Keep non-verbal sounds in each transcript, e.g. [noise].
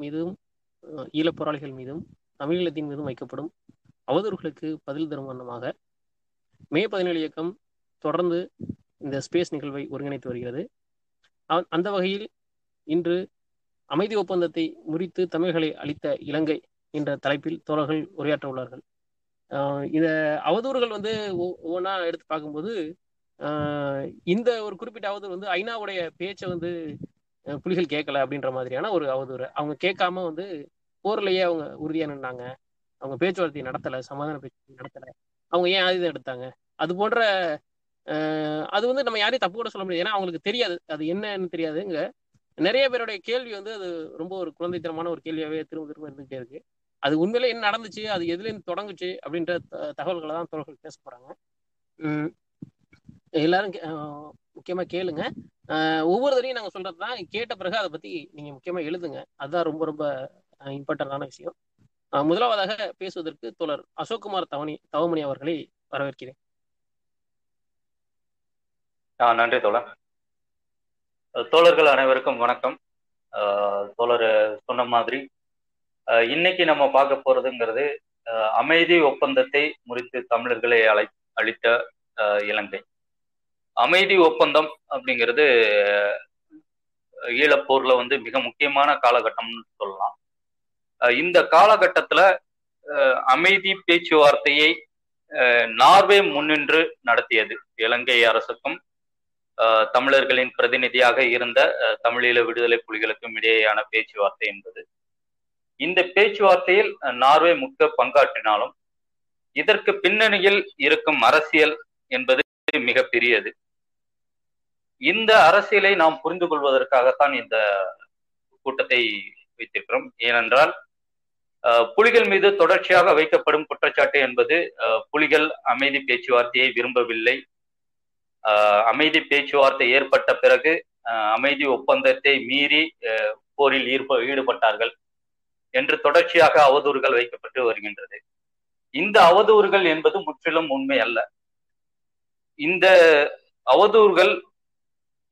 மீதும் ஈழப் போராளிகள் மீதும் தமிழீழத்தின் மீதும் வைக்கப்படும் அவதூறுகளுக்கு பதில் தரும் வண்ணமாக மே பதினேழு இயக்கம் தொடர்ந்து இந்த ஸ்பேஸ் நிகழ்வை ஒருங்கிணைத்து வருகிறது. அந்த வகையில் இன்று அமைதி ஒப்பந்தத்தை முறித்து தமிழர்களை அளித்த இலங்கை என்ற தலைப்பில் தோழர்கள் உரையாற்ற உள்ளார்கள். ஆஹ் இத அவதூறுகள் வந்து ஒ- ஒவ்வொன்றா எடுத்து பார்க்கும்போது ஆஹ் இந்த ஒரு குறிப்பிட்ட அவதூறு வந்து ஐநாவுடைய பேச்சை வந்து புலிகள் கேட்கல அப்படின்ற மாதிரியான ஒரு அவதூறு. அவங்க கேட்காம வந்து போர்லயே அவங்க உறுதியா நின்னாங்க. அவங்க பேச்சுவார்த்தை நடத்தல சமாதான பேச்சுவார்த்தை நடத்தல. அவங்க ஏன் ஆயுதம் எடுத்தாங்க? அது போன்ற அது வந்து நம்ம யாரையும் தப்பு கூட சொல்ல முடியாது. ஏன்னா அவங்களுக்கு தெரியாது. அது என்னன்னு தெரியாதுங்க. நிறைய பேருடைய கேள்வி வந்து அது ரொம்ப ஒரு குழந்தைத்தனமான ஒரு கேள்வியாவே திரும்ப திரும்ப இருந்துகிட்டே இருக்கு. அது உண்மையில என்ன நடந்துச்சு அது எதுலேருந்து தொடங்குச்சு அப்படின்ற த- தகவல்களை தான் தோழர்கள் பேச போறாங்க. உம் எல்லாரும் முக்கியமா கேளுங்க. ஒவ்வொரு தடையும் நாங்க சொல்றது தான் கேட்ட பிறகு அதை பத்தி நீங்க முக்கியமா எழுதுங்க. அதுதான் ரொம்ப ரொம்ப இம்பார்ட்டன்டான விஷயம். முதலாவதாக பேசுவதற்கு தோழர் அசோக்குமார் தவணி தவமணி அவர்களை வரவேற்கிறேன். நன்றி தோழர். தோழர்கள் அனைவருக்கும் வணக்கம். தோழர் சொன்ன மாதிரி இன்னைக்கு நம்ம பார்க்க போறதுங்கிறது அமைதி ஒப்பந்தத்தை முறித்து தமிழர்களை அழை அளித்த இலங்கை. அமைதி ஒப்பந்தம் அப்படிங்கிறது ஈழப்போர்ல வந்து மிக முக்கியமான காலகட்டம்னு சொல்லலாம். இந்த காலகட்டத்துல அஹ் அமைதி பேச்சுவார்த்தையை அஹ் நார்வே முன்னின்று நடத்தியது. இலங்கை அரசுக்கும் தமிழர்களின் பிரதிநிதியாக இருந்த தமிழீழ விடுதலை புலிகளுக்கும் இடையேயான பேச்சுவார்த்தை என்பது. இந்த பேச்சுவார்த்தையில் நார்வே முக்கிய பங்காற்றினாலும் இதற்கு பின்னணியில் இருக்கும் அரசியல் என்பது மிக பெரியது இந்த அரசியலை நாம் புரிந்து கொள்வதற்காகத்தான் இந்த கூட்டத்தை வைத்திருக்கிறோம். ஏனென்றால் புலிகள் மீது தொடர்ச்சியாக வைக்கப்படும் குற்றச்சாட்டு என்பது புலிகள் அமைதி பேச்சுவார்த்தையை விரும்பவில்லை. அமைதி பேச்சுவார்த்தை ஏற்பட்ட பிறகு அமைதி ஒப்பந்தத்தை மீறி போரில் ஈர்ப்ப ஈடுபட்டார்கள் என்று தொடர்ச்சியாக அவதூறுகள் வைக்கப்பட்டு வருகின்றது. இந்த அவதூறுகள் என்பது முற்றிலும் உண்மை அல்ல இந்த அவதூறுகள்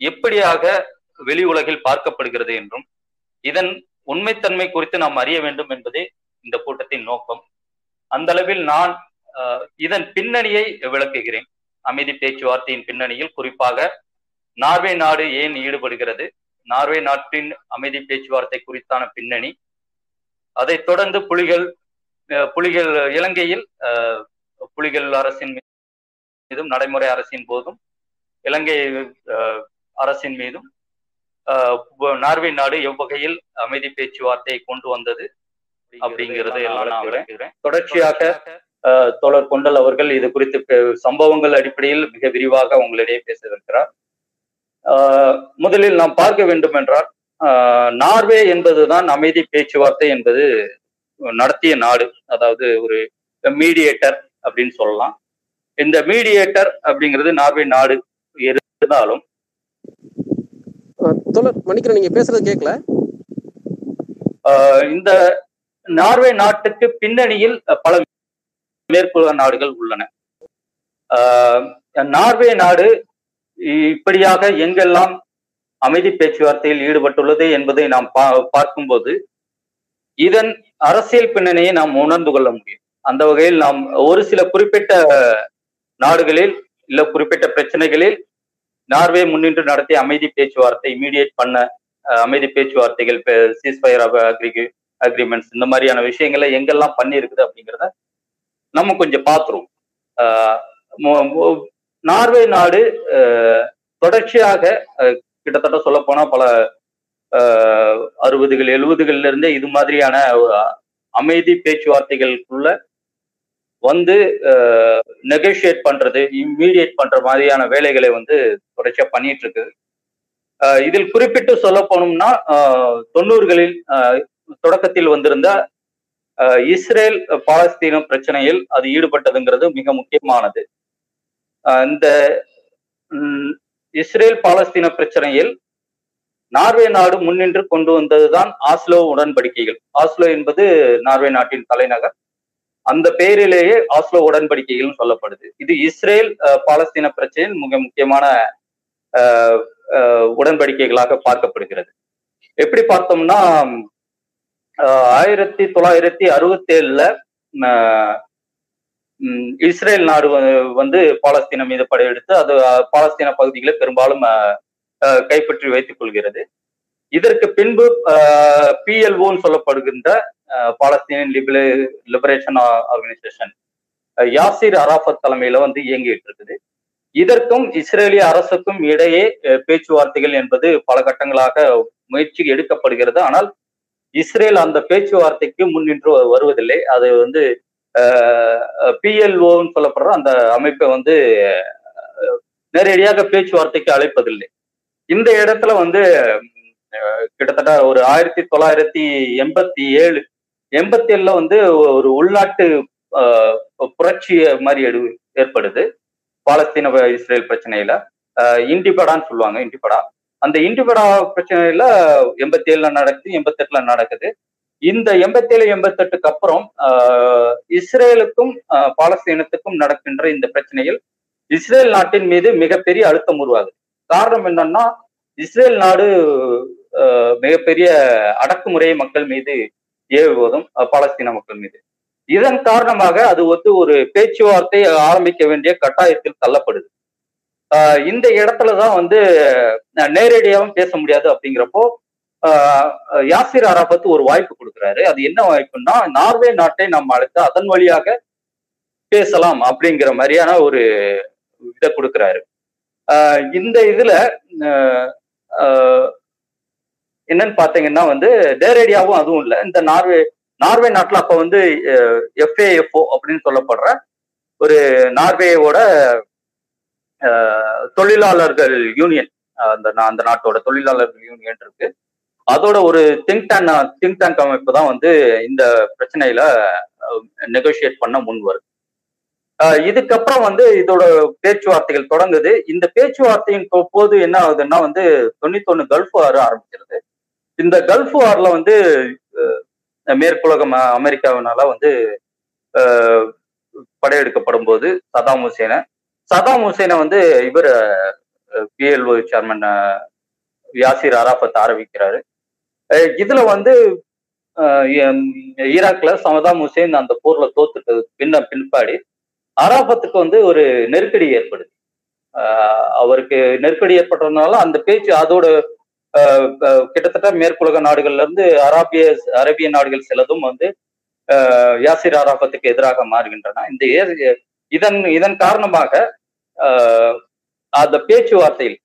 எப்படியாக வெளி உலகில் பார்க்கப்படுகிறது என்றும் இதன் உண்மைத்தன்மை குறித்து நாம் அறிய வேண்டும் என்பதே இந்த கூட்டத்தின் நோக்கம். அந்த அளவில் நான் அஹ், இதன் பின்னணியை விளக்குகிறேன். அமைதி பேச்சுவார்த்தையின் பின்னணியில் குறிப்பாக நார்வே நாடு ஏன் ஈடுபடுகிறது? நார்வே நாட்டின் அமைதி பேச்சுவார்த்தை குறித்தான பின்னணி. அதைத் தொடர்ந்து புலிகள் அஹ், புலிகள் இலங்கையில் அஹ், புலிகள் அரசின் மீதும் நடைமுறை அரசின் போதும் இலங்கை அரசின் மீதும் நார்வே நாடு எவ்வகையில் அமைதி பேச்சுவார்த்தையை கொண்டு வந்தது அப்படிங்கிறது எல்லாம் நான் விளக்குகிறேன் தொடர்ச்சியாக தோழர் கொண்டல் அவர்கள் இது குறித்து சம்பவங்கள் அடிப்படையில் மிக விரிவாக உங்களிடையே பேசவிருக்கிறார் முதலில் நாம் பார்க்க வேண்டும் என்றால் நார்வே என்பதுதான் அமைதி பேச்சுவார்த்தை என்பது நடத்திய நாடு அதாவது ஒரு மீடியேட்டர் அப்படின்னு சொல்லலாம். இந்த மீடியேட்டர் அப்படிங்கிறது நார்வே நாடு இருந்தாலும். மன்னிக்கிறேன் நீங்க பேசுறது கேட்கல இந்த நார்வே நாட்டுக்கு பின்னணியில் பல மேற்குலக நாடுகள் உள்ளன. நார்வே நாடு இப்படியாக எங்கெல்லாம் அமைதி பேச்சுவார்த்தையில் ஈடுபட்டுள்ளது என்பதை நாம் பார்க்கும்போது இதன் அரசியல் பின்னணியை நாம் உணர்ந்து கொள்ள முடியும். அந்த வகையில் நாம் ஒரு சில குறிப்பிட்ட நாடுகளில் இல்ல குறிப்பிட்ட பிரச்சனைகளில் நார்வே முன்னின்று நடத்திய அமைதி பேச்சுவார்த்தை மீடியேட் பண்ண அமைதி பேச்சுவார்த்தைகள் சீஸ்ஃபயர் அக்ரி அக்ரிமெண்ட்ஸ் இந்த மாதிரியான விஷயங்களை எங்கெல்லாம் பண்ணியிருக்குது அப்படிங்கிறத நம்ம கொஞ்சம் பார்த்துருவோம். நார்வே நாடு தொடர்ச்சியாக கிட்டத்தட்ட சொல்ல போனா பல அறுபதுகள் எழுபதுகள்ல இருந்தே இது மாதிரியான ஒரு அமைதி பேச்சுவார்த்தைகளுக்குள்ள வந்து நெகோஷியேட் பண்றது இம்மீடியேட் பண்ற மாதிரியான வேலைகளை வந்து தொடர்ச்சியா பண்ணிட்டு இருக்குது ஆஹ் இதில் குறிப்பிட்டு சொல்ல போனோம்னா ஆஹ் தொண்ணூறுகளில் ஆஹ் தொடக்கத்தில் வந்திருந்த இஸ்ரேல் பாலஸ்தீன பிரச்சனையில் அது ஈடுபட்டதுங்கிறது மிக முக்கியமானது. ஆஹ் இந்த இஸ்ரேல் பாலஸ்தீன பிரச்சனையில் நார்வே நாடு முன்னின்று கொண்டு வந்ததுதான் ஆஸ்லோ உடன்படிக்கைகள். ஆஸ்லோ என்பது நார்வே நாட்டின் தலைநகர். அந்த பெயரிலேயே ஆஸ்லோ உடன்படிக்கைகள் சொல்லப்படுது. இது இஸ்ரேல் பாலஸ்தீன பிரச்சனையில் மிக முக்கியமான ஆஹ் உடன்படிக்கைகளாக பார்க்கப்படுகிறது. எப்படி பார்த்தோம்னா ஆயிரத்தி தொள்ளாயிரத்தி அறுபத்தி ஏழுல இஸ்ரேல் நாடு வந்து பாலஸ்தீனம் மீது படையெடுத்து அது பாலஸ்தீன பகுதிகளை பெரும்பாலும் கைப்பற்றி வைத்துக் கொள்கிறது. இதற்கு பின்பு பிஎல்ஓன்னு சொல்லப்படுகின்ற பாலஸ்தீனியன் லிபரே லிபரேஷன் ஆர்கனைசேஷன். யாசிர் அராஃபத் தலைமையில வந்து இயங்கிட்டு இருக்குது. இதற்கும் இஸ்ரேலிய அரசுக்கும் இடையே பேச்சுவார்த்தைகள் என்பது பல கட்டங்களாக முயற்சி எடுக்கப்படுகிறது. ஆனால் இஸ்ரேல் அந்த பேச்சுவார்த்தைக்கு முன்னின்று வருவதில்லை. அது வந்து பிஎல்ஓன்னு சொல்லப்படுற அந்த அமைப்பை வந்து நேரடியாக பேச்சுவார்த்தைக்கு அழைப்பதில்லை. இந்த இடத்துல வந்து கிட்டத்தட்ட ஒரு ஆயிரத்தி தொள்ளாயிரத்தி எண்பத்தி ஏழு எண்பத்தி ஏழுல வந்து ஒரு உள்நாட்டு புரட்சி மாதிரி எடு ஏற்படுது. பாலஸ்தீன இஸ்ரேல் பிரச்சனையில. இண்டிபடான்னு சொல்லுவாங்க இண்டிபடா. அந்த இண்டிபடா பிரச்சனையில எண்பத்தி ஏழுல நடக்குது எண்பத்தி எட்டுல நடக்குது. இந்த எண்பத்தி ஏழு எண்பத்தி எட்டுக்கு அப்புறம் இஸ்ரேலுக்கும் பாலஸ்தீனத்துக்கும் நடக்கின்ற இந்த பிரச்சனையில் இஸ்ரேல் நாட்டின் மீது மிகப்பெரிய அழுத்தம் உருவாகுது. காரணம் என்னன்னா இஸ்ரேல் நாடு மிகப்பெரிய அடக்குமுறையை மக்கள் மீது ஏவுவதும் பாலஸ்தீன மக்கள் மீது. இதன் காரணமாக அது வந்து ஒரு பேச்சுவார்த்தை ஆரம்பிக்க வேண்டிய கட்டாயத்தில் தள்ளப்படுது. இந்த இடத்துலதான் வந்து நேரடியாகவும் பேச முடியாது அப்படிங்கிறப்போ யாசிர் அராபத் ஒரு வாய்ப்பு கொடுக்குறாரு. அது என்ன வாய்ப்புன்னா நார்வே நாட்டை நம்ம அழைத்து அதன் வழியாக பேசலாம் அப்படிங்கிற மாதிரியான ஒரு இதை கொடுக்குறாரு. இந்த இதுல என்னன்னு பாத்தீங்கன்னா வந்து டேரேடியாவும் அதுவும் இல்லை. இந்த நார்வே நார்வே நாட்டில் அப்போ வந்து எஃப்ஏஎஃப்ஓ அப்படின்னு சொல்லப்படுற ஒரு நார்வேயோட தொழிலாளர்கள் யூனியன் அந்த அந்த நாட்டோட தொழிலாளர்கள் யூனியன் இருக்கு. அதோட ஒரு திங்க் டேங்க் திங்க் டேங்க் அமைப்பு தான் வந்து இந்த பிரச்சனையில நெகோசியேட் பண்ண முன் வருது. இதுக்கப்புறம் வந்து இதோட பேச்சுவார்த்தைகள் தொடங்குது. இந்த பேச்சுவார்த்தையின் போது என்ன ஆகுதுன்னா வந்து தொண்ணூத்தொன்னு கல்ஃப் ஆறு ஆரம்பிச்சிருது இந்த கல்ஃப் வார்ல வந்து மேற்குலகம் அமெரிக்காவினால வந்து படையெடுக்கப்படும் போது சதாம் ஹுசேனை. சதாம் ஹுசேனை வந்து இவர் பிஎல்ஓ சேர்மன் யாசிர் அராபத்தை ஆரம்பிக்கிறாரு. இதுல வந்து ஈராக்ல சமதாம் ஹுசேன் அந்த போர்ல தோத்துட்டது பின்ன பின்பாடி அராபத்துக்கு வந்து ஒரு நெருக்கடி ஏற்படுது. அவருக்கு நெருக்கடி ஏற்பட்டதுனால அந்த பேச்சு அதோட கிட்டத்தட்ட மேற்குலக நாடுகள்ல இருந்து அராபிய அரேபிய நாடுகள் சிலதும் வந்து யாசிர் அராபத்துக்கு எதிராக மாறுகின்றன. இந்த இதன் இதன் காரணமாக அந்த பேச்சுவார்த்தையில்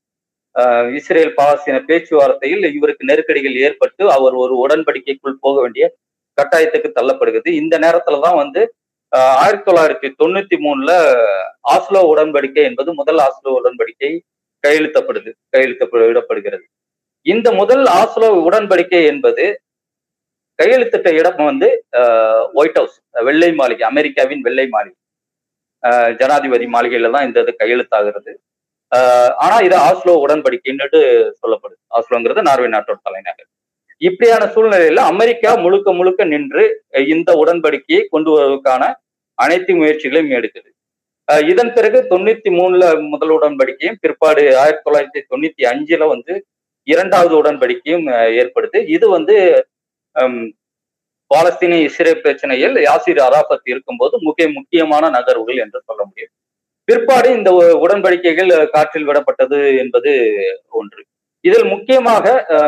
இஸ்ரேல் பாலஸ்தீன பேச்சுவார்த்தையில் இவருக்கு நெருக்கடிகள் ஏற்பட்டு அவர் ஒரு உடன்படிக்கைக்குள் போக வேண்டிய கட்டாயத்துக்கு தள்ளப்படுகிறது. இந்த நேரத்துல தான் வந்து ஆயிரத்தி தொள்ளாயிரத்தி தொண்ணூத்தி மூணுல ஆஸ்லோ உடன்படிக்கை என்பது முதல் ஆஸ்லோ உடன்படிக்கை கையெழுத்தப்படுது கையெழுத்தப்படப்படுகிறது இந்த முதல் ஆஸ்லோ உடன்படிக்கை என்பது கையெழுத்திட்ட இடம் வந்து ஒயிட் ஹவுஸ் வெள்ளை மாளிகை அமெரிக்காவின் வெள்ளை மாளிகை. ஜனாதிபதி மாளிகையில தான் இந்த இது கையெழுத்தாகிறது. ஆனா இது ஆஸ்லோ உடன்படிக்கைன்னுட்டு சொல்லப்படுது. ஆஸ்லோங்கிறது நார்வே நாட்டோட தலைநகர். இப்படியான சூழ்நிலையில அமெரிக்கா முழுக்க முழுக்க நின்று இந்த உடன்படிக்கையை கொண்டு வருவதற்கான அனைத்து முயற்சிகளையும் எடுக்குது. இதன் பிறகு தொண்ணூத்தி மூணுல முதல் உடன்படிக்கையும் பிற்பாடு ஆயிரத்தி தொள்ளாயிரத்தி தொண்ணூத்தி அஞ்சுல வந்து இரண்டாவது உடன்படிக்கையும் ஏற்படுது. இது வந்து பாலஸ்தீன இஸ்ரேல் பிரச்சனையில் யாசிர் அராபத் இருக்கும்போது முக்கிய முக்கியமான நகர்வுகள் என்று சொல்ல முடியும். பிற்பாடு இந்த உடன்படிக்கைகள் காற்றில் விடப்பட்டது என்பது ஒன்று. இதில் முக்கியமாக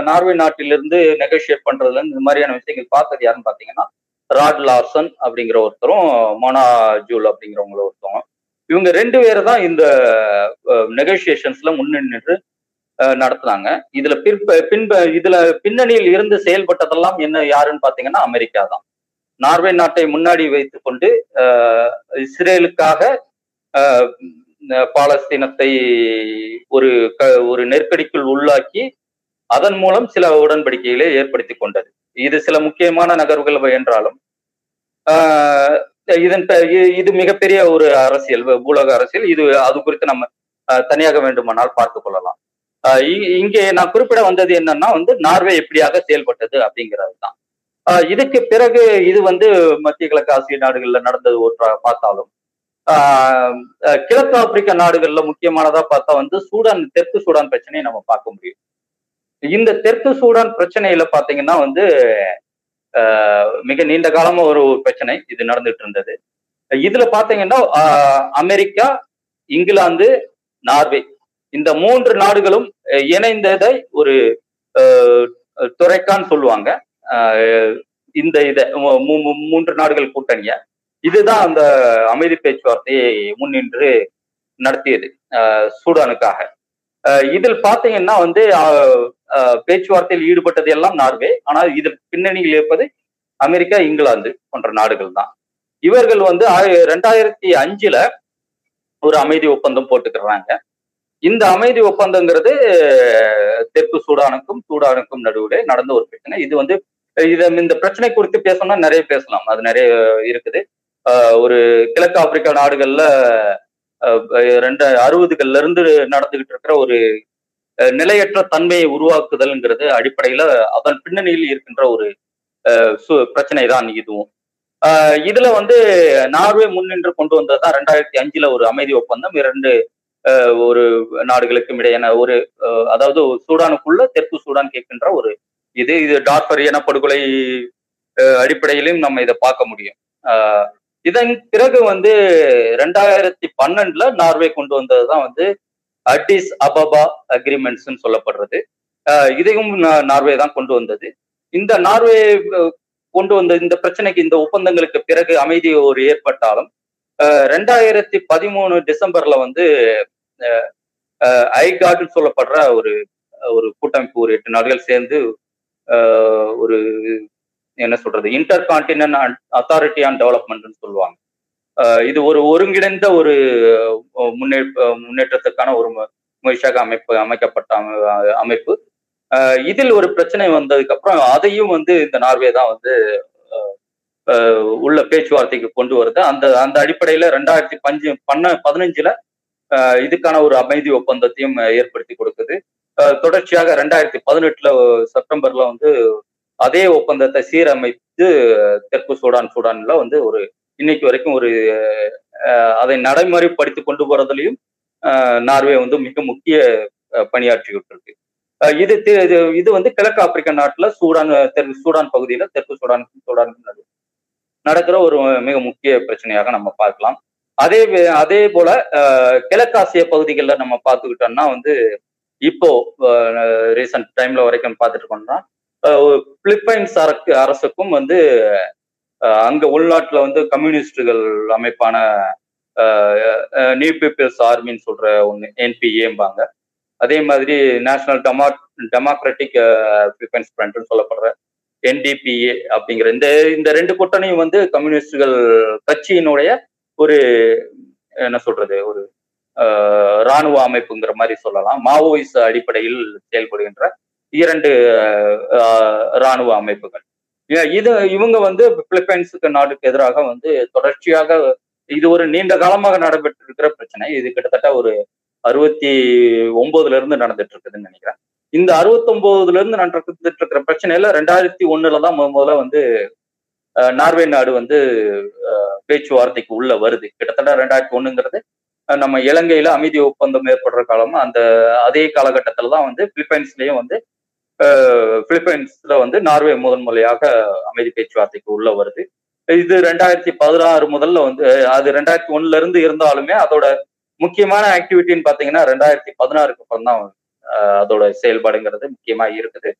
நார்வே நாட்டிலிருந்து நெகோசியேட் பண்றதுல இந்த மாதிரியான விஷயங்கள் பார்த்தது யாருன்னு பாத்தீங்கன்னா ராட் லார்சன் அப்படிங்கிற ஒருத்தரும் மோனா ஜூல் அப்படிங்கிறவங்கள ஒருத்தவங்க. இவங்க ரெண்டு பேர் தான் இந்த நெகோசியேஷன்ஸ்ல முன்னின்று நடத்துனாங்க. இதுல பிற்ப பின்ப இதுல பின்னணியில் இருந்து செயல்பட்டதெல்லாம் என்ன யாருன்னு பாத்தீங்கன்னா அமெரிக்கா தான். நார்வே நாட்டை முன்னாடி வைத்து கொண்டு இஸ்ரேலுக்காக பாலஸ்தீனத்தை ஒரு ஒரு நெருக்கடிக்குள் உள்ளாக்கி அதன் மூலம் சில உடன்படிக்கைகளை ஏற்படுத்தி கொண்டது. இது சில முக்கியமான நகர்வுகள் என்றாலும் இதன் இது மிகப்பெரிய ஒரு அரசியல் பூலக அரசியல். இது அது குறித்து நம்ம தனியாக வேண்டுமானால் பார்த்து கொள்ளலாம். இங்கே நான் குறிப்பிட வந்தது என்னன்னா வந்து நார்வே எப்படியாக செயல்பட்டது அப்படிங்கிறது தான் இதுக்கு பிறகு இது வந்து மத்திய கிழக்கு ஆசிய நாடுகள்ல நடந்தது ஒன்றா பார்த்தாலும் கிழக்கு ஆப்பிரிக்க நாடுகள்ல முக்கியமானதா பார்த்தா வந்து சூடான் தெற்கு சூடான் பிரச்சனையை நம்ம பார்க்க முடியும். இந்த தெற்கு சூடான் பிரச்சனையில பாத்தீங்கன்னா வந்து மிக நீண்ட காலமா ஒரு பிரச்சனை இது நடந்துட்டு இருந்தது. இதுல பாத்தீங்கன்னா அமெரிக்கா இங்கிலாந்து நார்வே இந்த மூன்று நாடுகளும் இணைந்ததை ஒரு துறைக்கான்னு சொல்லுவாங்க. இந்த இத மூன்று நாடுகள் கூட்டணிய. இதுதான் அந்த அமைதி பேச்சுவார்த்தையை முன்னின்று நடத்தியது சூடானுக்காக. இதில் பாத்தீங்கன்னா வந்து பேச்சுவார்த்தையில் ஈடுபட்டது எல்லாம் நார்வே. ஆனால் இதில் பின்னணியில் இருப்பது அமெரிக்கா இங்கிலாந்து போன்ற நாடுகள் தான். இவர்கள் வந்து ரெண்டாயிரத்தி அஞ்சுல ஒரு அமைதி ஒப்பந்தம் போட்டுக்கிறாங்க. இந்த அமைதி ஒப்பந்தங்கிறது தெற்கு சூடானுக்கும் சூடானுக்கும் நடுவிலே நடந்த ஒரு பிரச்சனை. இது வந்து இதை இந்த பிரச்சனை குறித்து பேசணும்னா நிறைய பேசலாம். அது நிறைய இருக்குது. ஒரு கிழக்கு ஆப்பிரிக்கா நாடுகள்ல ரெண்டு அறுபதுகள்ல இருந்து நடந்துகிட்டு இருக்கிற ஒரு நிலையற்ற தன்மையை உருவாக்குதல்ங்கிறது அடிப்படையில அதன் பின்னணியில் இருக்கின்ற ஒரு பிரச்சனை தான் இதுவும். இதுல வந்து நார்வே முன்னின்று கொண்டு வந்ததுதான் ரெண்டாயிரத்தி அஞ்சுல ஒரு அமைதி ஒப்பந்தம். இரண்டு ஒரு நாடுகளுக்கும் இடையான ஒரு அதாவது சூடானுக்குள்ள தெற்கு சூடான் கேட்கின்ற ஒரு இது. இது டார்பர் படுகொலை அடிப்படையிலும் நம்ம இதை பார்க்க முடியும். இதன் பிறகு வந்து ரெண்டாயிரத்தி பன்னெண்டுல நார்வே கொண்டு வந்ததுதான் வந்து அட்டிஸ் அபபா அக்ரிமெண்ட்ஸ்ன்னு சொல்லப்படுறது. இதையும் நார்வே தான் கொண்டு வந்தது. இந்த நார்வே கொண்டு வந்த இந்த பிரச்சனைக்கு இந்த ஒப்பந்தங்களுக்கு பிறகு அமைதி ஒரு ஏற்பட்டாலும் ரெண்டாயிரத்தி பதிமூணு டிசம்பர்ல வந்து ஐகாட்னு சொல்லப்படுற ஒரு ஒரு கூட்டமைப்பு ஒரு எட்டு நாடுகள் சேர்ந்து ஒரு என்ன சொல்றது இன்டர் கான்டினென்ட் அத்தாரிட்டி ஆன் டெவலப்மெண்ட்னு சொல்லுவாங்க. இது ஒரு ஒருங்கிணைந்த ஒரு முன்னே முன்னேற்றத்துக்கான ஒரு முயற்சியாக அமைப்பு அமைக்கப்பட்ட அமைப்பு. இதில் ஒரு பிரச்சனை வந்ததுக்கு அப்புறம் அதையும் வந்து இந்த நார்வே தான் வந்து உள்ள பேச்சுவார்த்தைக்கு கொண்டு வருது. அந்த அந்த அடிப்படையில ரெண்டாயிரத்தி பஞ்சு பண்ண பதினஞ்சுல இதுக்கான ஒரு அமைதி ஒப்பந்தத்தையும் ஏற்படுத்தி கொடுக்குது. தொடர்ச்சியாக ரெண்டாயிரத்தி பதினெட்டுல செப்டம்பர்ல வந்து அதே ஒப்பந்தத்தை சீரமைத்து தெற்கு சூடான் சூடான்ல வந்து ஒரு இன்னைக்கு வரைக்கும் ஒரு அதை நடைமுறைப்படுத்தி கொண்டு போறதுலையும் நார்வே வந்து மிக முக்கிய பணியாற்றிக்கிட்டு இருக்கு இது இது வந்து கிழக்கு ஆப்பிரிக்க நாட்டுல சூடான் தெற்கு சூடான் பகுதியில தெற்கு சூடான் சூடான் நடக்கிற ஒரு மிக முக்கிய பிரச்சனையாக நம்ம பார்க்கலாம். அதே அதே போல கிழக்காசிய பகுதிகளில் நம்ம பார்த்துக்கிட்டோம்னா வந்து இப்போ ரீசன்ட் டைம்ல வரைக்கும் பார்த்துட்டு இருக்கோம்னா பிலிப்பைன்ஸ் அரசுக்கும் வந்து அங்க உள்நாட்டுல வந்து கம்யூனிஸ்டுகள் அமைப்பான நியூ பீப்பிள்ஸ் ஆர்மின்னு சொல்ற ஒன்று என்பிஏம்பாங்க அதே மாதிரி நேஷனல் டெமா டெமோக்ராட்டிக் பிலிப்பைன்ஸ் ஃப்ரண்ட்னு சொல்லப்படுற என்டிபிஏ அப்படிங்கிற இந்த இந்த ரெண்டு கூட்டணியும் வந்து கம்யூனிஸ்டுகள் கட்சியினுடைய ஒரு என்ன சொல்றது ஒரு இராணுவ அமைப்புங்கிற மாதிரி சொல்லலாம். மாவோயிஸ் அடிப்படையில் செயல்படுகின்ற இரண்டு இராணுவ அமைப்புகள். இது இவங்க வந்து பிலிப்பைன்ஸுக்கு நாட்டுக்கு எதிராக வந்து தொடர்ச்சியாக இது ஒரு நீண்ட காலமாக நடைபெற்று இருக்கிற பிரச்சனை. இது கிட்டத்தட்ட ஒரு அறுபத்தி ஒன்பதுல இருந்து நடந்துட்டு இருக்குதுன்னு நினைக்கிறேன். இந்த அறுபத்தி ஒன்பதுல இருந்து நடந்துட்டு இருக்கிற பிரச்சனையில ரெண்டாயிரத்தி ஒண்ணுல தான் முதல்ல வந்து நார்வே நாடு வந்து பேச்சுவார்த்தைக்கு உள்ள வருது. கிட்டத்தட்ட ரெண்டாயிரத்தி ஒண்ணுங்கிறது நம்ம இலங்கையில அமைதி ஒப்பந்தம் ஏற்படுற காலமும் அந்த அதே காலகட்டத்தில் தான் வந்து பிலிப்பைன்ஸ்லயும் வந்து பிலிப்பைன்ஸ்ல வந்து நார்வே முதன்முறையாக அமைதி பேச்சுவார்த்தைக்கு உள்ள வருது. இது ரெண்டாயிரத்தி பதினாறு முதல்ல வந்து அது ரெண்டாயிரத்தி ஒண்ணுல இருந்து இருந்தாலுமே அதோட முக்கியமான ஆக்டிவிட்டின்னு பாத்தீங்கன்னா ரெண்டாயிரத்தி பதினாறுக்கு அப்புறம் தான் அதோட செயல்பாடுங்கிறது முக்கியமா இருக்குது.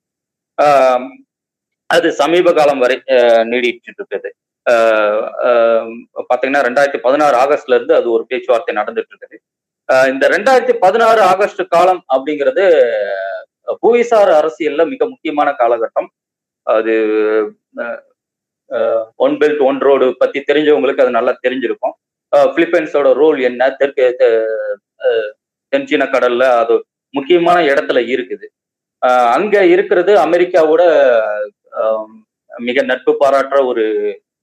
அது சமீப காலம் வரை நீடிட்டு இருக்குது பாத்தீங்கன்னா ரெண்டாயிரத்தி பதினாறு ஆகஸ்ட்ல இருந்து அது ஒரு பேச்சுவார்த்தை நடந்துட்டு இருக்குது இந்த ரெண்டாயிரத்தி பதினாறு ஆகஸ்ட் காலம் அப்படிங்கிறது புவிசார் அரசியல்ல மிக முக்கியமான காலகட்டம். அது ஒன் பெல்ட் ஒன் ரோடு பத்தி தெரிஞ்சவங்களுக்கு அது நல்லா தெரிஞ்சிருக்கும். பிலிப்பைன்ஸோட ரோல் என்ன? தெற்கு தென்சீன கடல்ல அது முக்கியமான இடத்துல இருக்குது. அங்க இருக்கிறது அமெரிக்காவோட மிக நட்பு பாராட்டுற ஒரு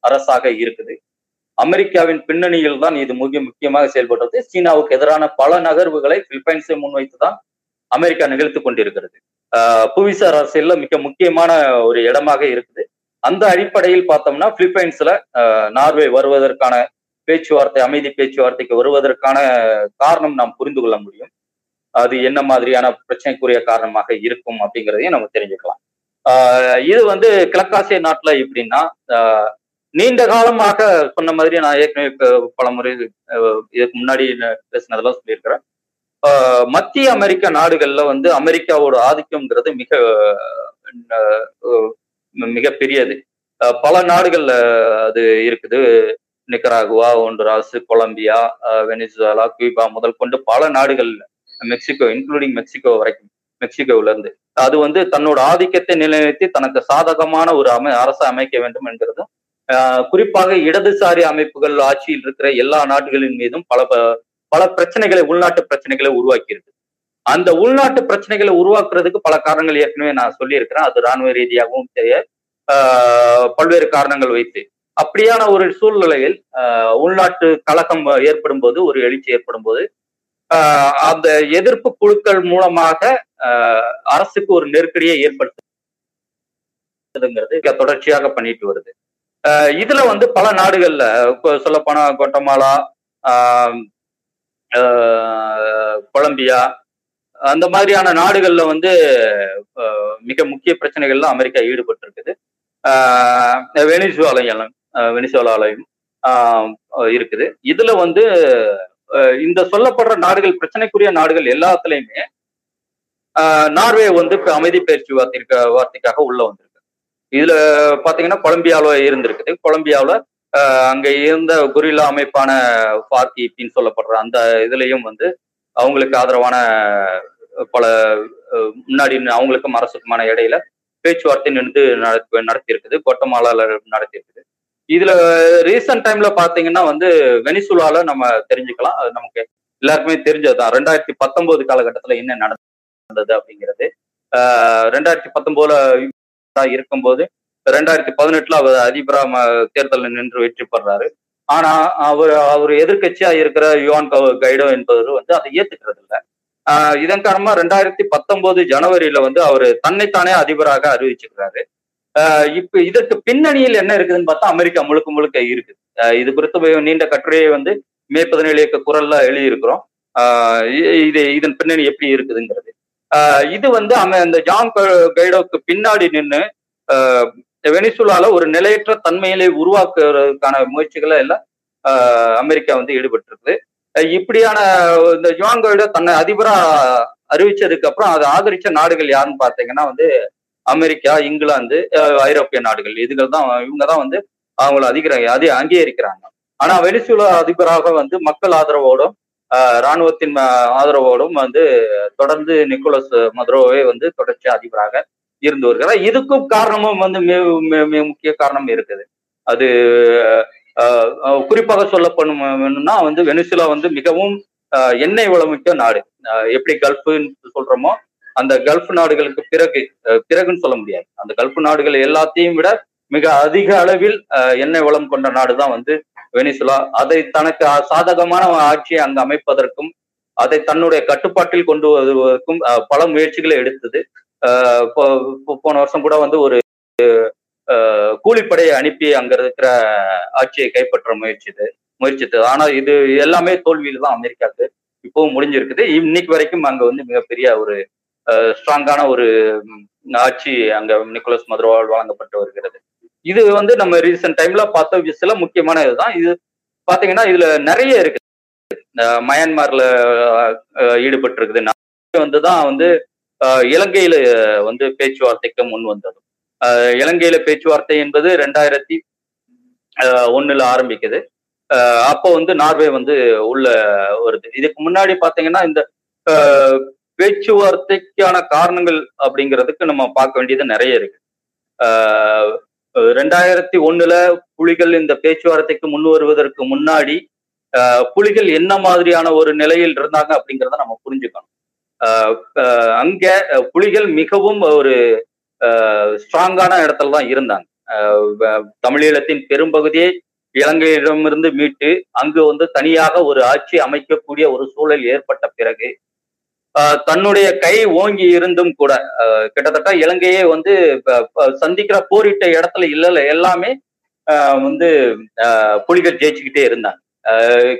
அரசாக இருக்குது. அமெரிக்காவின் பின்னணியில் தான் இது மிக முக்கியமாக செயல்படுறது சீனாவுக்கு எதிரான பல நகர்வுகளை பிலிப்பைன்ஸை முன்வைத்து தான் அமெரிக்கா நிகழ்த்து கொண்டிருக்கிறது. புவிசார் அரசியல்ல மிக முக்கியமான ஒரு இடமாக இருக்குது. அந்த அடிப்படையில் பார்த்தோம்னா பிலிப்பைன்ஸ்ல நார்வே வருவதற்கான பேச்சுவார்த்தை அமைதி பேச்சுவார்த்தைக்கு வருவதற்கான காரணம் நாம் புரிந்து கொள்ள முடியும். அது என்ன மாதிரியான பிரச்சனைக்குரிய காரணமாக இருக்கும் அப்படிங்கிறதையும் நம்ம தெரிஞ்சுக்கலாம். இது வந்து கிழக்காசிய நாட்டுல எப்படின்னா நீண்ட காலமாக சொன்ன மாதிரி நான் ஏற்கனவே பல முறை இதுக்கு முன்னாடி பேசினதெல்லாம் சொல்லியிருக்கிறேன். மத்திய அமெரிக்க நாடுகள்ல வந்து அமெரிக்காவோட ஆதிக்கம்ங்கிறது மிக மிக பெரியது பல நாடுகள்ல அது இருக்குது. Nicaragua Honduras Colombia ah Venezuela Cuba முதல் கொண்டு பல நாடுகள் மெக்சிகோ இன்க்ளூடிங் மெக்சிகோ வரைக்கும் மெக்சிகோல இருந்து அது வந்து தன்னோட ஆதிக்கத்தை நிலைநிறுத்தி தனக்கு சாதகமான ஒரு அமை அரசை அமைக்க வேண்டும் என்கிறதும் குறிப்பாக இடதுசாரி அமைப்புகள் ஆட்சியில் இருக்கிற எல்லா நாடுகளின் மீதும் பல ப- பல பிரச்சனைகளை உள்நாட்டு பிரச்சனைகளை உருவாக்கியிருக்கு. அந்த உள்நாட்டு பிரச்சனைகளை உருவாக்குறதுக்கு பல காரணங்கள் ஏற்கனவே நான் சொல்லியிருக்கிறேன். அது ராணுவ ரீதியாகவும் தெரிய பல்வேறு காரணங்கள் வைத்து. அப்படியான ஒரு சூழ்நிலையில் உள்நாட்டு கலகம் ஏற்படும் போது ஒரு எழுச்சி ஏற்படும் போது அந்த எதிர்ப்பு குழுக்கள் மூலமாக அரசுக்கு ஒரு நெருக்கடியை ஏற்படுத்துங்கிறது தொடர்ச்சியாக பண்ணிட்டு வருது. இதுல வந்து பல நாடுகள்ல சொல்ல போனா கொட்டமாலா கொலம்பியா அந்த மாதிரியான நாடுகள்ல வந்து மிக முக்கிய பிரச்சனைகள்ல அமெரிக்கா ஈடுபட்டு இருக்குது வெனிசுவாலையும் வெனிசுவாலாலையும் இருக்குது. இதுல வந்து இந்த சொல்லப்படுற நாடுகள் பிரச்சனைக்குரிய நாடுகள் எல்லாத்துலயுமே நார்வே வந்து இப்ப அமைதி பயிற்சி வார்த்தைக்கு வார்த்தைக்காக உள்ள வந்திருக்கு. இதுல பாத்தீங்கன்னா கொலம்பியாவில இருந்திருக்குது கொலம்பியாவில அங்க இருந்த குரில்லா அமைப்பான ஃபார்கின்னு சொல்லப்படுற அந்த இதுலயும் வந்து அவங்களுக்கு ஆதரவான பல முன்னாடி அவங்களுக்கும் அரசுக்குமான இடையில பேச்சுவார்த்தை நின்று நடத்தி நடத்தி இருக்குது கொட்டமாலால நடத்தி இருக்குது இதுல ரீசன்ட் டைம்ல பாத்தீங்கன்னா வந்து வெனிசுலால நம்ம தெரிஞ்சுக்கலாம். அது நமக்கு எல்லாருக்குமே தெரிஞ்சதுதான். ரெண்டாயிரத்தி பத்தொன்பது காலகட்டத்துல என்ன நடந்தது அப்படிங்கிறது. ரெண்டாயிரத்தி பத்தொன்பதுல இருக்கும்போது ரெண்டாயிரத்தி பதினெட்டுல அவர் அதிபரா தேர்தலில் நின்று வெற்றி பெறாரு. ஆனா அவர் அவர் எதிர்கட்சியா இருக்கிற யுவான் கைடோ என்பவர் வந்து அதை ஏத்துக்கிறது இல்லை. இதன் காரணமா ரெண்டாயிரத்தி பத்தொன்பது ஜனவரியில வந்து அவர் தன்னைத்தானே அதிபராக அறிவிச்சுக்கிறாரு. இப்ப இதற்கு பின்னணியில் என்ன இருக்குதுன்னு பார்த்தா அமெரிக்கா முழுக்க முழுக்க இருக்குது. இது குறித்து நீண்ட கட்டுரையை வந்து மே பதினேழு இயக்க குரல்ல எழுதியிருக்கிறோம். ஆஹ் இது இதன் பின்னணி எப்படி இருக்குதுங்கிறது. ஆஹ் இது வந்து அங்க இந்த ஜான் கைடோக்கு பின்னாடி நின்று வெனிசுலால ஒரு நிலையற்ற தன்மையிலே உருவாக்குறதுக்கான முயற்சிகளை எல்லாம் அமெரிக்கா வந்து ஈடுபட்டிருக்குது. இப்படியான இந்த ஜான் கைடோ தன்னை அதிபரா அறிவிச்சதுக்கு அப்புறம் அதை ஆதரிச்ச நாடுகள் யாருன்னு பாத்தீங்கன்னா வந்து அமெரிக்கா இங்கிலாந்து ஐரோப்பிய நாடுகள். இதுகள் தான் இவங்க தான் வந்து அவங்கள அதிகர அது அங்கீகரிக்கிறாங்க. ஆனா வெனிசுலா அதிபராக வந்து மக்கள் ஆதரவோடும் இராணுவத்தின் ஆதரவோடும் வந்து தொடர்ந்து நிக்கோலஸ் மதுரோவே வந்து தொடர்ச்சி அதிபராக இருந்து வருகிறார். இதுக்கும் காரணமும் வந்து மிக முக்கிய காரணம் இருக்குது. அது குறிப்பாக சொல்லப்படணும்னா வந்து வெனிசுலா வந்து மிகவும் எண்ணெய் வளமிக்க நாடு. எப்படி கல்ஃபுன்னு சொல்றோமோ அந்த கல்ஃப் நாடுகளுக்கு பிறகு பிறகுன்னு சொல்ல முடியாது. அந்த கல்ஃப் நாடுகள் எல்லாத்தையும் விட மிக அதிக அளவில் எண்ணெய் வளம் கொண்ட நாடு தான் வந்து வெனிசுலா. அதை தனக்கு சாதகமான ஆட்சியை அங்கு அமைப்பதற்கும் அதை தன்னுடைய கட்டுப்பாட்டில் கொண்டு வருவதற்கும் பல முயற்சிகளை எடுத்தது. போன வருஷம் கூட வந்து ஒரு கூலிப்படையை அனுப்பி அங்க இருக்கிற ஆட்சியை கைப்பற்ற முயற்சிது முயற்சித்தது ஆனா இது எல்லாமே தோல்வியில தான் அமெரிக்காவுக்கு இப்பவும் முடிஞ்சிருக்குது. இன்னைக்கு வரைக்கும் அங்க வந்து மிகப்பெரிய ஒரு ஸ்ட்ராங்கான ஒரு ஆட்சி அங்க நிக்கோலஸ் மதுரோவால் வழங்கப்பட்டு வருகிறது. இது வந்து நம்ம ரீசெண்ட் டைம்ல பார்த்த சில முக்கியமான இதுதான். இது பாத்தீங்கன்னா இதுல நிறைய இருக்கு. மயான்மார்ல ஈடுபட்டு இருக்குது வந்துதான் வந்து இலங்கையில வந்து பேச்சுவார்த்தைக்கு முன் வந்தது. இலங்கையில பேச்சுவார்த்தை என்பது ரெண்டாயிரத்தி ஒண்ணுல ஆரம்பிக்குது. அப்போ வந்து நார்வே வந்து உள்ள வருது. இதுக்கு முன்னாடி பாத்தீங்கன்னா இந்த பேச்சுவார்த்தைக்கான காரணங்கள் அப்படிங்கிறதுக்கு நம்ம பார்க்க வேண்டியது நிறைய இருக்கு. ரெண்டாயிரத்தி ஒண்ணுல புலிகள் இந்த பேச்சுவார்த்தைக்கு முன் வருவதற்கு முன்னாடி புலிகள் என்ன மாதிரியான ஒரு நிலையில் இருந்தாங்க அப்படிங்கிறத நம்ம புரிஞ்சுக்கணும். அங்க புலிகள் மிகவும் ஒரு ஸ்ட்ராங்கான இடத்துல தான் இருந்தாங்க. தமிழீழத்தின் பெரும்பகுதியை இலங்கையிடமிருந்து மீட்டு அங்கு வந்து தனியாக ஒரு ஆட்சி அமைக்கக்கூடிய ஒரு சூழல் ஏற்பட்ட பிறகு தன்னுடைய கை ஓங்கி இருந்தும் கூட கிட்டத்தட்ட இலங்கையே வந்து சந்திக்கிற போரிட்ட இடத்துல இல்லை எல்லாமே வந்து புலிகள் ஜெயிச்சுக்கிட்டே இருந்தாங்க.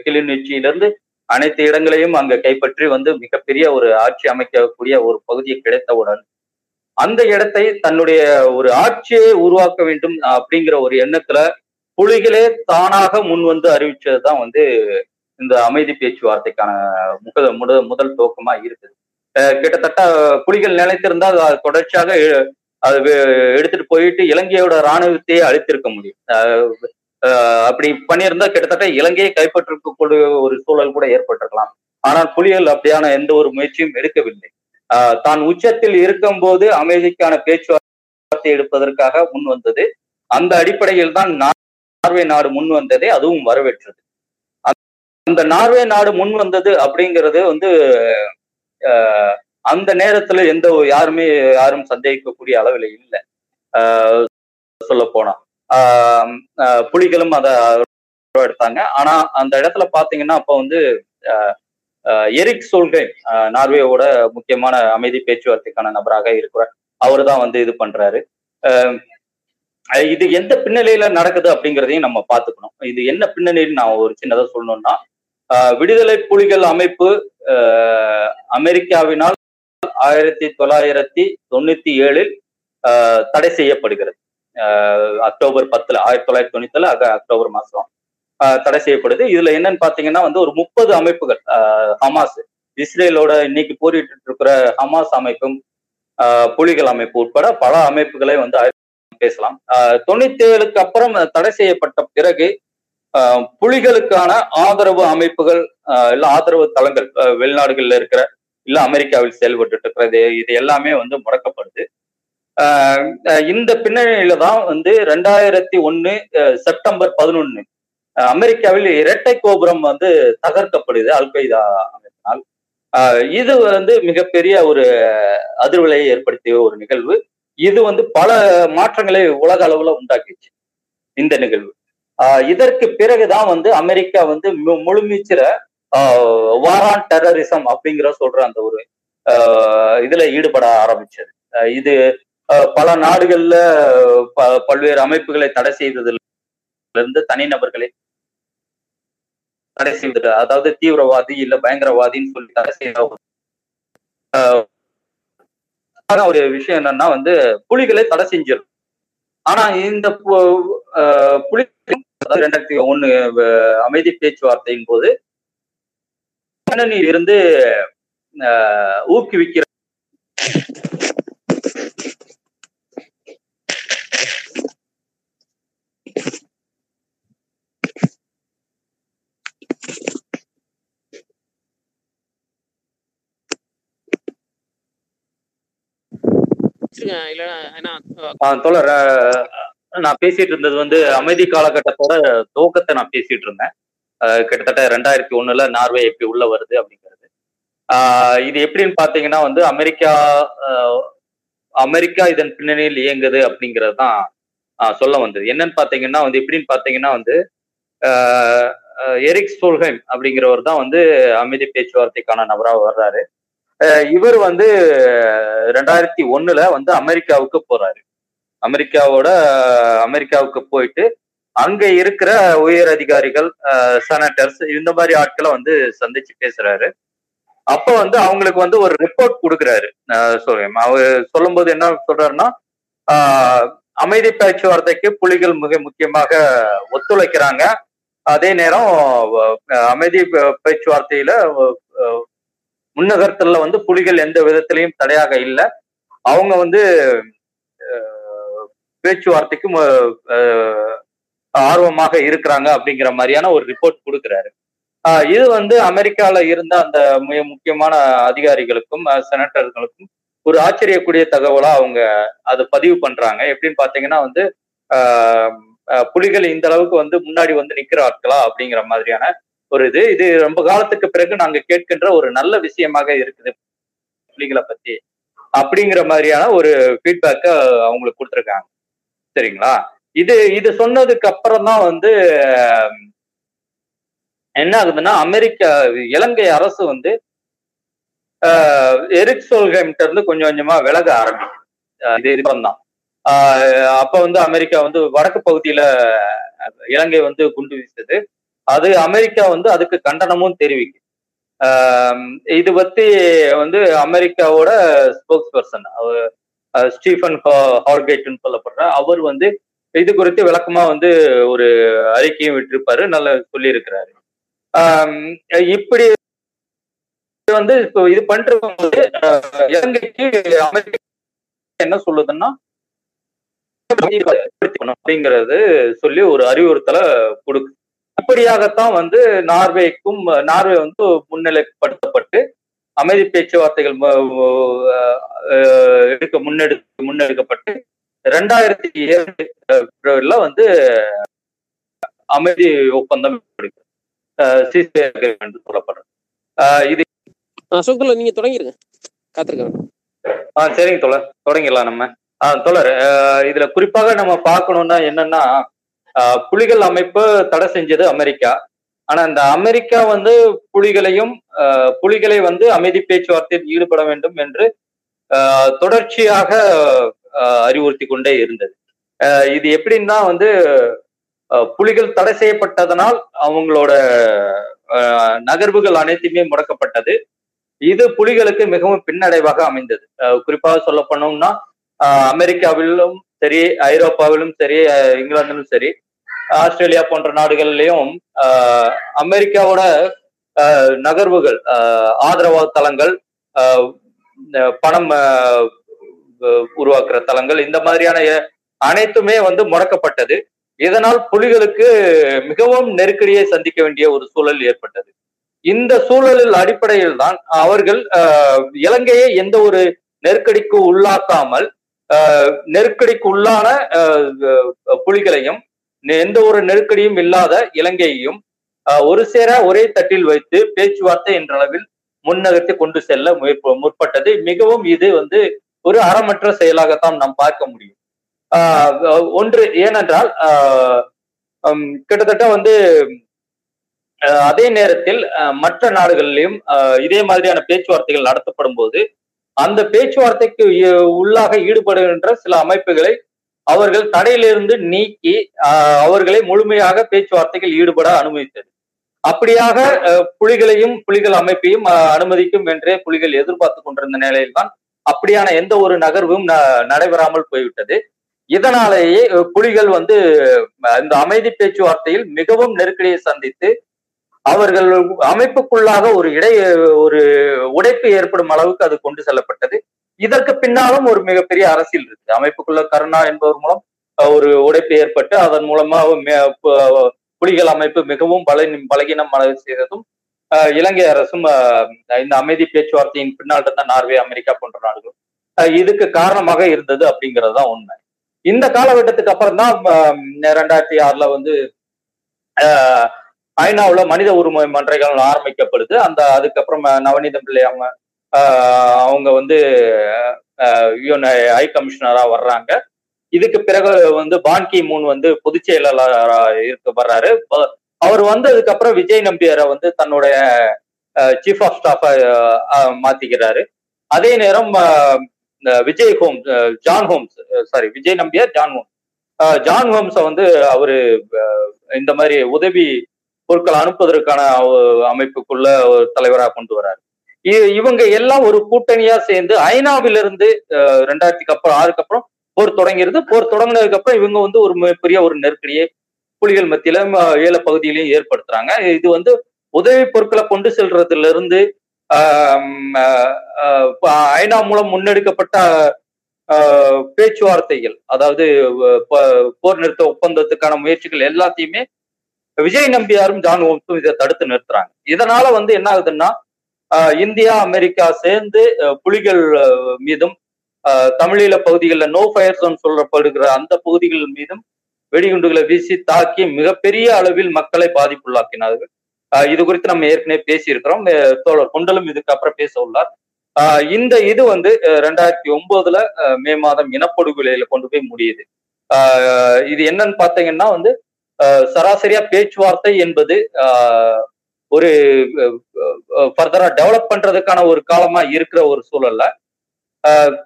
கிளிநொச்சியிலிருந்து அனைத்து இடங்களையும் அங்க கைப்பற்றி வந்து மிகப்பெரிய ஒரு ஆட்சி அமைக்கக்கூடிய ஒரு பகுதியை கிடைத்தவுடன் அந்த இடத்தை தன்னுடைய ஒரு ஆட்சியை உருவாக்க வேண்டும் அப்படிங்கிற ஒரு எண்ணத்துல புலிகளே தானாக முன் வந்து அறிவிச்சதுதான் வந்து இந்த அமைதி பேச்சுவார்த்தைக்கான முக முத முதல் துவக்கமா இருக்குது. கிட்டத்தட்ட புலிகள் நிலைத்திருந்தால் அது தொடர்ச்சியாக அது எடுத்துட்டு போயிட்டு இலங்கையோட இராணுவத்தையே அழித்திருக்க முடியும். அப்படி பண்ணியிருந்தா கிட்டத்தட்ட இலங்கையை கைப்பற்றக்கூடிய ஒரு சூழல் கூட ஏற்பட்டிருக்கலாம். ஆனால் புலிகள் அப்படியான எந்த ஒரு முயற்சியும் எடுக்கவில்லை. ஆஹ் தான் உச்சத்தில் இருக்கும் போது அமைதிக்கான பேச்சுவார்த்தை எடுப்பதற்காக முன் வந்தது அந்த அடிப்படையில் தான் நார்வே நாடு முன் வந்ததே அதுவும் வரவேற்றது. அந்த நார்வே நாடு முன் வந்தது அப்படிங்கிறது வந்து அந்த நேரத்துல எந்த ஒரு- யாருமே யாரும் சந்தேகிக்கக்கூடிய அளவில் இல்லை. சொல்ல போனா. புலிகளும் அதை [unintelligible] எடுத்தாங்க. ஆனா அந்த இடத்துல பாத்தீங்கன்னா அப்ப வந்து எரிக் சோல்கை நார்வேயோட முக்கியமான அமைதி பேச்சுவார்த்தைக்கான நபராக இருக்கிறார். அவர் தான் வந்து இது பண்றாரு. இது எந்த பின்னணியில நடக்குது அப்படிங்கிறதையும் நம்ம பார்த்துக்கணும். இது என்ன பின்னணியில் நான் ஒரு சின்னதாக சொல்லணும்னா விடுதலை புலிகள் அமைப்பு ஆஹ் அமெரிக்காவினால் ஆயிரத்தி தொள்ளாயிரத்தி தொண்ணூத்தி ஏழில் ஆஹ் தடை செய்யப்படுகிறது. ஆஹ் அக்டோபர் பத்துல ஆயிரத்தி தொள்ளாயிரத்தி தொண்ணூத்துல அக்டோபர் மாசம் தடை செய்யப்படுது. இதுல என்னன்னு பாத்தீங்கன்னா வந்து ஒரு முப்பது அமைப்புகள் ஆஹ் ஹமாஸ் இஸ்ரேலோட இன்னைக்கு போரிட்டு இருக்கிற ஹமாஸ் அமைப்பும் ஆஹ் புலிகள் அமைப்பு உட்பட பல அமைப்புகளை வந்து பேசலாம். ஆஹ் தொண்ணூத்தி ஏழுக்கு அப்புறம் தடை செய்யப்பட்ட பிறகு புலிகளுக்கான ஆதரவு அமைப்புகள் இல்ல ஆதரவு தளங்கள் வெளிநாடுகளில் வெளிநாடுகள்ல இருக்கிற இல்ல அமெரிக்காவில் செயல்பட்டு இருக்கிறது இது எல்லாமே வந்து முடக்கப்படுது. இந்த பின்னணியில தான் வந்து ரெண்டாயிரத்தி ஒன்னு செப்டம்பர் பதினொன்னு அமெரிக்காவில் இரட்டை கோபுரம் வந்து தகர்க்கப்படுது அல்கொய்தா அமைப்பினால். இது வந்து மிகப்பெரிய ஒரு அதிர்வலையை ஏற்படுத்திய ஒரு நிகழ்வு. இது வந்து பல மாற்றங்களை உலக அளவுல உண்டாக்கிச்சு இந்த நிகழ்வு. இதற்கு பிறகுதான் வந்து அமெரிக்கா வந்து மு- முழுமீச்சிற வாரான் டெரரிசம் அப்படிங்கிற சொல்ற அந்த ஒரு ஆஹ் இதுல ஈடுபட ஆரம்பிச்சது. இது பல நாடுகள்ல பல்வேறு அமைப்புகளை தடை செய்ததுல இருந்து தனிநபர்களை தடை செய்தது. அதாவது தீவிரவாதி இல்ல பயங்கரவாதின்னு சொல்லி தடை செய்ய ஆஹ் ஒரு விஷயம் என்னன்னா வந்து புலிகளை தடை செஞ்சிடும் ஆனா இந்த பு- ஆஹ் புலி ரெண்டாயிரத்தி அஹ் அமைதி பேச்சுவார்த்தையின் போது பின்னணியில் இருந்து ஊக்குவிக்கிற இல்லைன்னா தோழர் நான் பேசிட்டு இருந்தது வந்து அமைதி காலகட்டத்தோட துவக்கத்தை நான் பேசிட்டு இருந்தேன். கிட்டத்தட்ட ரெண்டாயிரத்தி ஒண்ணுல நார்வே எப்படி உள்ள வருது அப்படிங்கிறது. ஆஹ் இது எப்படின்னு பாத்தீங்கன்னா வந்து அமெரிக்கா அமெரிக்கா இதன் பின்னணியில் இயங்குது அப்படிங்கிறது தான் சொல்ல வந்தது. என்னன்னு பாத்தீங்கன்னா வந்து எப்படின்னு பாத்தீங்கன்னா வந்து எரிக் ஸ்டோல்ஹைம் அப்படிங்கிறவர் தான் வந்து அமைதி பேச்சுவார்த்தைக்கான நபராக வர்றாரு. இவர் வந்து ரெண்டாயிரத்தி ஒண்ணுல வந்து அமெரிக்காவுக்கு போறாரு. அமெரிக்காவோட அமெரிக்காவுக்கு போயிட்டு அங்க இருக்கிற உயர் அதிகாரிகள் செனட்டர்ஸ் இந்த மாதிரி ஆட்களை வந்து சந்திச்சு பேசுறாரு. அப்ப வந்து அவங்களுக்கு வந்து ஒரு ரிப்போர்ட் கொடுக்குறாரு. சொல்றேன். அவர் சொல்லும்போது என்ன சொல்றாருன்னா அமைதி பேச்சுவார்த்தைக்கு புலிகள் மிக முக்கியமாக ஒத்துழைக்கிறாங்க. அதே நேரம் அமைதி பேச்சுவார்த்தையில முன்னகர்த்தல வந்து புலிகள் எந்த விதத்திலையும் தடையாக இல்லை. அவங்க வந்து பேச்சுவார்த்தைக்கு ஆர்வமாக இருக்கிறாங்க அப்படிங்கிற மாதிரியான ஒரு ரிப்போர்ட் கொடுக்குறாரு. இது வந்து அமெரிக்கால இருந்த அந்த மிக முக்கியமான அதிகாரிகளுக்கும் செனட்டர்களுக்கும் ஒரு ஆச்சரியக்கூடிய தகவலா அவங்க அதை பதிவு பண்றாங்க. எப்படின்னு பாத்தீங்கன்னா வந்து புலிகள் இந்த அளவுக்கு வந்து முன்னாடி வந்து நிக்கிற ஆட்களா அப்படிங்கிற மாதிரியான ஒரு இது. இது ரொம்ப காலத்துக்கு பிறகு நாங்க கேட்கின்ற ஒரு நல்ல விஷயமாக இருக்குது புலிகளை பத்தி. அப்படிங்கிற மாதிரியான ஒரு ஃபீட்பேக்க அவங்களுக்கு கொடுத்துருக்காங்க. சரிங்களா இது இது சொன்னதுக்கு அப்புறம் தான் வந்து என்ன ஆகுதுன்னா அமெரிக்கா இலங்கை அரசு வந்து ஆஹ், எரிக் சோல்ஹெம்ட்ட இருந்து கொஞ்சம் கொஞ்சமா விலக ஆரம்பிக்கும் இது தான். அப்ப வந்து அமெரிக்கா வந்து வடக்கு பகுதியில இலங்கை வந்து குண்டு வீசுது அது அமெரிக்கா வந்து அதுக்கு கண்டனமும் தெரிவிக்கும் இது பத்தி வந்து அமெரிக்காவோட ஸ்போக்ஸ் பர்சன் ஸ்டீஃபன் ஹார்கேட்னு சொல்லப்படுற அவர் வந்து இது குறித்து விளக்கமா வந்து ஒரு அறிக்கையும் விட்டிருப்பாரு நல்லா சொல்லியிருக்கிறாரு. இப்படி வந்து இப்போ இது பண்றது இலங்கைக்கு அமெரிக்கா என்ன சொல்லுதுன்னா அப்படிங்கிறது சொல்லி ஒரு அறிவுறுத்தலை கொடுக்கு இப்படியாகத்தான் வந்து நார்வேக்கும் நார்வே வந்து முன்னிலைப்படுத்தப்பட்டு அமைதி பேச்சுவார்த்தைகள் எடுக்க முன்னெடுக்க முன்னெடுக்கப்பட்டு ரெண்டாயிரத்தி ஏழுல வந்து அமைதி ஒப்பந்தம் என்று சொல்லப்படுறது. இது அசோக் நீங்க தொடங்கிருங்க. காத்திருக்கேன் ஆ சரிங்க தோழர். தொடங்கிடலாம் நம்ம. ஆ தோழர் இதுல குறிப்பாக நம்ம பார்க்கணும்னா என்னன்னா புலிகள் அமைப்பு தடை செஞ்சது அமெரிக்கா. ஆனா இந்த அமெரிக்கா வந்து புலிகளையும் புலிகளை வந்து அமைதி பேச்சுவார்த்தையில் ஈடுபட வேண்டும் என்று தொடர்ச்சியாக அறிவுறுத்தி கொண்டே இருந்தது. இது எப்படின்னா வந்து புலிகள் தடை செய்யப்பட்டதனால் அவங்களோட நகர்வுகள் அனைத்துமே முடக்கப்பட்டது. இது புலிகளுக்கு மிகவும் பின்னடைவாக அமைந்தது. குறிப்பாக சொல்ல பண்ணோம்னா அமெரிக்காவிலும் சரி ஐரோப்பாவிலும் சரி இங்கிலாந்திலும் சரி ஆஸ்திரேலியா போன்ற நாடுகள்லயும் அமெரிக்காவோட நகர்வுகள் ஆதரவு தளங்கள் பணம் உருவாக்குற தளங்கள் இந்த மாதிரியான அனைத்துமே வந்து முடக்கப்பட்டது. இதனால் புலிகளுக்கு மிகவும் நெருக்கடியை சந்திக்க வேண்டிய ஒரு சூழல் ஏற்பட்டது. இந்த சூழலில் அடிப்படையில் தான் அவர்கள் இலங்கையை எந்த ஒரு நெருக்கடிக்கு உள்ளாக்காமல் நெருக்கடிக்கு உள்ளான புலிகளையும் எந்த ஒரு நெருக்கடியும் இல்லாத இலங்கையையும் ஒரு சேர ஒரே தட்டில் வைத்து பேச்சுவார்த்தை என்ற அளவில் முன்னகர்த்தி கொண்டு செல்ல முற்பட்டது. மிகவும் இது வந்து ஒரு அறமற்ற செயலாகத்தான் நாம் பார்க்க முடியும். ஒன்று ஏனென்றால் கிட்டத்தட்ட வந்து அதே நேரத்தில் மற்ற நாடுகளிலும் இதே மாதிரியான பேச்சுவார்த்தைகள் நடத்தப்படும் போது அந்த பேச்சுவார்த்தைக்கு உள்ளாக ஈடுபடுகின்ற சில அமைப்புகளை அவர்கள் தடையிலிருந்து நீக்கி அவர்களை முழுமையாக பேச்சுவார்த்தைகள் ஈடுபட அனுமதித்தது. அப்படியாக புலிகளையும் புலிகள் அமைப்பையும் அனுமதிக்கும் என்றே புலிகள் எதிர்பார்த்து கொண்டிருந்த நிலையில்தான் அப்படியான எந்த ஒரு நகர்வும் நடைபெறாமல் போய்விட்டது. இதனாலேயே புலிகள் வந்து இந்த அமைதி பேச்சுவார்த்தையில் மிகவும் நெருக்கடியை சந்தித்து அவர்கள் அமைப்புக்குள்ளாக ஒரு இடை ஒரு உடைப்பு ஏற்படும் அளவுக்கு அது கொண்டு செல்லப்பட்டது. இதற்கு பின்னாலும் ஒரு மிகப்பெரிய அரசியல் இருக்கு அமைப்புக்குள்ள கருணா என்பவர் மூலம் ஒரு உடைப்பு ஏற்பட்டு அதன் மூலமா புலிகள் அமைப்பு மிகவும் பல பலகீனம் செய்ததும் இலங்கை அரசும் இந்த அமைதி பேச்சுவார்த்தையின் பின்னால் இருந்த நார்வே அமெரிக்கா போன்ற நாடுகளும் இதுக்கு காரணமாக இருந்தது அப்படிங்கிறது தான் உண்மை. இந்த காலகட்டத்துக்கு அப்புறம் தான் ரெண்டாயிரத்தி ஆறுல வந்து ஐநாவில் மனித உரிமை மன்றங்கள் ஆரம்பிக்கப்படுது. அந்த அதுக்கப்புறம் நவநீதம் பிள்ளை அவங்க வந்து யூஎன் ஹை கமிஷனரா வர்றாங்க. இதுக்கு பிறகு வந்து பான்கி மூன் வந்து பொதுச் செயலாளராக இருக்க வர்றாரு. அவர் வந்ததுக்கு அப்புறம் விஜய் நம்பியாரை வந்து தன்னுடைய சீஃப் ஆஃப் ஸ்டாஃபா மாத்திக்கிறாரு. அதே நேரம் Vijay Holmes John Holmes sorry Vijay Nambiar John Holmes. John ஹோம்ஸை வந்து அவரு இந்த மாதிரி உதவி பொருட்கள் அனுப்புவதற்கான அமைப்புக்குள்ள ஒரு தலைவராக கொண்டு வர்றாரு. இவங்க எல்லாம் ஒரு கூட்டணியா சேர்ந்து ஐநாவிலிருந்து ரெண்டாயிரத்துக்கு அப்புறம் ஆறுக்கு அப்புறம் போர் தொடங்கிருது போர் தொடங்கினதுக்கு அப்புறம் இவங்க வந்து ஒரு பெரிய ஒரு நெருக்கடியை புலிகள் மத்தியில ஏல பகுதியிலையும் ஏற்படுத்துறாங்க. இது வந்து உதவி பொருட்களை கொண்டு செல்றதுல இருந்து ஐநா மூலம் முன்னெடுக்கப்பட்ட பேச்சுவார்த்தைகள் அதாவது போர் நிறுத்த ஒப்பந்தத்துக்கான முயற்சிகள் எல்லாத்தையுமே விஜய் நம்பியாரும் ஜான் ஓம்ஸும் இதை தடுத்து நிறுத்துறாங்க. இதனால வந்து என்ன ஆகுதுன்னா இந்தியா அமெரிக்கா சேர்ந்து புலிகள் மீதும் தமிழீழ பகுதிகளில் நோ ஃபயர் ஜோன் சொல்லப்படுகிற அந்த பகுதிகள் மீதும் வெடிகுண்டுகளை வீசி தாக்கி மிகப்பெரிய அளவில் மக்களை பாதிப்புள்ளாக்கினார்கள். இது குறித்து நம்ம ஏற்கனவே பேசியிருக்கிறோம். தோழர் கொண்டலும் இதுக்கு அப்புறம் பேச உள்ளார். இந்த இது வந்து ரெண்டாயிரத்தி ஒன்பதுல மே மாதம் இனப்படுகொலையில கொண்டு போய் முடியுது. இது என்னன்னு பார்த்தீங்கன்னா வந்து சராசரியா பேச்சுவார்த்தை என்பது ஒரு ஃபர்தரா டெவலப் பண்றதுக்கான ஒரு காலமா இருக்கிற ஒரு சூழல்ல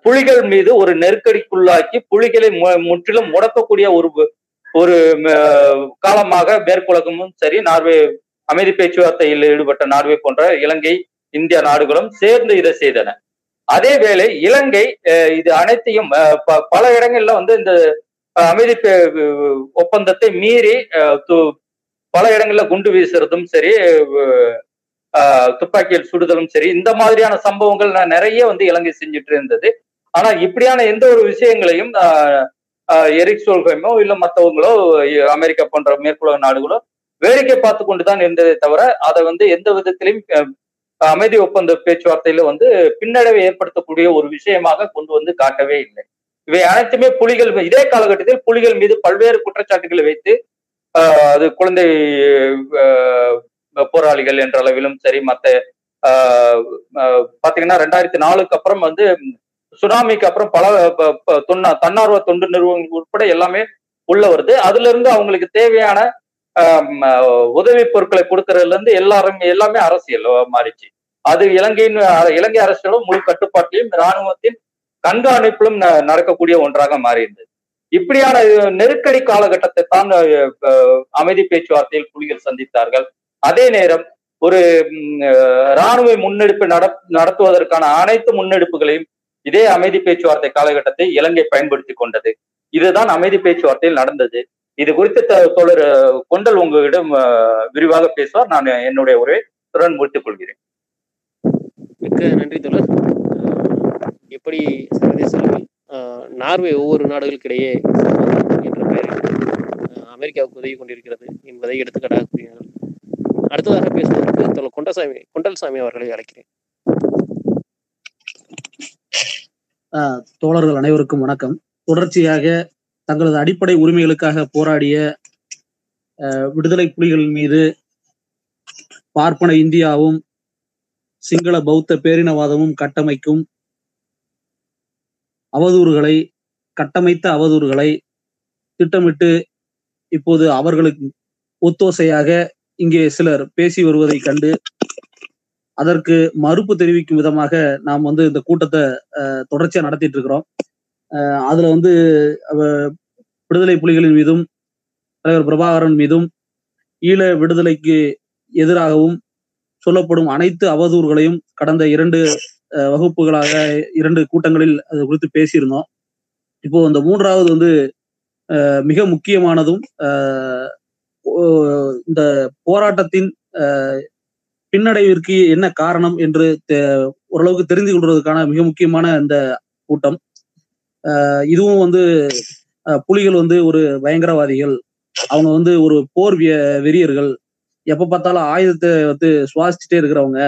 புலிகள் மீது ஒரு நெருக்கடிக்குள்ளாக்கி புலிகளை முற்றிலும் முடக்கக்கூடிய ஒரு ஒரு காலமாக மேற்குலகமும் சரி நார்வே அமைதி பேச்சுவார்த்தையில் ஈடுபட்ட நார்வே போன்ற இலங்கை இந்திய நாடுகளும் சேர்ந்து இதை செய்தன. அதே வேளை இலங்கை இது அனைத்தையும் பல இடங்கள்ல வந்து இந்த அமைதி ஒப்பந்தத்தை மீறி பல இடங்கள்ல குண்டு வீசுறதும் சரி துப்பாக்கியில் சுடுதலும் சரி இந்த மாதிரியான சம்பவங்கள் நான் நிறைய வந்து இலங்கை செஞ்சுட்டு இருந்தது. ஆனா இப்படியான எந்த ஒரு விஷயங்களையும் எரிக் சோல்கைமோ இல்ல மற்றவங்களோ அமெரிக்கா போன்ற மேற்குலக நாடுகளோ வேடிக்கை பார்த்து கொண்டுதான் இருந்ததே தவிர அதை வந்து எந்த விதத்திலையும் அமைதி ஒப்பந்த பேச்சுவார்த்தையில வந்து பின்னடைவை ஏற்படுத்தக்கூடிய ஒரு விஷயமாக கொண்டு வந்து காட்டவே இல்லை. இவை அனைத்துமே புலிகள் இதே காலகட்டத்தில் புலிகள் மீது பல்வேறு குற்றச்சாட்டுகளை வைத்து அது குழந்தை போராளிகள் என்ற அளவிலும் சரி மற்ற பாத்தீங்கன்னா ரெண்டாயிரத்தி நாலுக்கு அப்புறம் வந்து சுனாமிக்கு அப்புறம் பல தொன்னா தன்னார்வ தொண்டு நிறுவனங்கள் உட்பட எல்லாமே உள்ள வருது. அதுல இருந்து அவங்களுக்கு தேவையான உதவி பொருட்களை கொடுக்கறதுல இருந்து எல்லாரும் எல்லாமே அரசியல் மாறிச்சு. அது இலங்கையின் இலங்கை அரசியலும் முழு கட்டுப்பாட்டிலும் இராணுவத்தின் கண்காணிப்பிலும் நடக்கக்கூடிய ஒன்றாக மாறியிருந்தது. இப்படியான நெருக்கடி காலகட்டத்தை தான் அமைதி பேச்சுவார்த்தையில் புலிகள் சந்தித்தார்கள். அதே நேரம் ஒரு இராணுவ முன்னெடுப்பு நட நடத்துவதற்கான அனைத்து முன்னெடுப்புகளையும் இதே அமைதி பேச்சுவார்த்தை காலகட்டத்தை இலங்கை பயன்படுத்தி கொண்டது. இதுதான் அமைதி பேச்சுவார்த்தையில் நடந்தது. இது குறித்து தொடர் கொண்டல் உங்களிடம் விரிவாக பேசுவார். நான் என்னுடைய உரையை துடன் முடித்துக் கொள்கிறேன். மிக்க நன்றி தொடர் எப்படி சர்வதேச அளவில் நார்வே ஒவ்வொரு நாடுகளுக்கிடையே என்ற பெயரில் அமெரிக்காவுக்கு உதவி கொண்டிருக்கிறது என்பதை எடுத்துக்காட்டாக கூறினார் அடுத்ததாக பேசுவதற்கு தோழர் கொண்டசாமி கொண்டல்சாமி அவர்களை அழைக்கிறேன். தோழர்கள் அனைவருக்கும் வணக்கம். தொடர்ச்சியாக தங்களது அடிப்படை உரிமைகளுக்காக போராடிய விடுதலை புலிகள் மீது பார்ப்பன இந்தியாவும் சிங்கள பௌத்த பேரினவாதமும் கட்டமைக்கும் அவதூறுகளை கட்டமைத்த அவதூறுகளை திட்டமிட்டு இப்போது அவர்களுக்கு ஒத்தோசையாக இங்கே சிலர் பேசி வருவதை கண்டு அதற்கு மறுப்பு தெரிவிக்கும் விதமாக நாம் வந்து இந்த கூட்டத்தை தொடர்ச்சியா நடத்திட்டு இருக்கிறோம் அதுல வந்து விடுதலை புலிகளின் மீதும் தலைவர் பிரபாகரன் மீதும் ஈழ விடுதலைக்கு எதிராகவும் சொல்லப்படும் அனைத்து அவதூறுகளையும் கடந்த இரண்டு வகுப்புகளாக இரண்டு கூட்டங்களில் அது குறித்து பேசியிருந்தோம். இப்போ இந்த மூன்றாவது வந்து மிக முக்கியமானதும் இந்த போராட்டத்தின் பின்னடைவிற்கு என்ன காரணம் என்று ஓரளவுக்கு தெரிந்து கொள்வதற்கான மிக முக்கியமான இந்த கூட்டம். இதுவும் வந்து புலிகள் வந்து ஒரு பயங்கரவாதிகள். அவங்க வந்து ஒரு போர் வெறியர்கள். எப்ப பார்த்தாலும் ஆயுதத்தை வந்து சுவாசிச்சுட்டே இருக்கிறவங்க.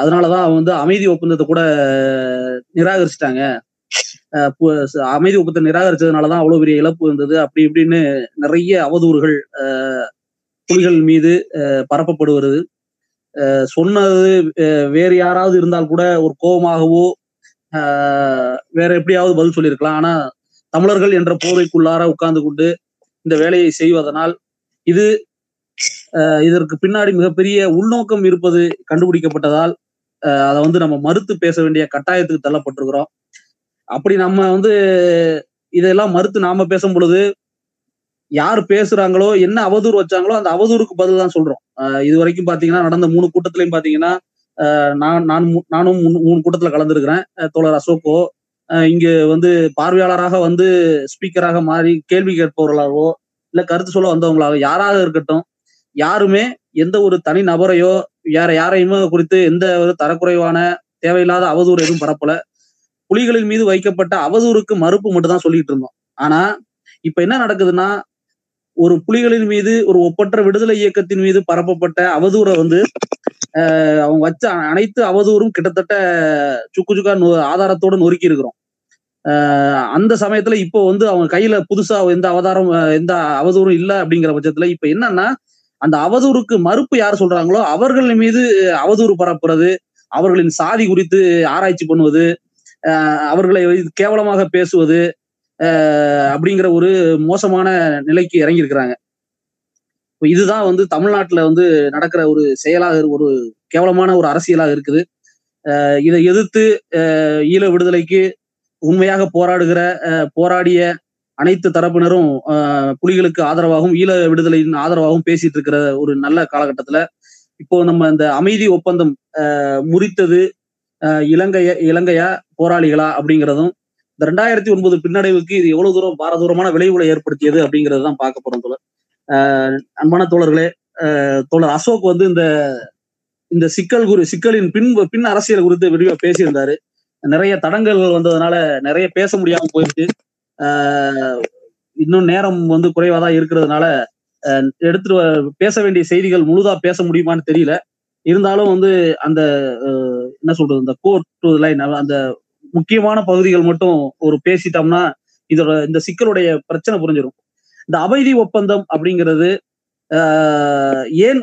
அதனாலதான் அவங்க வந்து அமைதி ஒப்பந்தத்தை கூட நிராகரிச்சிட்டாங்க. அமைதி ஒப்பந்தத்தை நிராகரிச்சதுனாலதான் அவ்வளவு பெரிய இழப்பு இருந்தது அப்படி இப்படின்னு நிறைய அவதூறுகள் புலிகள் மீது பரப்பப்படுவது சொன்னது வேறு யாராவது இருந்தால் கூட ஒரு கோபமாகவோ வேற எப்படியாவது பதில் சொல்லியிருக்கலாம். ஆனா தமிழர்கள் என்ற போர்வைக்குள்ளார உட்கார்ந்து கொண்டு இந்த வேலையை செய்வதனால் இது இதற்கு பின்னாடி மிகப்பெரிய உள்நோக்கம் இருப்பது கண்டுபிடிக்கப்பட்டதால் அதை வந்து நம்ம மறுத்து பேச வேண்டிய கட்டாயத்துக்கு தள்ளப்பட்டிருக்கிறோம். அப்படி நம்ம வந்து இதெல்லாம் மறுத்து நாம பேசும் பொழுது யார் பேசுறாங்களோ என்ன அவதூறு வச்சாங்களோ அந்த அவதூறுக்கு பதில் தான் சொல்றோம். இது வரைக்கும் பாத்தீங்கன்னா நடந்த மூணு கூட்டத்திலையும் பாத்தீங்கன்னா நான் நான் நானும் மூணு கூட்டத்துல கலந்துருக்கிறேன். தோழர் அசோக்கோ இங்க வந்து பார்வையாளராக வந்து ஸ்பீக்கராக மாறி கேள்வி கேட்பவர்களாகவோ இல்ல கருத்து சொல்ல வந்தவங்களாக யாராக இருக்கட்டும் யாருமே எந்த ஒரு தனி நபரையோ வேற யாரையுமே குறித்து எந்த ஒரு தரக்குறைவான தேவையில்லாத அவதூறு எதுவும் பரப்பல. புலிகளின் மீது வைக்கப்பட்ட அவதூறுக்கு மறுப்பு மட்டும் தான் சொல்லிட்டு இருந்தோம். ஆனா இப்ப என்ன நடக்குதுன்னா ஒரு புலிகளின் மீது ஒரு ஒப்பற்ற விடுதலை இயக்கத்தின் மீது பரப்பப்பட்ட அவதூறை வந்து அவங்க வச்ச அனைத்து அவதூறும் கிட்டத்தட்ட சுக்கு சுக்கா ஆதாரத்தோட நொறுக்கி இருக்கிறோம். அந்த சமயத்துல இப்போ வந்து அவங்க கையில புதுசா எந்த அவதாரம் எந்த அவதூறும் இல்லை அப்படிங்கிற பட்சத்துல இப்ப என்னன்னா அந்த அவதூறுக்கு மறுப்பு யார் சொல்றாங்களோ அவர்கள் மீது அவதூறு பரப்புறது அவர்களின் சாதி குறித்து ஆராய்ச்சி பண்ணுவது அவர்களை கேவலமாக பேசுவது அப்படிங்கிற ஒரு மோசமான நிலைக்கு இறங்கி இருக்கிறாங்க இதுதான் வந்து தமிழ்நாட்டுல வந்து நடக்கிற ஒரு செயலாக ஒரு கேவலமான ஒரு அரசியலாக இருக்குது. இதை எதிர்த்து ஈழ விடுதலைக்கு உண்மையாக போராடுகிற போராடிய அனைத்து தரப்பினரும் புலிகளுக்கு ஆதரவாகவும் ஈழ விடுதலையின் ஆதரவாகவும் பேசிட்டு இருக்கிற ஒரு நல்ல காலகட்டத்துல இப்போ நம்ம இந்த அமைதி ஒப்பந்தம் முறித்தது இலங்கைய இலங்கையா போராளிகளா அப்படிங்கிறதும் இந்த ரெண்டாயிரத்தி ஒன்பது பின்னடைவுக்கு இது எவ்வளவு தூரம் பாரதூரமான விளைவுகளை ஏற்படுத்தியது அப்படிங்கிறது தான் பார்க்க போறோம் தோழர். அன்பான தோழர்களே தோழர் அசோக் வந்து இந்த இந்த சிக்கல் குறி சிக்கலின் பின் பின் அரசியல் குறித்து விரிவா பேசியிருந்தாரு. நிறைய தடங்கல்கள் வந்ததுனால நிறைய பேச முடியாம போயிருக்கு இன்னும் நேரம் வந்து குறைவா தான் இருக்கிறதுனால எடுத்துட்டு பேச வேண்டிய செய்திகள் முழுதா பேச முடியுமான்னு தெரியல. இருந்தாலும் வந்து அந்த என்ன சொல்றது இந்த கோர்ட் லைன் அந்த முக்கியமான பகுதிகள் மட்டும் ஒரு பேசிட்டோம்னா இதோட இந்த சிக்கலுடைய பிரச்சனை புரிஞ்சிடும் இந்த அமைதி ஒப்பந்தம் அப்படிங்கிறது ஏன்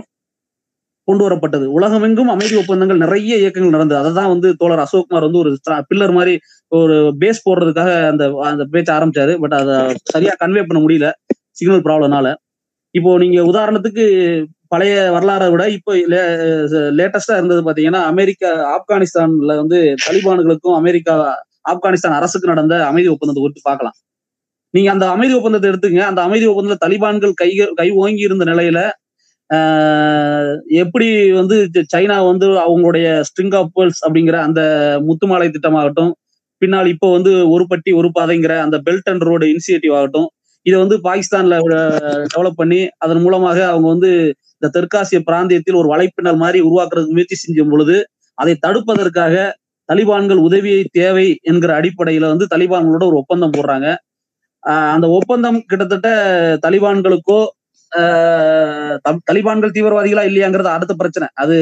கொண்டு வரப்பட்டது உலகமெங்கும் அமைதி ஒப்பந்தங்கள் நிறைய இயக்கங்கள் நடந்தது. அதை தான் வந்து தோழர் அசோக்குமார் வந்து ஒரு பில்லர் மாதிரி ஒரு பேஸ் போடுறதுக்காக அந்த அந்த பேச்ச ஆரம்பிச்சாரு. பட் அதை சரியா கன்வே பண்ண முடியல. சிக்னல் ப்ராப்ளம்னால இப்போ நீங்க உதாரணத்துக்கு பழைய வரலாறை விட இப்போ லேட்டஸ்டா இருந்தது பாத்தீங்கன்னா அமெரிக்கா ஆப்கானிஸ்தான்ல வந்து தலிபான்களுக்கும் அமெரிக்கா ஆப்கானிஸ்தான் அரசுக்கு நடந்த அமைதி ஒப்பந்தத்தை குறித்து பார்க்கலாம். நீங்க அந்த அமைதி ஒப்பந்தத்தை எடுத்துங்க அந்த அமைதி ஒப்பந்தத்துல தலிபான்கள் கை கை ஓங்கி இருந்த நிலையில எப்படி வந்து சைனா வந்து அவங்களுடைய ஸ்ட்ரிங் ஆஃப் பேர்ல்ஸ் அப்படிங்கிற அந்த முத்துமாலை திட்டமாகட்டும் பின்னால் இப்போ வந்து ஒரு பட்டி ஒரு பாதைங்கிற அந்த பெல்ட் அண்ட் ரோடு இனிஷியேட்டிவ் ஆகட்டும் இதை வந்து பாகிஸ்தான்ல டெவலப் பண்ணி அதன் மூலமாக அவங்க வந்து இந்த தெற்காசிய பிராந்தியத்தில் ஒரு வலைப்பின்னல் மாதிரி உருவாக்குறதுக்கு முயற்சி செஞ்சும் பொழுது அதை தடுப்பதற்காக தலிபான்கள் உதவியை தேவை என்கிற அடிப்படையில வந்து தலிபான்களோட ஒரு ஒப்பந்தம் போடுறாங்க. அந்த ஒப்பந்தம் கிட்டத்தட்ட தலிபான்களுக்கோ தலிபான்கள் தீவிரவாதிகளா இல்லையாங்கிறது அடுத்த பிரச்சனை. அது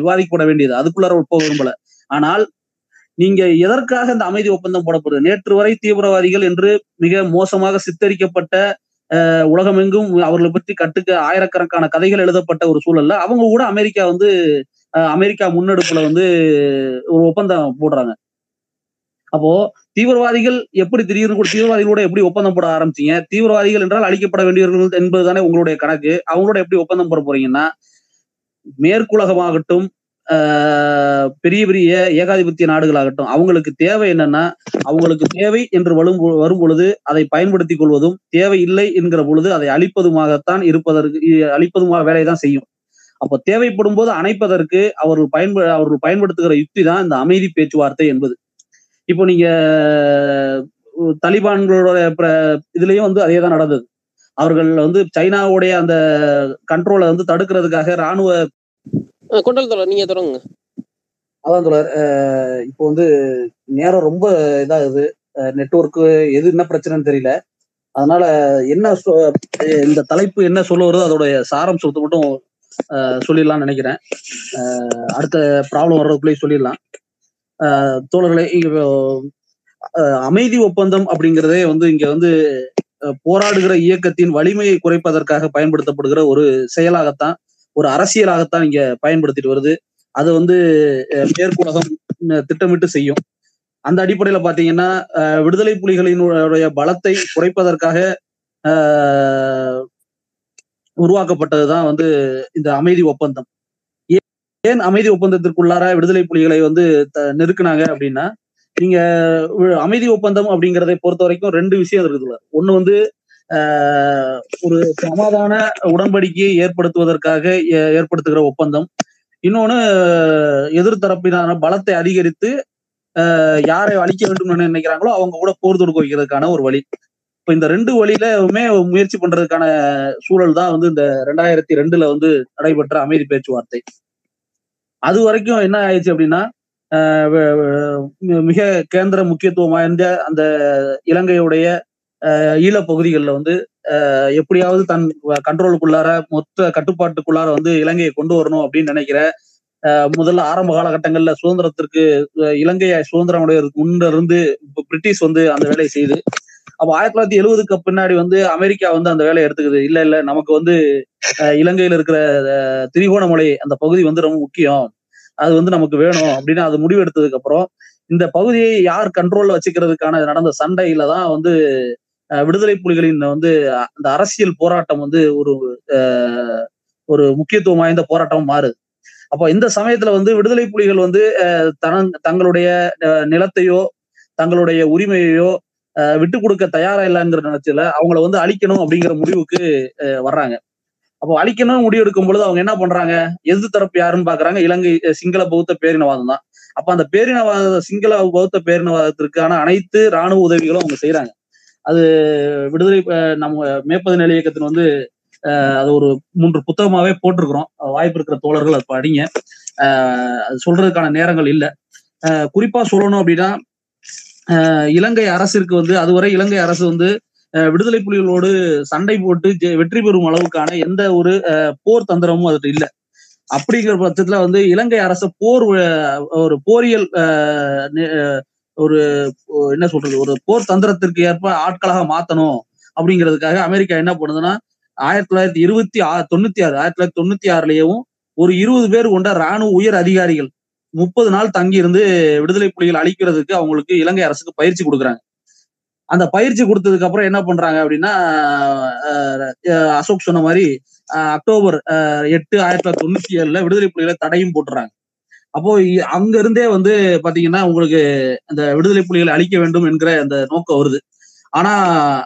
விவாதிக்கப்பட வேண்டியது. அதுக்குள்ளார போக விரும்பல ஆனால் நீங்க எதற்காக இந்த அமைதி ஒப்பந்தம் போடப்படுது? நேற்று வரை தீவிரவாதிகள் என்று மிக மோசமாக சித்தரிக்கப்பட்ட ஆஹ் உலகமெங்கும் அவர்களை பற்றி கட்டுக்க ஆயிரக்கணக்கான கதைகள் எழுதப்பட்ட ஒரு சூழல்ல அவங்க கூட அமெரிக்கா வந்து அமெரிக்கா முன்னெடுப்புல வந்து ஒரு ஒப்பந்தம் போடுறாங்க. அப்போ தீவிரவாதிகள் எப்படி திடீர்னு கூட தீவிரவாதிகளோட எப்படி ஒப்பந்தம் போட ஆரம்பிச்சீங்க? தீவிரவாதிகள் என்றால் அழிக்கப்பட வேண்டியவர்கள் என்பதுதானே உங்களுடைய கணக்கு. அவங்களோட எப்படி ஒப்பந்தம் போட போறீங்கன்னா மேற்குலகமாகட்டும் பெரிய பெரிய ஏகாதிபத்திய நாடுகளாகட்டும் அவங்களுக்கு தேவை என்னன்னா அவங்களுக்கு தேவை என்று வரும் வரும் பொழுது அதை பயன்படுத்திக் கொள்வதும் தேவை இல்லை என்கிற பொழுது அதை அழிப்பதுமாகத்தான் இருப்பதற்கு அழிப்பதுமாக வேலையை தான் செய்யும். அப்போ தேவைப்படும் போது அணைப்பதற்கு அவர்கள் பயன்ப அவர்கள் பயன்படுத்துகிற யுக்தி தான் இந்த அமைதி பேச்சுவார்த்தை என்பது. இப்போ நீங்க தலிபான்களோட பிர- இதுலயும் வந்து அதே தான் நடந்தது. அவர்கள் வந்து சைனாவுடைய அந்த கண்ட்ரோலை வந்து தடுக்கிறதுக்காக ராணுவ கொண்டல் நீங்க தொடங்குங்க. அதான் தோழர் அஹ் இப்போ வந்து நேரம் ரொம்ப இதாகுது. நெட்ஒர்க்கு எது என்ன பிரச்சனைன்னு தெரியல. அதனால என்ன இந்த தலைப்பு என்ன சொல்ல வருதோ அதோடைய சாரம் சொத்து மட்டும் சொல்லிடலாம்னு நினைக்கிறேன். அடுத்த ப்ராப்ளம் வர்றதுக்குள்ளேயே சொல்லிடலாம். தோழர்களே அமைதி ஒப்பந்தம் அப்படிங்கிறதே வந்து இங்க வந்து போராடுகிற இயக்கத்தின் வலிமையை குறைப்பதற்காக பயன்படுத்தப்படுகிற ஒரு செயலாகத்தான் ஒரு அரசியலாகத்தான் இங்க பயன்படுத்திட்டு வருது. அது வந்து மேற்குலகம் திட்டமிட்டு செய்யும். அந்த அடிப்படையில பாத்தீங்கன்னா விடுதலை புலிகளினுடைய பலத்தை குறைப்பதற்காக உருவாக்கப்பட்டதுதான் வந்து இந்த அமைதி ஒப்பந்தம். ஏன் அமைதி ஒப்பந்தத்திற்குள்ளார விடுதலை புலிகளை வந்து நெருக்குனாங்க அப்படின்னா நீங்க அமைதி ஒப்பந்தம் அப்படிங்கறதை பொறுத்த வரைக்கும் ரெண்டு விஷயம் இருக்குதுல ஒண்ணு வந்து ஆஹ் ஒரு சமாதான உடன்படிக்கையை ஏற்படுத்துவதற்காக ஏ- ஏற்படுத்துகிற ஒப்பந்தம். இன்னொன்னு எதிர்த்தரப்பினான பலத்தை அதிகரித்து ஆஹ் யாரை அழிக்க வேண்டும் நினைக்கிறாங்களோ அவங்க கூட போர் தொடுக்க வைக்கிறதுக்கான ஒரு வழி. இப்ப இந்த ரெண்டு வழியிலுமே முயற்சி பண்றதுக்கான சூழல் தான் வந்து இந்த ரெண்டாயிரத்தி ரெண்டுல வந்து நடைபெற்ற அமைதி பேச்சுவார்த்தை. அது வரைக்கும் என்ன ஆயிடுச்சு அப்படின்னா மிக கேந்திர முக்கியத்துவம் வாய்ந்த அந்த இலங்கையுடைய ஈழ பகுதிகளில் வந்து எப்படியாவது தன் கண்ட்ரோலுக்குள்ளார மொத்த கட்டுப்பாட்டுக்குள்ளார வந்து இலங்கையை கொண்டு வரணும் அப்படின்னு நினைக்கிற முதல்ல ஆரம்ப காலகட்டங்களில் சுதந்திரத்திற்கு இலங்கையை சுதந்திரம் அடைவதற்கு முன்னிருந்து பிரிட்டிஷ் வந்து அந்த வேலையை செய்து அப்போ ஆயிரத்தி தொள்ளாயிரத்தி எழுபதுக்கு பின்னாடி வந்து அமெரிக்கா வந்து அந்த வேலையை எடுத்துக்குது. இல்ல இல்ல நமக்கு வந்து இலங்கையில இருக்கிற திரிகோணமலை அந்த பகுதி வந்து ரொம்ப முக்கியம். அது வந்து நமக்கு வேணும் அப்படின்னு அது முடிவெடுத்ததுக்கு அப்புறம் இந்த பகுதியை யார் கண்ட்ரோல்ல வச்சுக்கிறதுக்கான நடந்த சண்டையில தான் வந்து விடுதலை புலிகளின் வந்து அந்த அரசியல் போராட்டம் வந்து ஒரு ஒரு முக்கியத்துவம் வாய்ந்த போராட்டம் மாறுது. அப்போ இந்த சமயத்துல வந்து விடுதலை புலிகள் வந்து தன தனங் தங்களுடைய நிலத்தையோ தங்களுடைய உரிமையையோ விட்டு கொடுக்க தயாரா இல்லைங்கிற நினைச்சல அவங்கள வந்து அழிக்கணும் அப்படிங்கிற முடிவுக்கு வர்றாங்க. அப்போ அழிக்கணும் முடிவெடுக்கும் பொழுது அவங்க என்ன பண்றாங்க? எது தரப்பு யாருன்னு பாக்குறாங்க? இலங்கை சிங்கள பௌத்த பேரினவாதம் தான். அப்ப அந்த பேரினவாத சிங்கள பௌத்த பேரினவாதத்திற்கான அனைத்து ராணுவ உதவிகளும் அவங்க செய்யறாங்க அது விடுதலை நம்ம மேற்பது நிலை இயக்கத்தின் வந்து அது ஒரு மூன்று புத்தகமாவே போட்டிருக்கிறோம். வாய்ப்பு இருக்கிற தோழர்கள் அது படிங்க. அது சொல்றதுக்கான நேரங்கள் இல்லை. அஹ் குறிப்பா சொல்லணும் அப்படின்னா இலங்கை அரசிற்கு வந்து அதுவரை இலங்கை அரசு வந்து விடுதலை புலிகளோடு சண்டை போட்டு வெற்றி பெறும் அளவுக்கான எந்த ஒரு அஹ், போர் தந்திரமும் அதுல இல்ல. அப்படிங்கிற பட்சத்துல வந்து இலங்கை அரசு போர் ஒரு போரியல் ஒரு என்ன சொல்றது ஒரு போர் தந்திரத்திற்கு ஏற்ப ஆட்களாக மாத்தணும் அப்படிங்கிறதுக்காக அமெரிக்கா என்ன பண்ணுதுன்னா ஆயிரத்தி தொள்ளாயிரத்தி இருபத்தி ஆறு தொண்ணூத்தி ஆறு ஆயிரத்தி தொள்ளாயிரத்தி தொண்ணூத்தி ஆறுலயும் ஒரு இருபது பேர் கொண்ட ராணுவ உயர் அதிகாரிகள் முப்பது நாள் தங்கி இருந்து விடுதலை புலிகள் அழிக்கிறதுக்கு அவங்களுக்கு இலங்கை அரசுக்கு பயிற்சி கொடுக்குறாங்க. அந்த பயிற்சி கொடுத்ததுக்கு அப்புறம் என்ன பண்றாங்க அப்படின்னா அசோக் சொன்ன மாதிரி அக்டோபர் எட்டு ஆயிரத்தி தொள்ளாயிரத்தி தொண்ணூத்தி ஏழுல விடுதலை புலிகளை தடையும் போட்டுறாங்க. அப்போ இ- அங்க இருந்தே வந்து பாத்தீங்கன்னா உங்களுக்கு அந்த விடுதலை புலிகளை அழிக்க வேண்டும் என்கிற அந்த நோக்கம் வருது. ஆனா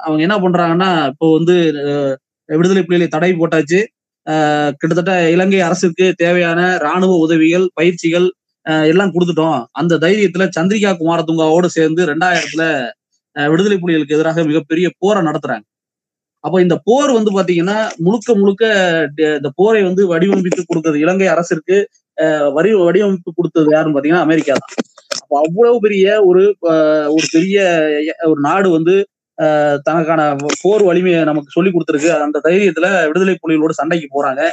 அவங்க என்ன பண்றாங்கன்னா இப்போ வந்து விடுதலை புலிகளை தடை போட்டாச்சு. கிட்டத்தட்ட இலங்கை அரசுக்கு தேவையான ராணுவ உதவிகள் பயிற்சிகள் எல்லாம் கொடுத்துட்டோம். அந்த தைரியத்துல சந்திரிகா குமாரதுங்காவோடு சேர்ந்து ரெண்டாயிரத்துல விடுதலை புலிகளுக்கு எதிராக மிகப்பெரிய போரை நடத்துறாங்க. அப்போ இந்த போர் வந்து பாத்தீங்கன்னா முழுக்க முழுக்க இந்த போரை வந்து வடிவமைத்து கொடுத்தது இலங்கை அரசிற்கு வரி வடிவமைப்பு கொடுத்தது யாருன்னு பாத்தீங்கன்னா அமெரிக்கா தான். அப்போ அவ்வளவு பெரிய ஒரு ஒரு பெரிய ஒரு நாடு வந்து தனக்கான போர் வலிமையை நமக்கு சொல்லி கொடுத்துருக்கு. அந்த தைரியத்துல விடுதலை புலிகளோட சண்டைக்கு போறாங்க.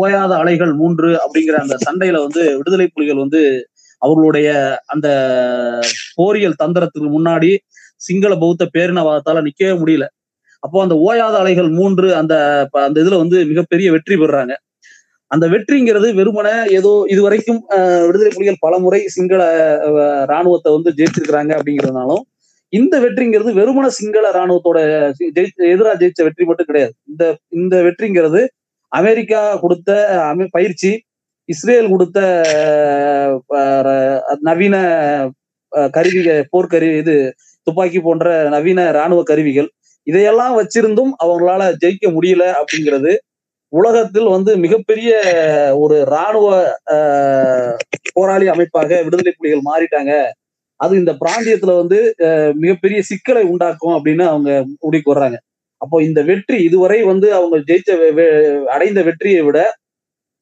ஓயாத அலைகள் மூன்று அப்படிங்கிற அந்த சண்டையில வந்து விடுதலை புலிகள் வந்து அவர்களுடைய அந்த போரியல் தந்திரத்துக்கு முன்னாடி சிங்கள பௌத்த பேரினவாதத்தால நிக்கவே முடியல. அப்போ அந்த ஓயாத அலைகள் மூன்று அந்த ப- அந்த இதுல வந்து மிகப்பெரிய வெற்றி பெறுறாங்க. அந்த வெற்றிங்கிறது வெறுமனே ஏதோ இதுவரைக்கும் வரைக்கும் விடுதலை புலிகள் பலமுறை சிங்கள இராணுவத்தை ராணுவத்தை வந்து ஜெயிச்சிருக்கிறாங்க அப்படிங்கிறதுனாலும் இந்த வெற்றிங்கிறது வெறுமன சிங்கள ராணுவத்தோட எதிராக ஜெயிச்ச வெற்றி மட்டும் கிடையாது. இந்த இந்த வெற்றிங்கிறது அமெரிக்கா கொடுத்த பயிற்சி இஸ்ரேல் கொடுத்த நவீன கருவிகள் கருவி போர்க்கருவி இது துப்பாக்கி போன்ற நவீன ராணுவ கருவிகள் இதையெல்லாம் வச்சிருந்தும் அவங்களால ஜெயிக்க முடியல அப்படிங்கிறது உலகத்தில் வந்து மிகப்பெரிய ஒரு ராணுவ போராளி அமைப்பாக விடுதலை புலிகள் மாறிட்டாங்க. அது இந்த பிராந்தியத்துல வந்து மிகப்பெரிய சிக்கலை உண்டாக்கும் அப்படின்னு அவங்க முடிவுக்கு வர்றாங்க. அப்போ இந்த வெற்றி இதுவரை வந்து அவங்க ஜெயிச்ச வெ- அடைந்த வெற்றியை விட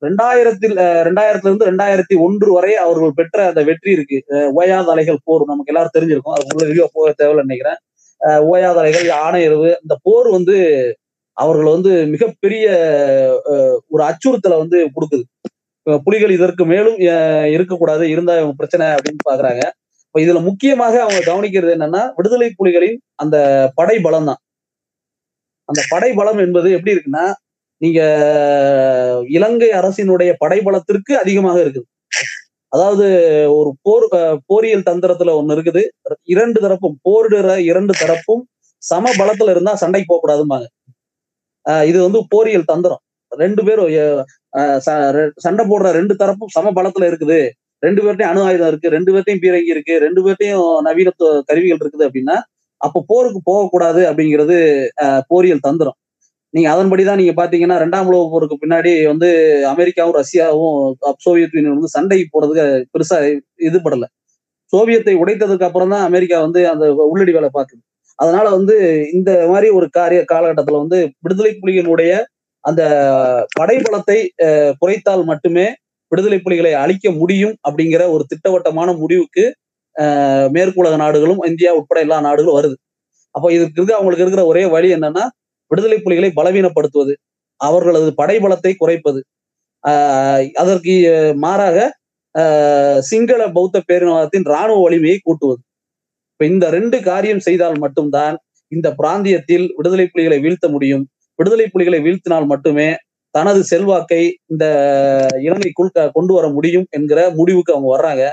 ரெண்டாயிரத்தில் ரெண்டாயிரத்துல இருந்து ரெண்டாயிரத்தி ஒன்று வரை அவர்கள் பெற்ற அந்த வெற்றி இருக்கு. ஓயாத அலைகள் போர் நமக்கு எல்லாரும் தெரிஞ்சிருக்கும். அது உள்ள வீடியோ போக தேவையில்லை நினைக்கிறேன். ஓயாத அலைகள் ஆணையரவு இந்த போர் வந்து அவர்கள் வந்து மிகப்பெரிய ஒரு அச்சுறுத்தலை வந்து கொடுக்குது. புலிகள் இதற்கு மேலும் இருக்கக்கூடாது இருந்தா பிரச்சனை அப்படின்னு பாக்குறாங்க. இதுல முக்கியமாக அவங்க கவனிக்கிறது என்னன்னா விடுதலை புலிகளின் அந்த படை பலம் தான் அந்த படை பலம் என்பது எப்படி இருக்குன்னா நீங்க இலங்கை அரசினுடைய படைபலத்திற்கு அதிகமாக இருக்குது. அதாவது ஒரு போர் போரியல் தந்திரத்துல ஒண்ணு இருக்குது. இரண்டு தரப்பும் போரிடுற இரண்டு தரப்பும் சம பலத்துல இருந்தா சண்டைக்கு போகக்கூடாதும்பாங்க. இது வந்து போரியல் தந்திரம். ரெண்டு பேரும் ச- ரெ- சண்டை போடுற ரெண்டு தரப்பும் சம பலத்துல இருக்குது. ரெண்டு பேர்ட்டையும் அணு ஆயுதம் இருக்கு ரெண்டு பேர்த்தையும் பீரங்கி இருக்கு ரெண்டு பேர்த்தையும் நவீன கருவிகள் இருக்குது அப்படின்னா அப்போ போருக்கு போகக்கூடாது அப்படிங்கிறது போரியல் தந்திரம். நீங்க அதன்படி தான் நீங்க பாத்தீங்கன்னா ரெண்டாம் உலக போருக்கு பின்னாடி வந்து அமெரிக்காவும் ரஷ்யாவும் அப் சோவியத் யூனியன் வந்து சண்டைக்கு போறதுக்கு பெருசா இதுபடல சோவியத்தை உடைத்ததுக்கு அப்புறம் தான் அமெரிக்கா வந்து அந்த உள்ளடி வேலை பார்க்குது. அதனால வந்து இந்த மாதிரி ஒரு காரிய காலகட்டத்துல வந்து விடுதலை புலிகளுடைய அந்த படைபலத்தை குறைத்தால் மட்டுமே விடுதலை புலிகளை அழிக்க முடியும் அப்படிங்கிற ஒரு திட்டவட்டமான முடிவுக்கு மேற்கு மேற்குலக நாடுகளும் இந்தியா உட்பட எல்லா நாடுகளும் வருது. அப்போ இதுக்கு இருக்கு அவங்களுக்கு இருக்கிற ஒரே வழி என்னன்னா விடுதலை புலிகளை பலவீனப்படுத்துவது அவர்களது படைபலத்தை குறைப்பது. ஆஹ் அதற்கு மாறாக ஆஹ், சிங்கள பௌத்த பேரினவாதத்தின் ராணுவ வலிமையை கூட்டுவது. இப்ப இந்த ரெண்டு காரியம் செய்தால் மட்டும்தான் இந்த பிராந்தியத்தில் விடுதலை புலிகளை வீழ்த்த முடியும். விடுதலை புலிகளை வீழ்த்தினால் மட்டுமே தனது செல்வாக்கை இந்த இலங்கைக்குள் கொண்டு வர முடியும் என்கிற முடிவுக்கு அவங்க வர்றாங்க.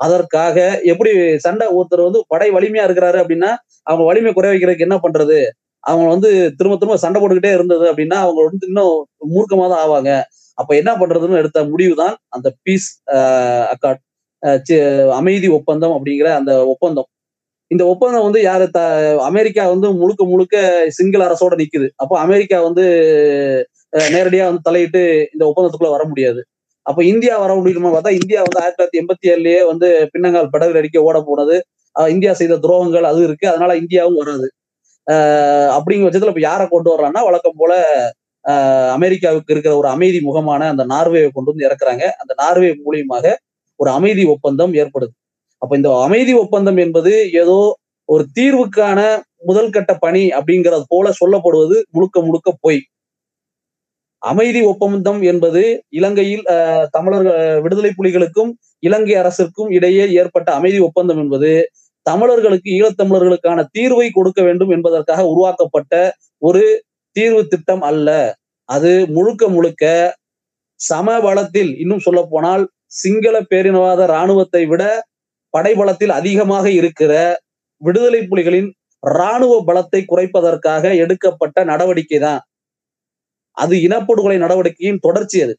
அதற்காக எப்படி சண்டை ஒருத்தர் வந்து படை வலிமையா இருக்கிறாரு அப்படின்னா அவங்க வலிமை குறை வைக்கிறதுக்கு என்ன பண்றது? அவங்க வந்து திரும்ப திரும்ப சண்டை போட்டுக்கிட்டே இருந்தது அப்படின்னா அவங்க வந்து இன்னும் மூர்க்கமா தான் ஆவாங்க. அப்ப என்ன பண்றதுன்னு எடுத்த முடிவு தான் அந்த பீஸ் அக்காட் அமைதி ஒப்பந்தம் அப்படிங்கிற அந்த ஒப்பந்தம். இந்த ஒப்பந்தம் வந்து யாரு த அமெரிக்கா வந்து முழுக்க முழுக்க சிங்கள அரசோட நிக்குது. அப்போ அமெரிக்கா வந்து நேரடியா வந்து தலையிட்டு இந்த ஒப்பந்தத்துக்குள்ள வர முடியாது. அப்ப இந்தியா வர முடியுமா பார்த்தா இந்தியா வந்து ஆயிரத்தி தொள்ளாயிரத்தி எண்பத்தி ஏழுலயே வந்து பின்னங்கால் படகு அடிக்க ஓட போனது. இந்தியா செய்த துரோகங்கள் அது இருக்கு. அதனால இந்தியாவும் வராது. அப்படிங்கிற பட்சத்துல இப்ப யாரை கொண்டு வரலாம்னா வழக்கம் போல அமெரிக்காவுக்கு இருக்கிற ஒரு அமைதி முகமான அந்த நார்வேவை கொண்டு வந்து இறக்குறாங்க. அந்த நார்வே மூலியமாக ஒரு அமைதி ஒப்பந்தம் ஏற்படுது. அப்ப இந்த அமைதி ஒப்பந்தம் என்பது ஏதோ ஒரு தீர்வுக்கான முதல் கட்ட பணி அப்படிங்கிறது போல சொல்லப்படுவது முழுக்க முழுக்க பொய். அமைதி ஒப்பந்தம் என்பது இலங்கையில் தமிழர்கள் விடுதலை புலிகளுக்கும் இலங்கை அரசிற்கும் இடையே ஏற்பட்ட அமைதி ஒப்பந்தம் என்பது தமிழர்களுக்கு ஈழத்தமிழர்களுக்கான தீர்வை கொடுக்க வேண்டும் என்பதற்காக உருவாக்கப்பட்ட ஒரு தீர்வு திட்டம் அல்ல. அது முழுக்க முழுக்க சமபலத்தில் இன்னும் சொல்ல போனால் சிங்கள பேரினவாத இராணுவத்தை விட படைபலத்தில் அதிகமாக இருக்கிற விடுதலை புலிகளின் இராணுவ பலத்தை குறைப்பதற்காக எடுக்கப்பட்ட நடவடிக்கை தான் அது இனப்படுகொலை நடவடிக்கையின் தொடர்ச்சி அது.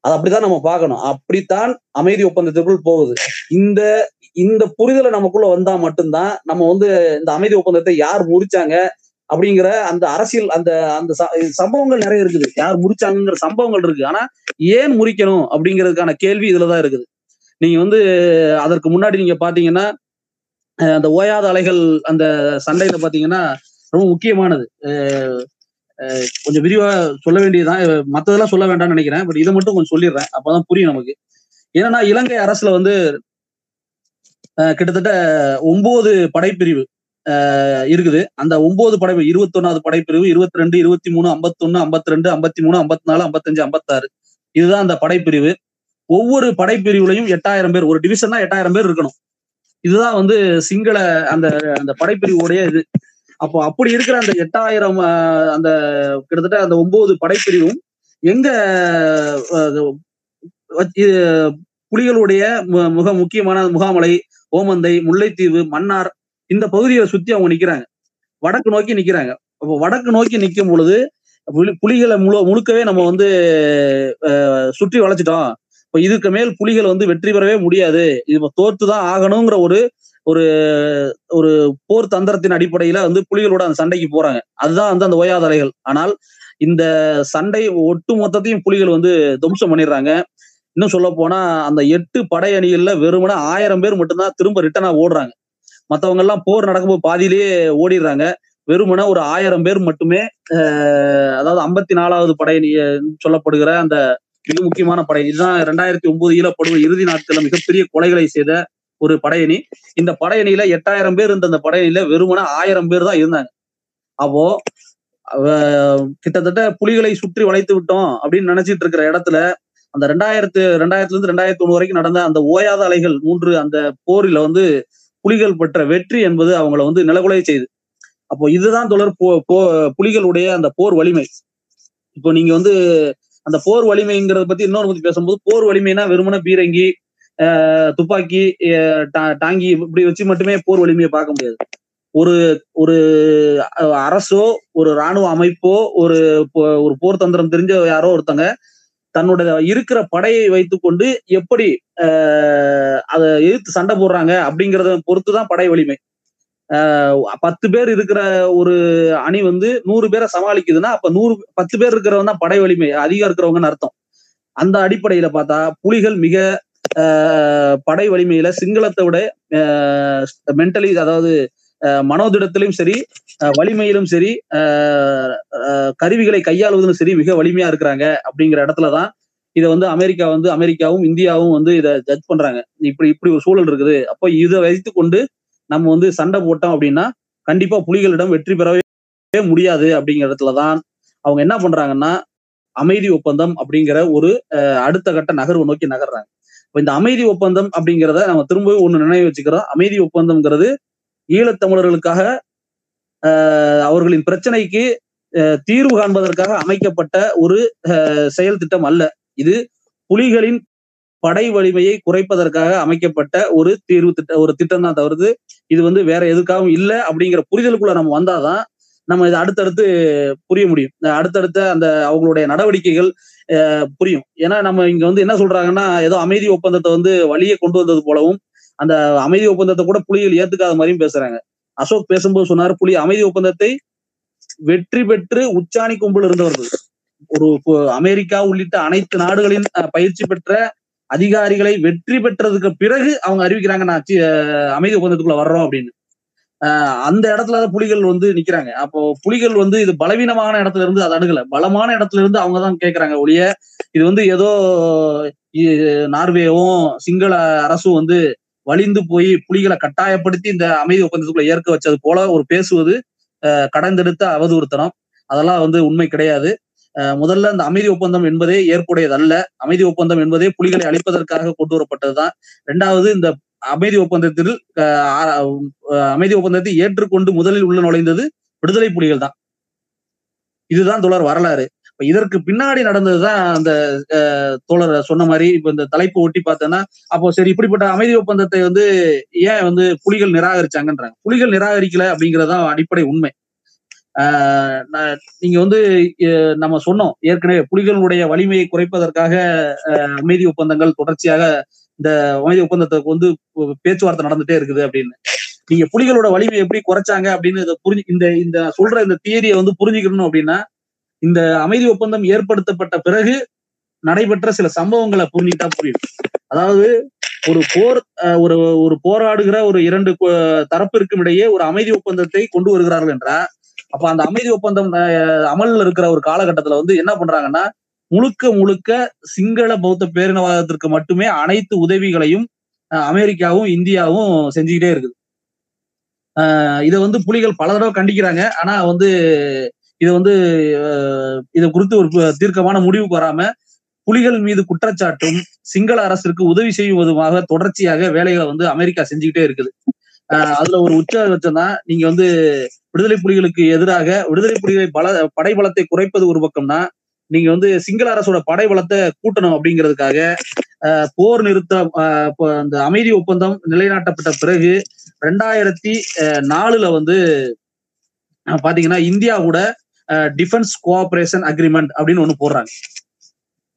அது அப்படித்தான் நம்ம பார்க்கணும். அப்படித்தான் அமைதி ஒப்பந்தத்திற்குள் போகுது. இந்த இந்த புரிதலை நமக்குள்ள வந்தா மட்டும்தான் நம்ம வந்து இந்த அமைதி ஒப்பந்தத்தை யார் முறிச்சாங்க அப்படிங்கிற அந்த அரசியல் அந்த அந்த ச- சம்பவங்கள் நிறைய இருக்குது. யார் முறிச்சாங்கிற சம்பவங்கள் இருக்கு. ஆனா ஏன் முறிக்கணும் அப்படிங்கிறதுக்கான கேள்வி இதுலதான் இருக்குது. நீங்க வந்து அதற்கு முன்னாடி நீங்க பாத்தீங்கன்னா அந்த ஓயாத அலைகள் அந்த சண்டையில பாத்தீங்கன்னா ரொம்ப முக்கியமானது. கொஞ்சம் விரிவா சொல்ல வேண்டியதுதான். மத்ததெல்லாம் சொல்ல வேண்டாம்னு நினைக்கிறேன். பட் இதை மட்டும் கொஞ்சம் சொல்லிடுறேன். அப்பதான் புரியும் நமக்கு. ஏன்னா இலங்கை அரசுல வந்து கிட்டத்தட்ட ஒன்பது படைப்பிரிவு இருக்குது. அந்த ஒன்பது படை இருபத்தொன்னாவது படைப்பிரிவு இருபத்தி ரெண்டு இருபத்தி மூணு ஐம்பத்தொன்னு ஐம்பத்தி ரெண்டு ஐம்பத்தி மூணு ஐம்பத்தி நாலு ஐம்பத்தஞ்சு ஐம்பத்தாறு. இதுதான் அந்த படைப்பிரிவு. ஒவ்வொரு படைப்பிரிவுலையும் எட்டாயிரம் பேர். ஒரு டிவிஷன்னா எட்டாயிரம் பேர் இருக்கணும். இதுதான் வந்து சிங்கள அந்த அந்த படைப்பிரிவுடைய இது. அப்போ அப்படி இருக்கிற அந்த எட்டாயிரம் அந்த கிட்டத்தட்ட அந்த ஒன்பது படைப்பிரிவும் எங்க புலிகளுடைய மிக முக்கியமான முகாமலை ஓமந்தை முல்லைத்தீவு மன்னார் இந்த பகுதியை சுத்தி அவங்க நிக்கிறாங்க. வடக்கு நோக்கி நிக்கிறாங்க. அப்போ வடக்கு நோக்கி நிற்கும் பொழுது புலி- புலிகளை முழு முழுக்கவே நம்ம வந்து சுற்றி வளைச்சிட்டோம் இப்ப இதுக்கு மேல் புலிகள் வந்து வெற்றி பெறவே முடியாது. இது தோற்று தான் ஆகணுங்கிற ஒரு ஒரு ஒரு போர் தந்திரத்தின் அடிப்படையில வந்து புலிகளோட அந்த சண்டைக்கு போறாங்க. அதுதான் வந்து அந்த ஓயாதலைகள் ஆனால் இந்த சண்டை ஒட்டு மொத்தத்தையும் புலிகள் வந்து துவம்சம் பண்ணிடுறாங்க. இன்னும் சொல்ல போனா அந்த எட்டு படை அணிகள்ல வெறுமனே ஆயிரம் பேர் மட்டும்தான் திரும்ப ரிட்டனா ஓடுறாங்க. மத்தவங்க எல்லாம் போர் நடக்கும்போது பாதியிலேயே ஓடிடுறாங்க. வெறுமனே ஒரு ஆயிரம் பேர் மட்டுமே அதாவது ஐம்பத்தி நாலாவது படையணி சொல்லப்படுகிற அந்த மிக முக்கியமான படை இதுதான் ரெண்டாயிரத்தி ஒன்பது ஈழப்படுகொலை இறுதி நாட்கள்ல மிகப்பெரிய கொலைகளை செய்த ஒரு படையணி. இந்த படையணியில எட்டாயிரம் பேர் இருந்த அந்த படையணியில வெறுமன ஆயிரம் பேர் தான் இருந்தாங்க. அப்போ கிட்டத்தட்ட புலிகளை சுற்றி வளைத்து விட்டோம் அப்படின்னு நினைச்சிட்டு இருக்கிற இடத்துல அந்த ரெண்டாயிரத்து ரெண்டாயிரத்துல இருந்து ரெண்டாயிரத்தி ஒண்ணு வரைக்கும் நடந்த அந்த ஓயாத அலைகள் மூன்று அந்த போரில வந்து புலிகள் பெற்ற வெற்றி என்பது அவங்கள வந்து நிலகுலைய செய்து. அப்போ இதுதான் தொடர் போ போ- புலிகளுடைய அந்த போர் வலிமை. இப்போ நீங்க வந்து அந்த போர் வலிமைங்கிறத பத்தி இன்னொரு பத்தி பேசும்போது போர் வலிமைனா வெறுமன பீரங்கி துப்பாக்கி டா- டாங்கி இப்படி வச்சு மட்டுமே போர் வலிமையை பார்க்க முடியாது. ஒரு ஒரு அரசோ ஒரு ராணுவ அமைப்போ ஒரு போ- ஒரு போர் தந்திரம் தெரிஞ்ச யாரோ ஒருத்தங்க தன்னோட இருக்கிற படையை வைத்துக்கொண்டு எப்படி அதை எதிர்த்து சண்டை போடுறாங்க அப்படிங்கிறத பொறுத்து தான் படை வலிமை. பத்து பேர் இருக்கிற ஒரு அணி வந்து நூறு பேரை சமாளிக்குதுன்னா அப்ப நூறு பத்து பேர் இருக்கிறவங்க தான் படை வலிமை அதிகம் இருக்கிறவங்கன்னு அர்த்தம். அந்த அடிப்படையில பார்த்தா புலிகள் மிக படை வலிமையில சிங்களத்தை விட மென்டலி அதாவது மனோதிடத்திலும் சரி வலிமையிலும் சரி ஆஹ், கருவிகளை கையாளுவதிலும் சரி மிக வலிமையா இருக்கிறாங்க அப்படிங்கிற இடத்துலதான் இதை வந்து அமெரிக்கா வந்து அமெரிக்காவும் இந்தியாவும் வந்து இதை ஜட்ஜ் பண்றாங்க. இப்படி இப்படி ஒரு சூழல் இருக்குது. அப்போ இதை வைத்து கொண்டு நம்ம வந்து சண்டை போட்டோம் அப்படின்னா கண்டிப்பா புலிகளிடம் வெற்றி பெறவே முடியாது அப்படிங்கிற இடத்துலதான் அவங்க என்ன பண்றாங்கன்னா அமைதி ஒப்பந்தம் அப்படிங்கிற ஒரு அடுத்த கட்ட நகர்வை நோக்கி நகர்றாங்க. இந்த அமைதி ஒப்பந்தம் அப்படிங்கிறத நம்ம திரும்பவும் ஒண்ணு நினைவு வச்சுக்கிறோம். அமைதி ஒப்பந்தம்ங்கிறது ஈழத்தமிழர்களுக்காக அஹ், அவர்களின் பிரச்சனைக்கு அஹ், தீர்வு காண்பதற்காக அமைக்கப்பட்ட ஒரு அஹ், செயல் திட்டம் அல்ல. இது புலிகளின் படை வலிமையை குறைப்பதற்காக அமைக்கப்பட்ட ஒரு தீர்வு திட்ட ஒரு திட்டம் தான் தவிர்த்து இது வந்து வேற எதுக்காகவும் இல்லை அப்படிங்கிற புரிதலுக்குள்ள நம்ம வந்தாதான் நம்ம இதை அடுத்தடுத்து புரிய முடியும். அடுத்தடுத்த அந்த அவங்களுடைய நடவடிக்கைகள் புரியும். ஏன்னா நம்ம இங்க வந்து என்ன சொல்றாங்கன்னா ஏதோ அமைதி ஒப்பந்தத்தை வந்து வழியே கொண்டு வந்தது போலவும் அந்த அமைதி ஒப்பந்தத்தை கூட புலிகள் ஏத்துக்காத மாதிரியும் பேசுறாங்க. அசோக் பேசும்போது சொன்னார் புலி அமைதி ஒப்பந்தத்தை வெற்றி பெற்று உச்சாணி கும்பல் இருந்தவர்கள். ஒரு அமெரிக்கா உள்ளிட்ட அனைத்து நாடுகளின் பயிற்சி பெற்ற அதிகாரிகளை வெற்றி பெற்றதுக்கு பிறகு அவங்க அறிவிக்கிறாங்க நான் அமைதி ஒப்பந்தத்துக்குள்ள வர்றோம் அப்படின்னு. அந்த இடத்துல தான் புலிகள் வந்து நிக்கிறாங்க. அப்போ புலிகள் வந்து இது பலவீனமான இடத்துல இருந்து அதை அணுகல. பலமான இடத்துல இருந்து அவங்க தான் கேட்கறாங்க ஒழிய இது வந்து ஏதோ நார்வேவும் சிங்கள அரசும் வந்து வலிந்து போய் புலிகளை கட்டாயப்படுத்தி இந்த அமைதி ஒப்பந்தத்துக்குள்ள ஏற்க வச்சது போல ஒரு பேசுவது கடந்தெடுத்த அவதூறுத்தனம். அதெல்லாம் வந்து உண்மை கிடையாது. முதல்ல இந்த அமைதி ஒப்பந்தம் என்பதே ஏற்புடையதல்ல. அமைதி ஒப்பந்தம் என்பதே புலிகளை அழிப்பதற்காக கொண்டு வரப்பட்டதுதான். ரெண்டாவது இந்த அமைதி ஒப்பந்தத்தில் அமைதி ஒப்பந்தத்தை ஏற்றுக்கொண்டு முதலில் உள்ள நுழைந்தது விடுதலை புலிகள் தான். இதுதான் தொடர் வரலாறு. இப்ப இதற்கு பின்னாடி நடந்ததுதான் அந்த அஹ், தோழர் சொன்ன மாதிரி இப்ப இந்த தலைப்பு ஒட்டி பார்த்தோன்னா அப்போ சரி இப்படிப்பட்ட அமைதி ஒப்பந்தத்தை வந்து ஏன் வந்து புலிகள் நிராகரிச்சாங்கன்றாங்க. புலிகள் நிராகரிக்கல அப்படிங்கறதான் அடிப்படை உண்மை. ஆஹ் நீங்க வந்து நம்ம சொன்னோம் ஏற்கனவே புலிகளுடைய வலிமையை குறைப்பதற்காக அஹ், அமைதி ஒப்பந்தங்கள் தொடர்ச்சியாக இந்த அமைதி ஒப்பந்தத்துக்கு வந்து பேச்சுவார்த்தை நடந்துட்டே இருக்குது அப்படின்னு. நீங்க புலிகளோட வலிமை எப்படி குறைச்சாங்க அப்படின்னு இதை புரிஞ்சு இந்த இந்த சொல்ற இந்த தியரியை வந்து புரிஞ்சுக்கணும் அப்படின்னா இந்த அமைதி ஒப்பந்தம் ஏற்படுத்தப்பட்ட பிறகு நடைபெற்ற சில சம்பவங்களை புரிஞ்சுக்கிட்டா புரியும். அதாவது ஒரு போர் அஹ், ஒரு ஒரு போராடுகிற ஒரு இரண்டு தரப்பிற்கும் இடையே ஒரு அமைதி ஒப்பந்தத்தை கொண்டு வருகிறார்கள் என்றா அப்ப அந்த அமைதி ஒப்பந்தம் அமல்ல இருக்கிற ஒரு காலகட்டத்துல வந்து என்ன பண்றாங்கன்னா முழுக்க முழுக்க சிங்கள பௌத்த பேரினவாதத்திற்கு மட்டுமே அனைத்து உதவிகளையும் அமெரிக்காவும் இந்தியாவும் செஞ்சுக்கிட்டே இருக்குது. இதை வந்து புலிகள் பல தடவை கண்டிக்கிறாங்க. ஆனா வந்து இதை வந்து இதை குறித்து ஒரு தீர்க்கமான முடிவுக்கு வராம புலிகள் மீது குற்றச்சாட்டும் சிங்கள அரசிற்கு உதவி செய்வதுமாக தொடர்ச்சியாக வேலைகளை வந்து அமெரிக்கா செஞ்சுக்கிட்டே இருக்குது. அதுல ஒரு உச்சபட்சம் தான் நீங்க வந்து விடுதலை புலிகளுக்கு எதிராக விடுதலை புலிகளை பல படைபலத்தை குறைப்பது ஒரு பக்கம்னா நீங்க வந்து சிங்கள அரசோட படை வளத்தை கூட்டணும் அப்படிங்கிறதுக்காக போர் நிறுத்தம் அஹ், இப்போ அந்த அமைதி ஒப்பந்தம் நிலைநாட்டப்பட்ட பிறகு ரெண்டாயிரத்தி நாலுல வந்து பாத்தீங்கன்னா இந்தியா கூட டிஃபென்ஸ் கோஆபரேஷன் அக்ரிமெண்ட் அப்படின்னு ஒண்ணு போடுறாங்க.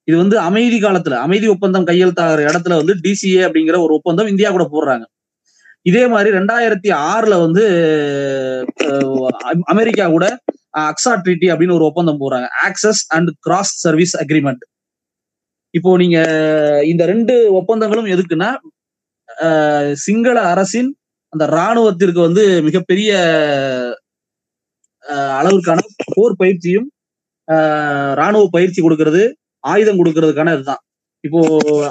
இது வந்து அமைதி காலத்துல அமைதி ஒப்பந்தம் கையெழுத்தாகிற இடத்துல வந்து டிசிஏ அப்படிங்கிற ஒரு ஒப்பந்தம் இந்தியா கூட போடுறாங்க. இதே மாதிரி ரெண்டாயிரத்தி ஆறுல வந்து அமெரிக்கா கூட அக்ஸா ட்ரீட்டி அப்படின்னு ஒரு ஒப்பந்தம் போடுறாங்க. Access and cross service agreement இப்போ நீங்க இந்த ரெண்டு ஒப்பந்தங்களும் எதுக்குன்னா சிங்கள அரசின் அந்த ராணுவத்திற்கு வந்து மிகப்பெரிய அளவுக்கான அளவிற்கான போர் பயிற்சியும் அஹ், ராணுவ பயிற்சி கொடுக்கறது ஆயுதம் கொடுக்கறதுக்கான இதுதான். இப்போ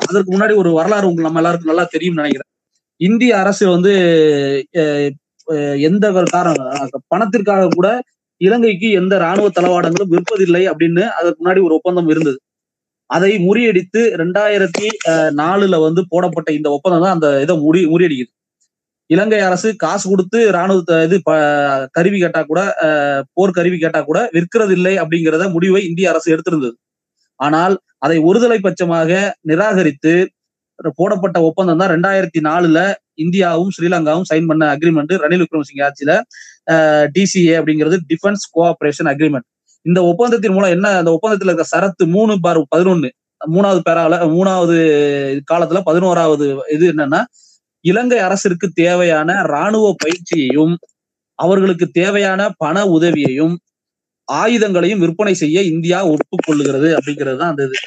அதற்கு முன்னாடி ஒரு வரலாறு உங்களுக்கு நம்ம எல்லாருக்கும் நல்லா தெரியும்னு நினைக்கிறேன். இந்திய அரசு வந்து எந்த காரணம் பணத்திற்காக கூட இலங்கைக்கு எந்த ராணுவ தளவாடங்களும் விற்பதில்லை அப்படின்னு அதற்கு முன்னாடி ஒரு ஒப்பந்தம் இருந்தது. அதை முறியடித்து ரெண்டாயிரத்தி நாலுல வந்து போடப்பட்ட இந்த ஒப்பந்தம் தான் அந்த இதை முறி முறியடிக்குது. இலங்கை அரசு காசு கொடுத்து ராணுவ இது கருவி கேட்டா கூட போர் கருவி கேட்டா கூட விற்கிறது இல்லை அப்படிங்கிறத முடிவை இந்திய அரசு எடுத்திருந்தது. ஆனால் அதை ஒருதலை பட்சமாக நிராகரித்து போடப்பட்ட ஒப்பந்தம் தான் ரெண்டாயிரத்தி நாலுல இந்தியாவும் ஸ்ரீலங்காவும் சைன் பண்ண அக்ரிமெண்ட் ரணில் விக்ரமசிங்க ஆட்சியில டிசிஏ அப்படிங்கிறது டிஃபென்ஸ் கோஆபரேஷன் அக்ரிமெண்ட் இந்த ஒப்பந்தத்தின் மூலம் என்ன அந்த ஒப்பந்தத்தில் இருக்க சரத்து மூணு பார் பதினொன்னு மூணாவது பேரால மூணாவது காலத்துல பதினோராவது இது என்னன்னா இலங்கை அரசிற்கு தேவையான ராணுவ பயிற்சியையும் அவர்களுக்கு தேவையான பண உதவியையும் ஆயுதங்களையும் விற்பனை செய்ய இந்தியா ஒப்புக்கொள்ளுகிறது அப்படிங்கிறது தான் அந்த இது.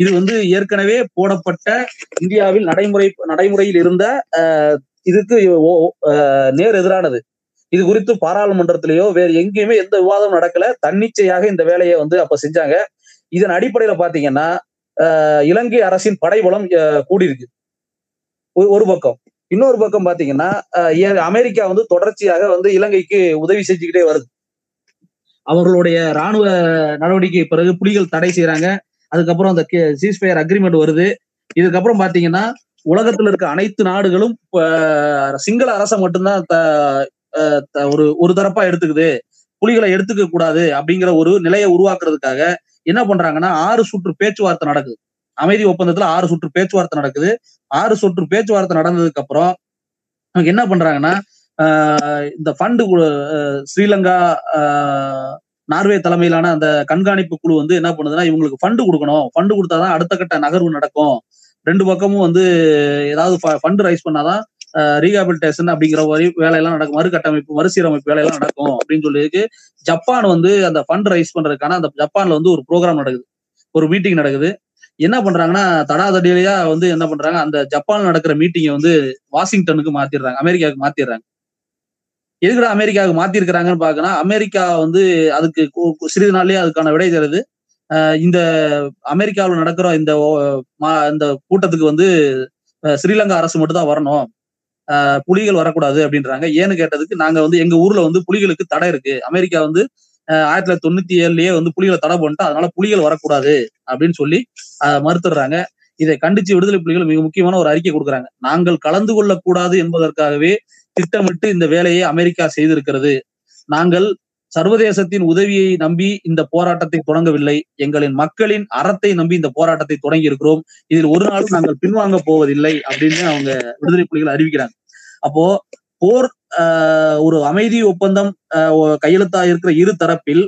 இது வந்து ஏற்கனவே போடப்பட்ட இந்தியாவில் நடைமுறை நடைமுறையில் இருந்த இதுக்கு ஓ- நேர் எதிரானது. இது குறித்து பாராளுமன்றத்திலேயோ வேறு எங்கேயுமே எந்த விவாதம் நடக்கல. தன்னிச்சையாக இந்த வேலையை வந்து அப்ப செஞ்சாங்க. இதன் அடிப்படையில பாத்தீங்கன்னா இலங்கை அரசின் படைபலம் கூடியிருக்கு. ஒரு- ஒரு பக்கம். இன்னொரு பக்கம் பாத்தீங்கன்னா அமெரிக்கா வந்து தொடர்ச்சியாக வந்து இலங்கைக்கு உதவி செஞ்சுக்கிட்டே வருது. அவர்களுடைய ராணுவ நடவடிக்கை பிறகு புலிகள் தடை செய்யறாங்க அதுக்கப்புறம் அந்த சீஸ்பயர் அக்ரிமெண்ட் வருது. இதுக்கப்புறம் பாத்தீங்கன்னா உலகத்துல இருக்க அனைத்து நாடுகளும் சிங்கள அரசை மட்டும்தான் த- த- ஒரு ஒரு தரப்பா எடுத்துக்குது. புலிகளை எடுத்துக்க கூடாது அப்படிங்கிற ஒரு நிலையை உருவாக்குறதுக்காக என்ன பண்றாங்கன்னா ஆறு சுற்று பேச்சுவார்த்தை நடக்குது. அமைதி ஒப்பந்தத்துல ஆறு சுற்று பேச்சுவார்த்தை நடக்குது. ஆறு சுற்று பேச்சுவார்த்தை நடந்ததுக்கு அப்புறம் என்ன பண்றாங்கன்னா இந்த ஃபண்டு ஸ்ரீலங்கா நார்வே தலைமையிலான அந்த கண்காணிப்பு குழு வந்து என்ன பண்ணுதுன்னா இவங்களுக்கு ஃபண்டு கொடுக்கணும். ஃபண்டு கொடுத்தாதான் அடுத்த கட்ட நகர்வு நடக்கும். ரெண்டு பக்கமும் வந்து ஏதாவது ஃபண்டு ரைஸ் பண்ணாதான் ரீஹாபிலிட்டேஷன் அப்படிங்கிற ஒரு வேலையெல்லாம் நடக்கும். மறுகட்டமைப்பு மறுசீரமைப்பு வேலையெல்லாம் நடக்கும் அப்படின்னு சொல்லியிருக்கு. ஜப்பான் வந்து அந்த ஃபண்ட் ரைஸ் பண்றதுக்கான அந்த ஜப்பான்ல வந்து ஒரு ப்ரோக்ராம் நடக்குது. ஒரு மீட்டிங் நடக்குது. என்ன பண்றாங்கன்னா தடாதடியா வந்து என்ன பண்றாங்க அந்த ஜப்பான் நடக்கிற மீட்டிங்கை வந்து வாஷிங்டனுக்கு மாத்திடுறாங்க அமெரிக்காவுக்கு மாத்திடுறாங்க. எதுக்குடா அமெரிக்காவுக்கு மாத்திருக்கிறாங்கன்னு பாக்கணும் அமெரிக்கா வந்து அதுக்கு கு- சிறிது நாள்லயே அதுக்கான விடை தருது. இந்த அமெரிக்காவில் நடக்கிற இந்த ஓ- மா- இந்த கூட்டத்துக்கு வந்து ஸ்ரீலங்கா அரசு மட்டும் தான் வரணும் புலிகள் வரக்கூடாது அப்படின்றாங்க. ஏன்னு கேட்டதுக்கு நாங்க வந்து எங்க ஊர்ல வந்து புலிகளுக்கு தடை இருக்கு. அமெரிக்கா வந்து ஆயிரத்தி தொள்ளாயிரத்தி தொண்ணூத்தி ஏழுலயே வந்து புலிகளை தடை பண்ணிட்டு அதனால புலிகள் வரக்கூடாது அப்படின்னு சொல்லி மறுத்துடுறாங்க. இதை கண்டிச்சு விடுதலை புலிகள் மிக முக்கியமான ஒரு அறிக்கை கொடுக்குறாங்க. நாங்கள் கலந்து கொள்ளக்கூடாது என்பதற்காகவே திட்டமிட்டு இந்த வேலையை அமெரிக்கா செய்திருக்கிறது. நாங்கள் சர்வதேசத்தின் உதவியை நம்பி இந்த போராட்டத்தை தொடங்கவில்லை. எங்களின் மக்களின் அறத்தை நம்பி இந்த போராட்டத்தை தொடங்கி இருக்கிறோம் இதில் ஒரு நாளும் நாங்கள் பின்வாங்க போவதில்லை அப்படின்னு அவங்க விடுதலை புலிகள் அறிவிக்கிறாங்க. அப்போ போர் ஆஹ், ஒரு அமைதி ஒப்பந்தம் கையெழுத்தா இருக்கிற இரு தரப்பில்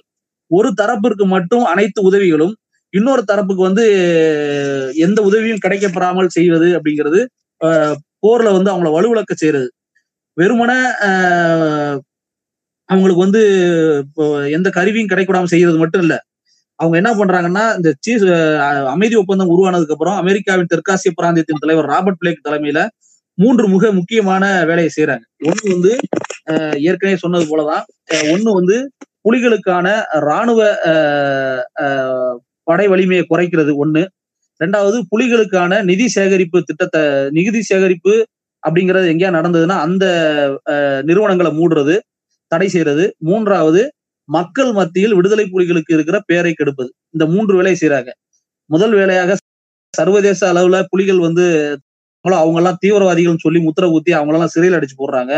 ஒரு தரப்பிற்கு மட்டும் அனைத்து உதவிகளும் இன்னொரு தரப்புக்கு வந்து எந்த உதவியும் கிடைக்கப்படாமல் செய்வது அப்படிங்கிறது ஆஹ், போர்ல வந்து அவங்கள வலுவிழக்க செய்யறது வெறுமன அவங்களுக்கு வந்து இப்போ எந்த கருவியும் கிடைக்கூடாம செய்யறது மட்டும் இல்ல. அவங்க என்ன பண்றாங்கன்னா இந்த சீஸ் அமைதி ஒப்பந்தம் உருவானதுக்கு அப்புறம் அமெரிக்காவின் தெற்காசிய பிராந்தியத்தின் தலைவர் ராபர்ட் பிளேக் தலைமையில மூன்று மிக முக்கியமான வேலையை செய்யறாங்க ஒண்ணு வந்து அஹ், ஏற்கனவே சொன்னது போலதான் ஒண்ணு வந்து புலிகளுக்கான ராணுவ படை வலிமையை குறைக்கிறது ஒண்ணு. ரெண்டாவது புலிகளுக்கான நிதி சேகரிப்பு திட்டத்தை நிதி சேகரிப்பு அப்படிங்கிறது எங்கேயா நடந்ததுன்னா அந்த அஹ், நிறுவனங்களை மூடுறது தடை செய்யறது மூன்றாவது மக்கள் மத்தியில் விடுதலை புலிகளுக்கு இருக்கிற பேரை கெடுப்பது. இந்த மூன்று வேலையை செய்யறாங்க முதல் வேலையாக சர்வதேச அளவுல புலிகள் வந்து அவங்க எல்லாம் தீவிரவாதிகள் சொல்லி முத்திர ஊத்தி அவங்களெல்லாம் சிறையில் அடிச்சு போடுறாங்க.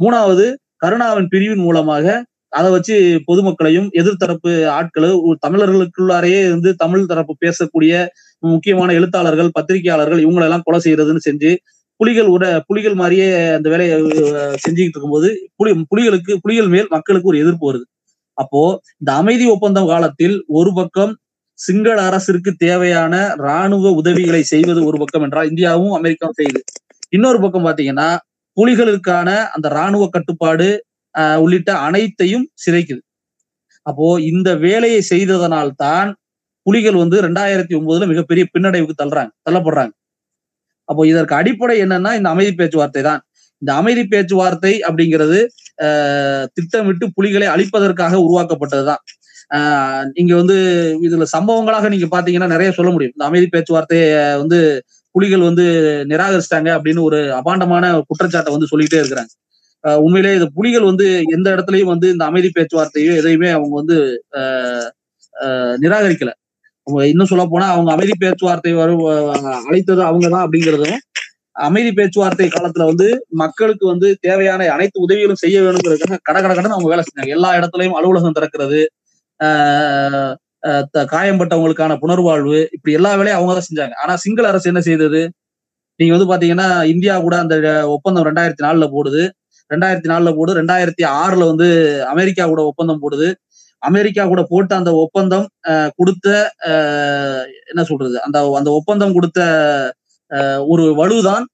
மூணாவது கருணாவின் பிரிவின் மூலமாக அதை வச்சு பொதுமக்களையும் எதிர்த்தரப்பு ஆட்களை தமிழர்களுக்குள்ளாரையே வந்து தமிழ் தரப்பு பேசக்கூடிய முக்கியமான எழுத்தாளர்கள் பத்திரிகையாளர்கள் இவங்களெல்லாம் கொலை செய்யறதுன்னு செஞ்சு புலிகள் உட புலிகள் மாதிரியே அந்த வேலையை செஞ்சுக்கிட்டு இருக்கும்போது புலி புலிகளுக்கு புலிகள் மேல் மக்களுக்கு ஒரு எதிர்ப்பு வருது. அப்போ இந்த அமைதி ஒப்பந்தம் காலத்தில் ஒரு பக்கம் சிங்கள அரசிற்கு தேவையான ராணுவ உதவிகளை செய்வது ஒரு பக்கம் என்றால் இந்தியாவும் அமெரிக்காவும் செய்யுது. இன்னொரு பக்கம் பாத்தீங்கன்னா புலிகளுக்கான அந்த ராணுவ கட்டுப்பாடு ஆஹ், உள்ளிட்ட அனைத்தையும் சிதைக்குது. அப்போ இந்த வேலையை செய்ததனால் தான் புலிகள் வந்து ரெண்டாயிரத்தி ஒன்பதுல மிகப்பெரிய பின்னடைவுக்கு தள்ளுறாங்க தள்ளப்படுறாங்க. அப்போ இதற்கு அடிப்படை என்னன்னா இந்த அமைதி பேச்சுவார்த்தை தான். இந்த அமைதி பேச்சுவார்த்தை அப்படிங்கிறது திட்டமிட்டு புலிகளை அழிப்பதற்காக உருவாக்கப்பட்டதுதான் ஆஹ், வந்து இதுல சம்பவங்களாக நீங்க பாத்தீங்கன்னா நிறைய சொல்ல முடியும். இந்த அமைதி பேச்சுவார்த்தையை வந்து புலிகள் வந்து நிராகரிச்சிட்டாங்க அப்படின்னு ஒரு அபாண்டமான குற்றச்சாட்டை வந்து சொல்லிட்டே இருக்கிறாங்க. உண்மையிலேயே உண்மையிலே இது புலிகள் வந்து எந்த இடத்துலயும் வந்து இந்த அமைதி பேச்சுவார்த்தையோ எதையுமே அவங்க வந்து நிராகரிக்கல. இன்னும் சொல்ல போனா அவங்க அமைதி பேச்சுவார்த்தை வரும் அழைத்தது அவங்கதான் அப்படிங்கிறதும் அமைதி பேச்சுவார்த்தை காலத்துல வந்து மக்களுக்கு வந்து தேவையான அனைத்து உதவிகளும் செய்ய வேணுங்கிறதுக்காக கட கட கடன்னு அவங்க வேலை செஞ்சாங்க. எல்லா இடத்துலயும் அலுவலகம் திறக்கிறது ஆஹ் த- காயம்பட்டவங்களுக்கான புனர்வாழ்வு இப்படி எல்லா வேலையும் அவங்க தான் செஞ்சாங்க. ஆனா சிங்கள அரசு என்ன செய்தது? நீங்க வந்து பாத்தீங்கன்னா இந்தியா கூட அந்த ஒப்பந்தம் ரெண்டாயிரத்தி நாலுல போடுது. ரெண்டாயிரத்தி நாலுல போடு ரெண்டாயிரத்தி ஆறுல வந்து அமெரிக்கா கூட ஒப்பந்தம் போடுது. அமெரிக்கா கூட போட்டு அந்த ஒப்பந்தம் கொடுத்த ஆஹ் என்ன சொல்றது அந்த அந்த ஒப்பந்தம் கொடுத்த ஒரு வலுதான்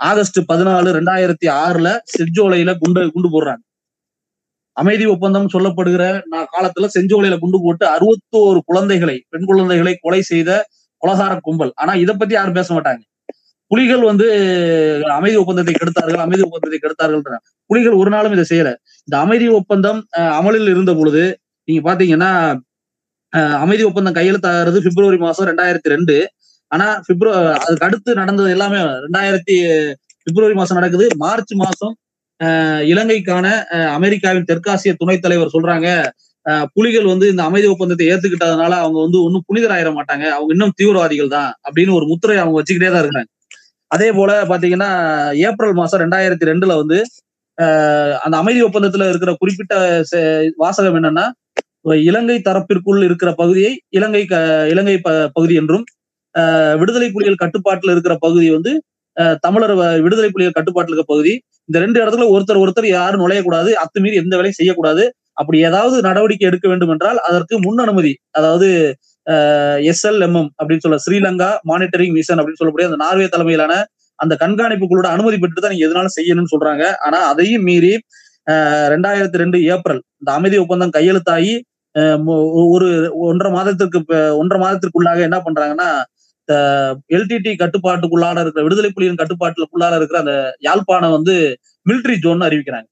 ஆகஸ்ட் பதினாலு ரெண்டாயிரத்தி ஆறுல செஞ்சோலையில குண்டு குண்டு போடுறாங்க. அமைதி ஒப்பந்தம் சொல்லப்படுகிற நா- காலத்துல செஞ்சோலையில குண்டு போட்டு அறுபத்தோரு குழந்தைகளை பெண் குழந்தைகளை கொலை செய்த கொலகார கும்பல். ஆனா இதை பத்தி யாரும் பேச மாட்டாங்க. புலிகள் வந்து அமைதி ஒப்பந்தத்தை கெடுத்தார்கள் அமைதி ஒப்பந்தத்தை கெடுத்தார்கள் புலிகள் ஒரு நாளும் இதை செய்யல. இந்த அமைதி ஒப்பந்தம் அஹ், அமலில் இருந்த பொழுது நீங்க பாத்தீங்கன்னா அமைதி ஒப்பந்தம் கையெழுத்தாகிறது பிப்ரவரி மாசம் ரெண்டாயிரத்தி ரெண்டு. ஆனா பிப்ரவரி அதுக்கு அடுத்து நடந்தது எல்லாமே ரெண்டாயிரத்தி பிப்ரவரி மாசம் நடக்குது. மார்ச் மாசம் இலங்கைக்கான அமெரிக்காவின் தெற்காசிய துணைத் தலைவர் சொல்றாங்க புலிகள் வந்து இந்த அமைதி ஒப்பந்தத்தை ஏத்துக்கிட்டதுனால அவங்க வந்து ஒன்னும் புனிதராயிட மாட்டாங்க. அவங்க இன்னும் தீவிரவாதிகள் தான் அப்படின்னு ஒரு முத்திரை அவங்க வச்சுக்கிட்டே தான் இருக்கிறாங்க. அதே போல பாத்தீங்கன்னா ஏப்ரல் மாசம் ரெண்டாயிரத்தி ரெண்டுல வந்து அந்த அமைதி ஒப்பந்தத்துல இருக்கிற குறிப்பிட்ட வாசகம் என்னன்னா இலங்கை தரப்பிற்குள் இருக்கிற பகுதியை இலங்கை க- இலங்கை ப- பகுதி என்றும் விடுதலை புலிகள் கட்டுப்பாட்டில் இருக்கிற பகுதி வந்து தமிழர் வ- விடுதலை புலிகள் கட்டுப்பாட்டில் இருக்க பகுதி. இந்த ரெண்டு இடத்துல ஒருத்தர் ஒருத்தர் யாரும் நுழையக்கூடாது அத்துமீறி எந்த வேலையும் செய்யக்கூடாது. அப்படி ஏதாவது நடவடிக்கை எடுக்க வேண்டும் என்றால் அதற்கு முன் அனுமதி அதாவது எஸ்எல்எம்எம் அப்படின்னு சொல்ல ஸ்ரீலங்கா மானிட்டரிங் மிஷன் அப்படின்னு சொல்லக்கூடிய அந்த நார்வே தலைமையிலான அந்த கண்காணிப்பு அனுமதி பெற்று தான் நீங்க எதனாலும் செய்யணும்னு சொல்றாங்க. ஆனா அதையும் மீறி ஆஹ் ரெண்டாயிரத்தி ரெண்டு ஏப்ரல் இந்த அமைதி ஒப்பந்தம் கையெழுத்தாகி ஒரு ஒன்றரை மாதத்திற்கு ஒன்றரை மாதத்திற்குள்ளாக என்ன பண்றாங்கன்னா எல்டிடி கட்டுப்பாட்டுக்குள்ளாட இருக்கிற விடுதலை புலியின் கட்டுப்பாட்டுக்குள்ளாட இருக்கிற அந்த யாழ்ப்பாணம் வந்து மிலிட்ரி ஜோன் அறிவிக்கிறாங்க.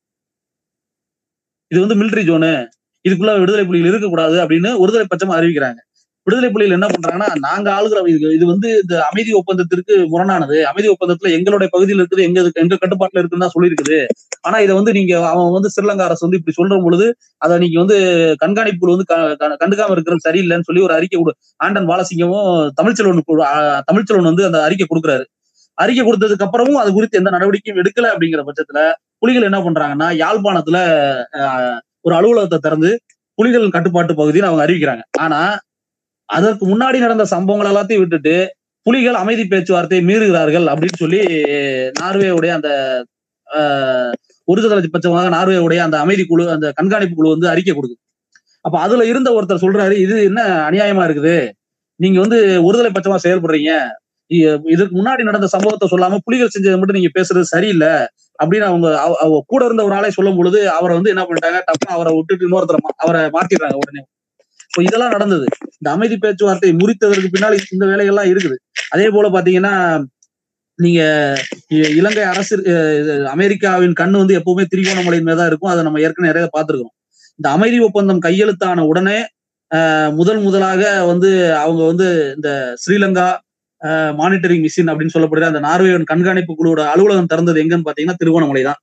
இது வந்து மிலிட்ரி ஜோனு இதுக்குள்ள விடுதலை புலிகள் இருக்கக்கூடாது அப்படின்னு ஒருதலை பட்சமா அறிவிக்கிறாங்க. விடுதலை புலிகள் என்ன பண்றாங்கன்னா நாங்க ஆளுகிற இது இது வந்து இந்த அமைதி ஒப்பந்தத்திற்கு முரணானது. அமைதி ஒப்பந்தத்துல எங்களுடைய பகுதியில் இருக்குது எங்க எங்க கட்டுப்பாட்டுல இருக்குன்னு தான் சொல்லியிருக்குது. ஆனா இதை வந்து நீங்க அவன் வந்து ஸ்ரீலங்கா அரசு வந்து இப்படி சொல்ற பொழுது அதை நீங்க வந்து கண்காணிப்பு வந்து க- க- கண்டுக்காம இருக்கிறது சரியில்லைன்னு சொல்லி ஒரு அறிக்கை கொடு ஆண்டன் பாலசிங்கமும் தமிழ்ச்செல்வன் தமிழ்ச்செல்வன் வந்து அந்த அறிக்கை கொடுக்குறாரு. அறிக்கை கொடுத்ததுக்கு அப்புறமும் அது குறித்து எந்த நடவடிக்கையும் எடுக்கல அப்படிங்கிற பட்சத்துல புலிகள் என்ன பண்றாங்கன்னா யாழ்ப்பாணத்துல ஆஹ், ஒரு அலுவலகத்தை திறந்து புலிகள் கட்டுப்பாட்டு பகுதின்னு அவங்க அறிவிக்கிறாங்க. ஆனா அதற்கு முன்னாடி நடந்த சம்பவங்கள் எல்லாத்தையும் விட்டுட்டு புலிகள் அமைதி பேச்சுவார்த்தையை மீறுகிறார்கள் அப்படின்னு சொல்லி நார்வேவுடைய அந்த ஆஹ், ஒருதலை பட்சமாக நார்வேவுடைய அந்த அமைதி குழு அந்த கண்காணிப்பு குழு வந்து அறிக்கை கொடுக்குது. அப்ப அதுல இருந்த ஒருத்தர் சொல்றாரு இது என்ன அநியாயமா இருக்குது? நீங்க வந்து ஒருதலை பட்சமா செயல்படுறீங்க. இதுக்கு முன்னாடி நடந்த சம்பவத்தை சொல்லாம புலிகள் செஞ்சதை மட்டும் நீங்க பேசுறது சரியில்லை அப்படின்னு அவங்க அவ- அவ கூட இருந்த ஒரு ஆளே சொல்லும் பொழுது அவரை வந்து என்ன பண்ணிட்டாங்க டப்புனு அவரை விட்டுட்டு இன்னொருத்தரை மா- அவரை மாத்திடுறாங்க உடனே. இதெல்லாம் நடந்தது. இந்த அமைதி பேச்சுவார்த்தை முறித்ததற்கு பின்னால் இந்த வேலைகள்லாம் இருக்குது. அதே போல பாத்தீங்கன்னா நீங்க இ- இலங்கை அரசு அமெரிக்காவின் கண்ணு வந்து எப்பவுமே திரிகோணமலையின் மேல தான் இருக்கும். அதை நம்ம ஏற்கனவே நிறைய பார்த்திருக்கோம் இந்த அமைதி ஒப்பந்தம் கையெழுத்தான உடனே முதல் முதலாக வந்து அவங்க வந்து இந்த ஸ்ரீலங்கா மானிட்டரிங் மிஷின் அப்படின்னு சொல்லப்படுற அந்த நார்வேயின் கண்காணிப்பு குழுவோட அலுவலகம் திறந்தது எங்கன்னு பாத்தீங்கன்னா திருகோணமலை தான்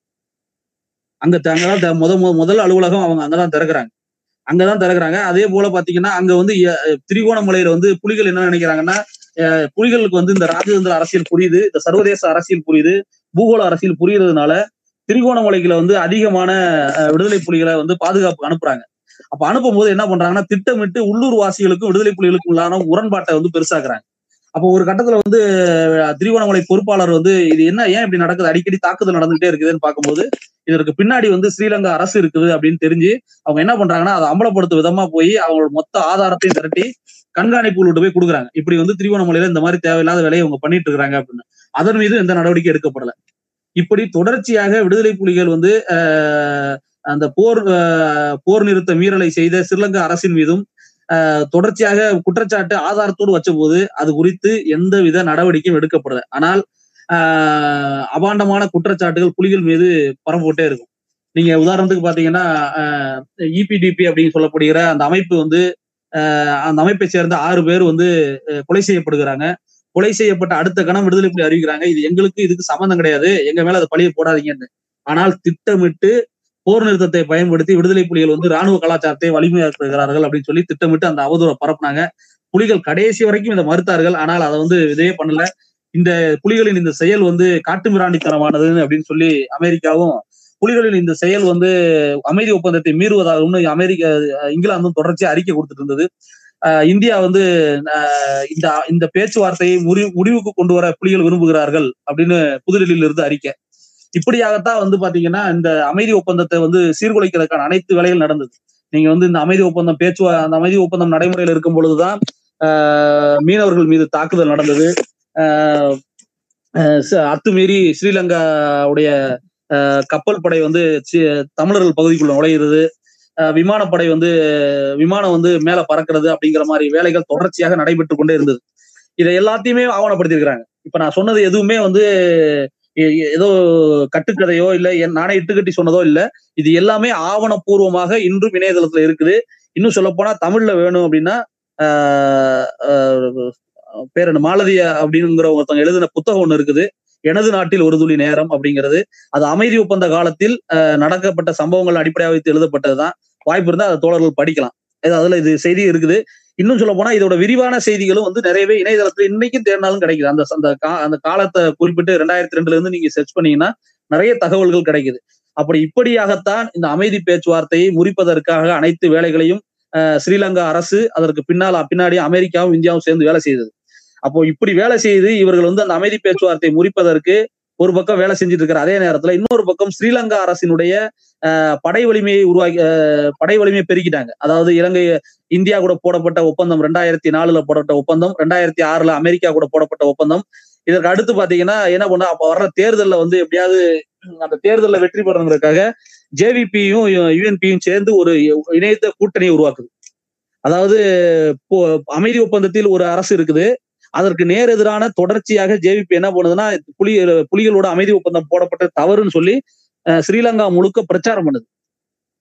அங்க அங்கதான் த- முத முத- முதல் அலுவலகம் அவங்க அங்கதான் திறக்கிறாங்க. அங்கதான் திறக்கிறாங்க. அதே போல பாத்தீங்கன்னா அங்க வந்து திரிகோணமலையில வந்து புலிகள் என்ன நினைக்கிறாங்கன்னா புலிகளுக்கு வந்து இந்த ராஜதந்திர அரசியல் புரியுது இந்த சர்வதேச அரசியல் புரியுது பூகோள அரசியல் புரியுறதுனால திரிகோணமலைக்குல வந்து அதிகமான விடுதலை புலிகளை வந்து பாதுகாப்பு அனுப்புறாங்க. அப்ப அனுப்பும் போது என்ன பண்றாங்கன்னா திட்டமிட்டு உள்ளூர் வாசிகளுக்கும் விடுதலை புலிகளுக்கும் உள்ளான உடன்பாட்டை வந்து பெருசாக்குறாங்க. அப்போ ஒரு கட்டத்துல வந்து திருவண்ணாமலை பொறுப்பாளர் வந்து இது என்ன ஏன் இப்படி நடக்குது? அடிக்கடி தாக்குதல் நடந்துகிட்டே இருக்குதுன்னு பார்க்கும்போது இதற்கு பின்னாடி வந்து ஸ்ரீலங்கா அரசு இருக்குது அப்படின்னு தெரிஞ்சு அவங்க என்ன பண்றாங்கன்னா அதை அம்பலப்படுத்தும் விதமா போய் அவங்களோட மொத்த ஆதாரத்தையும் திரட்டி கண்காணிப்பு விட்டு போய் கொடுக்குறாங்க. இப்படி வந்து திருவண்ணாமலையில இந்த மாதிரி தேவையில்லாத வேலையை அவங்க பண்ணிட்டு இருக்காங்க அப்படின்னு. அதன் மீது எந்த நடவடிக்கை எடுக்கப்படல. இப்படி தொடர்ச்சியாக விடுதலை புலிகள் வந்து அந்த போர் போர் நிறுத்த மீறலை செய்த ஸ்ரீலங்கா அரசின் மீதும் தொடர்ச்சியாக குற்றச்சாட்டு ஆதாரத்தோடு வச்சபோது அது குறித்து எந்தவித நடவடிக்கையும் எடுக்கப்படல. ஆனால் அபாண்டமான குற்றச்சாட்டுகள் புலிகள் மீது பரப்போட்டே இருக்கும். நீங்க உதாரணத்துக்கு பாத்தீங்கன்னா இபிடிபி அப்படின்னு சொல்லப்படுகிற அந்த அமைப்பு வந்து அந்த அமைப்பை சேர்ந்த ஆறு பேர் வந்து கொலை செய்யப்படுகிறாங்க. கொலை செய்யப்பட்ட அடுத்த கணம் விடுதலை புலி அறிவிக்கிறாங்க. இது எங்களுக்கு இதுக்கு சம்மந்தம் கிடையாது. எங்க மேல அதை பழிய போடாதீங்கன்னு. ஆனால் திட்டமிட்டு போர் நிறுத்தத்தை பயன்படுத்தி விடுதலை புலிகள் வந்து ராணுவ கலாச்சாரத்தை வலிமையாக்குகிறார்கள் அப்படின்னு சொல்லி திட்டமிட்டு அந்த அவதூறை பரப்புனாங்க. புலிகள் கடைசி வரைக்கும் இதை மறுத்தார்கள். ஆனால் அதை வந்து இதே பண்ணல. இந்த புலிகளின் இந்த செயல் வந்து காட்டுமிராண்டித்தனமானது அப்படின்னு சொல்லி அமெரிக்காவும் புலிகளின் இந்த செயல் வந்து அமைதி ஒப்பந்தத்தை மீறுவதாகவும் அமெரிக்க இங்கிலாந்தும் தொடர்ச்சியா அறிக்கை கொடுத்துட்டு இருந்தது. அஹ் இந்தியா வந்து இந்த இந்த பேச்சுவார்த்தையை முறி முடிவுக்கு கொண்டு வர புலிகள் விரும்புகிறார்கள் அப்படின்னு புதுடெல்லியில இருந்து அறிக்கை. இப்படியாகத்தான் வந்து பாத்தீங்கன்னா இந்த அமைதி ஒப்பந்தத்தை வந்து சீர்குலைக்கிறதுக்கான அனைத்து வேலைகள் நடந்தது. நீங்க வந்து இந்த அமைதி ஒப்பந்தம் பேச்சு அந்த அமைதி ஒப்பந்தம் நடைமுறையில் இருக்கும் பொழுதுதான் ஆஹ் மீனவர்கள் மீது தாக்குதல் நடந்தது. ஆஹ் ச- அத்துமீறி ஸ்ரீலங்கா உடைய கப்பல் படை வந்து தமிழர்கள் பகுதிக்குள்ள நுழையிறது. ஆஹ் விமானப்படை வந்து விமானம் வந்து மேல பறக்கிறது அப்படிங்கிற மாதிரி வேலைகள் தொடர்ச்சியாக நடைபெற்று கொண்டே இருந்தது. இதை எல்லாத்தையுமே ஆவணப்படுத்தியிருக்கிறாங்க. இப்ப நான் சொன்னது எதுவுமே வந்து ஏதோ கட்டுக்கதையோ இல்ல என் நானே இட்டுக்கட்டி சொன்னதோ இல்ல. இது எல்லாமே ஆவணப்பூர்வமாக இன்றும் இணையதளத்துல இருக்குது. இன்னும் சொல்ல போனா தமிழ்ல வேணும் அப்படின்னா ஆஹ் ஆஹ் பேர் என்ன மாலதிய அப்படிங்கிற ஒருத்தவங்க எழுதின புத்தகம் ஒண்ணு இருக்குது. எனது நாட்டில் ஒரு துளி நேரம் அப்படிங்கிறது. அது அமைதி ஒப்பந்த காலத்தில் ஆஹ் நடக்கப்பட்ட சம்பவங்கள் அடிப்படையாக வைத்து எழுதப்பட்டதுதான். வாய்ப்பு இருந்தா அதை தோழர்கள் படிக்கலாம். அதுல இது செய்தி இருக்குது. இன்னும் சொல்ல போனா இதோட விரிவான செய்திகளும் வந்து நிறையவே இணையதளத்துல இன்னைக்கும் தேடினாலும் கிடைக்குது. அந்த அந்த அந்த காலத்தை குறிப்பிட்டு ரெண்டாயிரத்தி ரெண்டுல இருந்து நீங்க சர்ச் பண்ணீங்கன்னா நிறைய தகவல்கள் கிடைக்குது. அப்படி இப்படியாகத்தான் இந்த அமைதி பேச்சுவார்த்தையை முறிப்பதற்காக அனைத்து வேலைகளையும் ஸ்ரீலங்கா அரசு அதற்கு பின்னால் பின்னாடி அமெரிக்காவும் இந்தியாவும் சேர்ந்து வேலை செய்தது. அப்போ இப்படி வேலை செய்து இவர்கள் வந்து அந்த அமைதி பேச்சுவார்த்தையை முறிப்பதற்கு ஒரு பக்கம் வேலை செஞ்சுட்டு இருக்கிற அதே நேரத்துல இன்னொரு பக்கம் ஸ்ரீலங்கா அரசினுடைய படை வலிமையை உருவாக்கி படை வலிமையை பெருக்கிட்டாங்க. அதாவது இலங்கை இந்தியா கூட போடப்பட்ட ஒப்பந்தம் ரெண்டாயிரத்தி நாலுல போடப்பட்ட ஒப்பந்தம் ரெண்டாயிரத்தி ஆறுல அமெரிக்கா கூட போடப்பட்ட ஒப்பந்தம். இதற்கு அடுத்து பாத்தீங்கன்னா என்ன பண்ண அப்ப வர்ற தேர்தல்ல வந்து எப்படியாவது அந்த தேர்தலில் வெற்றி பெறணுங்கிறதுக்காக ஜேவிபியும் யுஎன்பியும் சேர்ந்து ஒரு இணையத்த கூட்டணியை உருவாக்குது. அதாவது அமைதி ஒப்பந்தத்தில் ஒரு அரசு இருக்குது. அதற்கு நேர் எதிரான தொடர்ச்சியாக ஜேவிபி என்ன பண்ணுதுன்னா புலி புலிகளோட அமைதி ஒப்பந்தம் போடப்பட்ட தவறுன்னு சொல்லி அஹ், ஸ்ரீலங்கா முழுக்க பிரச்சாரம் பண்ணுது.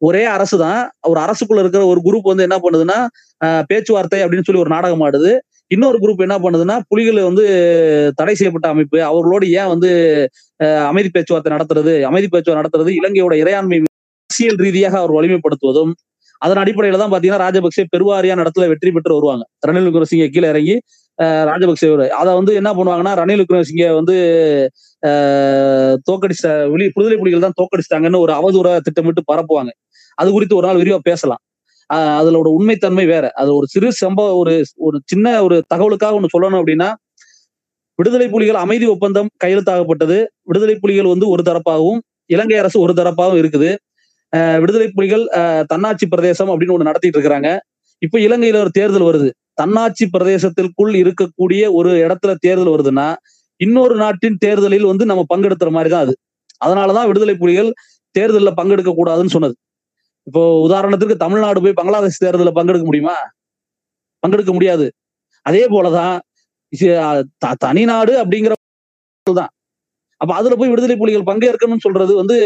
ஒரே அரசு தான் ஒரு அரசுக்குள்ள இருக்கிற ஒரு குரூப் வந்து என்ன பண்ணுதுன்னா அஹ், பேச்சுவார்த்தை அப்படின்னு சொல்லி ஒரு நாடகம் ஆடுது. இன்னொரு குரூப் என்ன பண்ணுதுன்னா புலிகள் வந்து தடை செய்யப்பட்ட அமைப்பு. அவர்களோடு ஏன் வந்து அஹ், அமைதி பேச்சுவார்த்தை நடத்துறது? அமைதி பேச்சுவார்த்தை நடத்துறது இலங்கையோட இறையாண்மை அரசியல் ரீதியாக அவர் வலிமைப்படுத்துவதும் அதன் அடிப்படையில தான் பாத்தீங்கன்னா ராஜபக்சே பெருவாரியான இடத்துல வெற்றி பெற்று வருவாங்க. ரணில் விக்ரமசிங்க கீழே இறங்கி அஹ், ராஜபக்சே அதை வந்து என்ன பண்ணுவாங்கன்னா ரணில் விக்ரமசிங்க வந்து தோக்கடிச்ச வெளி விடுதலை புலிகள் தான் தோக்கடிச்சிட்டாங்கன்னு ஒரு அவதூற திட்டமிட்டு பரப்புவாங்க. அது குறித்து ஒரு நாள் விரிவா பேசலாம். ஆஹ் உண்மைத்தன்மை வேற. அது ஒரு சிறு சம்பவம் ஒரு ஒரு சின்ன ஒரு தகவலுக்காக ஒண்ணு சொல்லணும் அப்படின்னா விடுதலை புலிகள் அமைதி ஒப்பந்தம் கையெழுத்தாகப்பட்டது விடுதலை புலிகள் வந்து ஒரு தரப்பாகவும் இலங்கை அரசு ஒரு தரப்பாகவும் இருக்குது. ஆஹ் விடுதலை புலிகள் தன்னாட்சி பிரதேசம் அப்படின்னு ஒண்ணு நடத்திட்டு இருக்கிறாங்க. இப்ப இலங்கையில ஒரு தேர்தல் வருது. தன்னாட்சி பிரதேசத்திற்குள் இருக்கக்கூடிய ஒரு இடத்துல தேர்தல் வருதுன்னா இன்னொரு நாட்டின் தேர்தலில் வந்து நம்ம பங்கெடுத்துற மாதிரி தான் அது. அதனாலதான் விடுதலை புலிகள் தேர்தலில் பங்கெடுக்க கூடாதுன்னு சொன்னது. இப்போ உதாரணத்துக்கு தமிழ்நாடு போய் பங்களாதேஷ் தேர்தலில் பங்கெடுக்க முடியுமா? பங்கெடுக்க முடியாது. அதே போலதான் தனிநாடு அப்படிங்கிற தான் அப்ப அதுல போய் விடுதலை புலிகள் பங்கேற்கணும்னு சொல்றது வந்து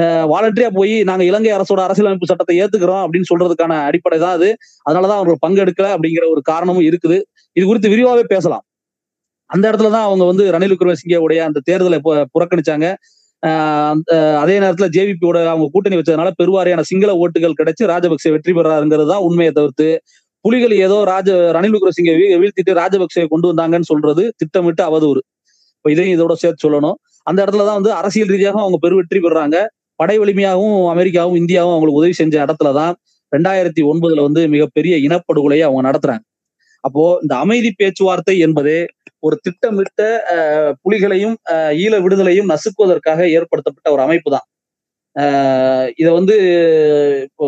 வாலண்டரியா போய் நாங்க இலங்கை அரசோட அரசியலமைப்பு சட்டத்தை ஏத்துக்கிறோம் அப்படின்னு சொல்றதுக்கான அடிப்படை தான் அது. அதனாலதான் அவர்கள் பங்கெடுக்கல அப்படிங்கிற ஒரு காரணமும் இருக்குது. இது குறித்து விரிவாவே பேசலாம். அந்த இடத்துலதான் அவங்க வந்து ரணில் விக்ரமசிங்கே உடைய அந்த தேர்தலை புறக்கணிச்சாங்க. ஆஹ் அந்த- அதே நேரத்துல ஜேவிபியோட அவங்க கூட்டணி வச்சதுனால பெருவாரியான சிங்கள ஓட்டுகள் கிடைச்சு ராஜபக்சே வெற்றி பெறாருங்கிறது தான் உண்மையை தவிர்த்து. புலிகள் ஏதோ ராஜ ரணில் விக்ரமசிங்கை வீழ்த்திட்டு ராஜபக்சே கொண்டு வந்தாங்கன்னு சொல்றது திட்டமிட்டு அவதூறு. இப்ப இதையும் இதோட சேர்த்து சொல்லணும். அந்த இடத்துல தான் வந்து அரசியல் ரீதியாக அவங்க பெரு வெற்றி பெறாங்க. படை வலிமையாகவும் அமெரிக்காவும் இந்தியாவும் அவங்களுக்கு உதவி செஞ்ச இடத்துல தான் ரெண்டாயிரத்தி ஒன்பதுல வந்து மிகப்பெரிய இனப்படுகொலையை அவங்க நடத்துறாங்க. அப்போ இந்த அமைதி பேச்சுவார்த்தை என்பது ஒரு திட்டமிட்ட புலிகளையும் ஈழ விடுதலையும் நசுக்குவதற்காக ஏற்படுத்தப்பட்ட ஒரு அமைப்பு தான். இதை வந்து இப்போ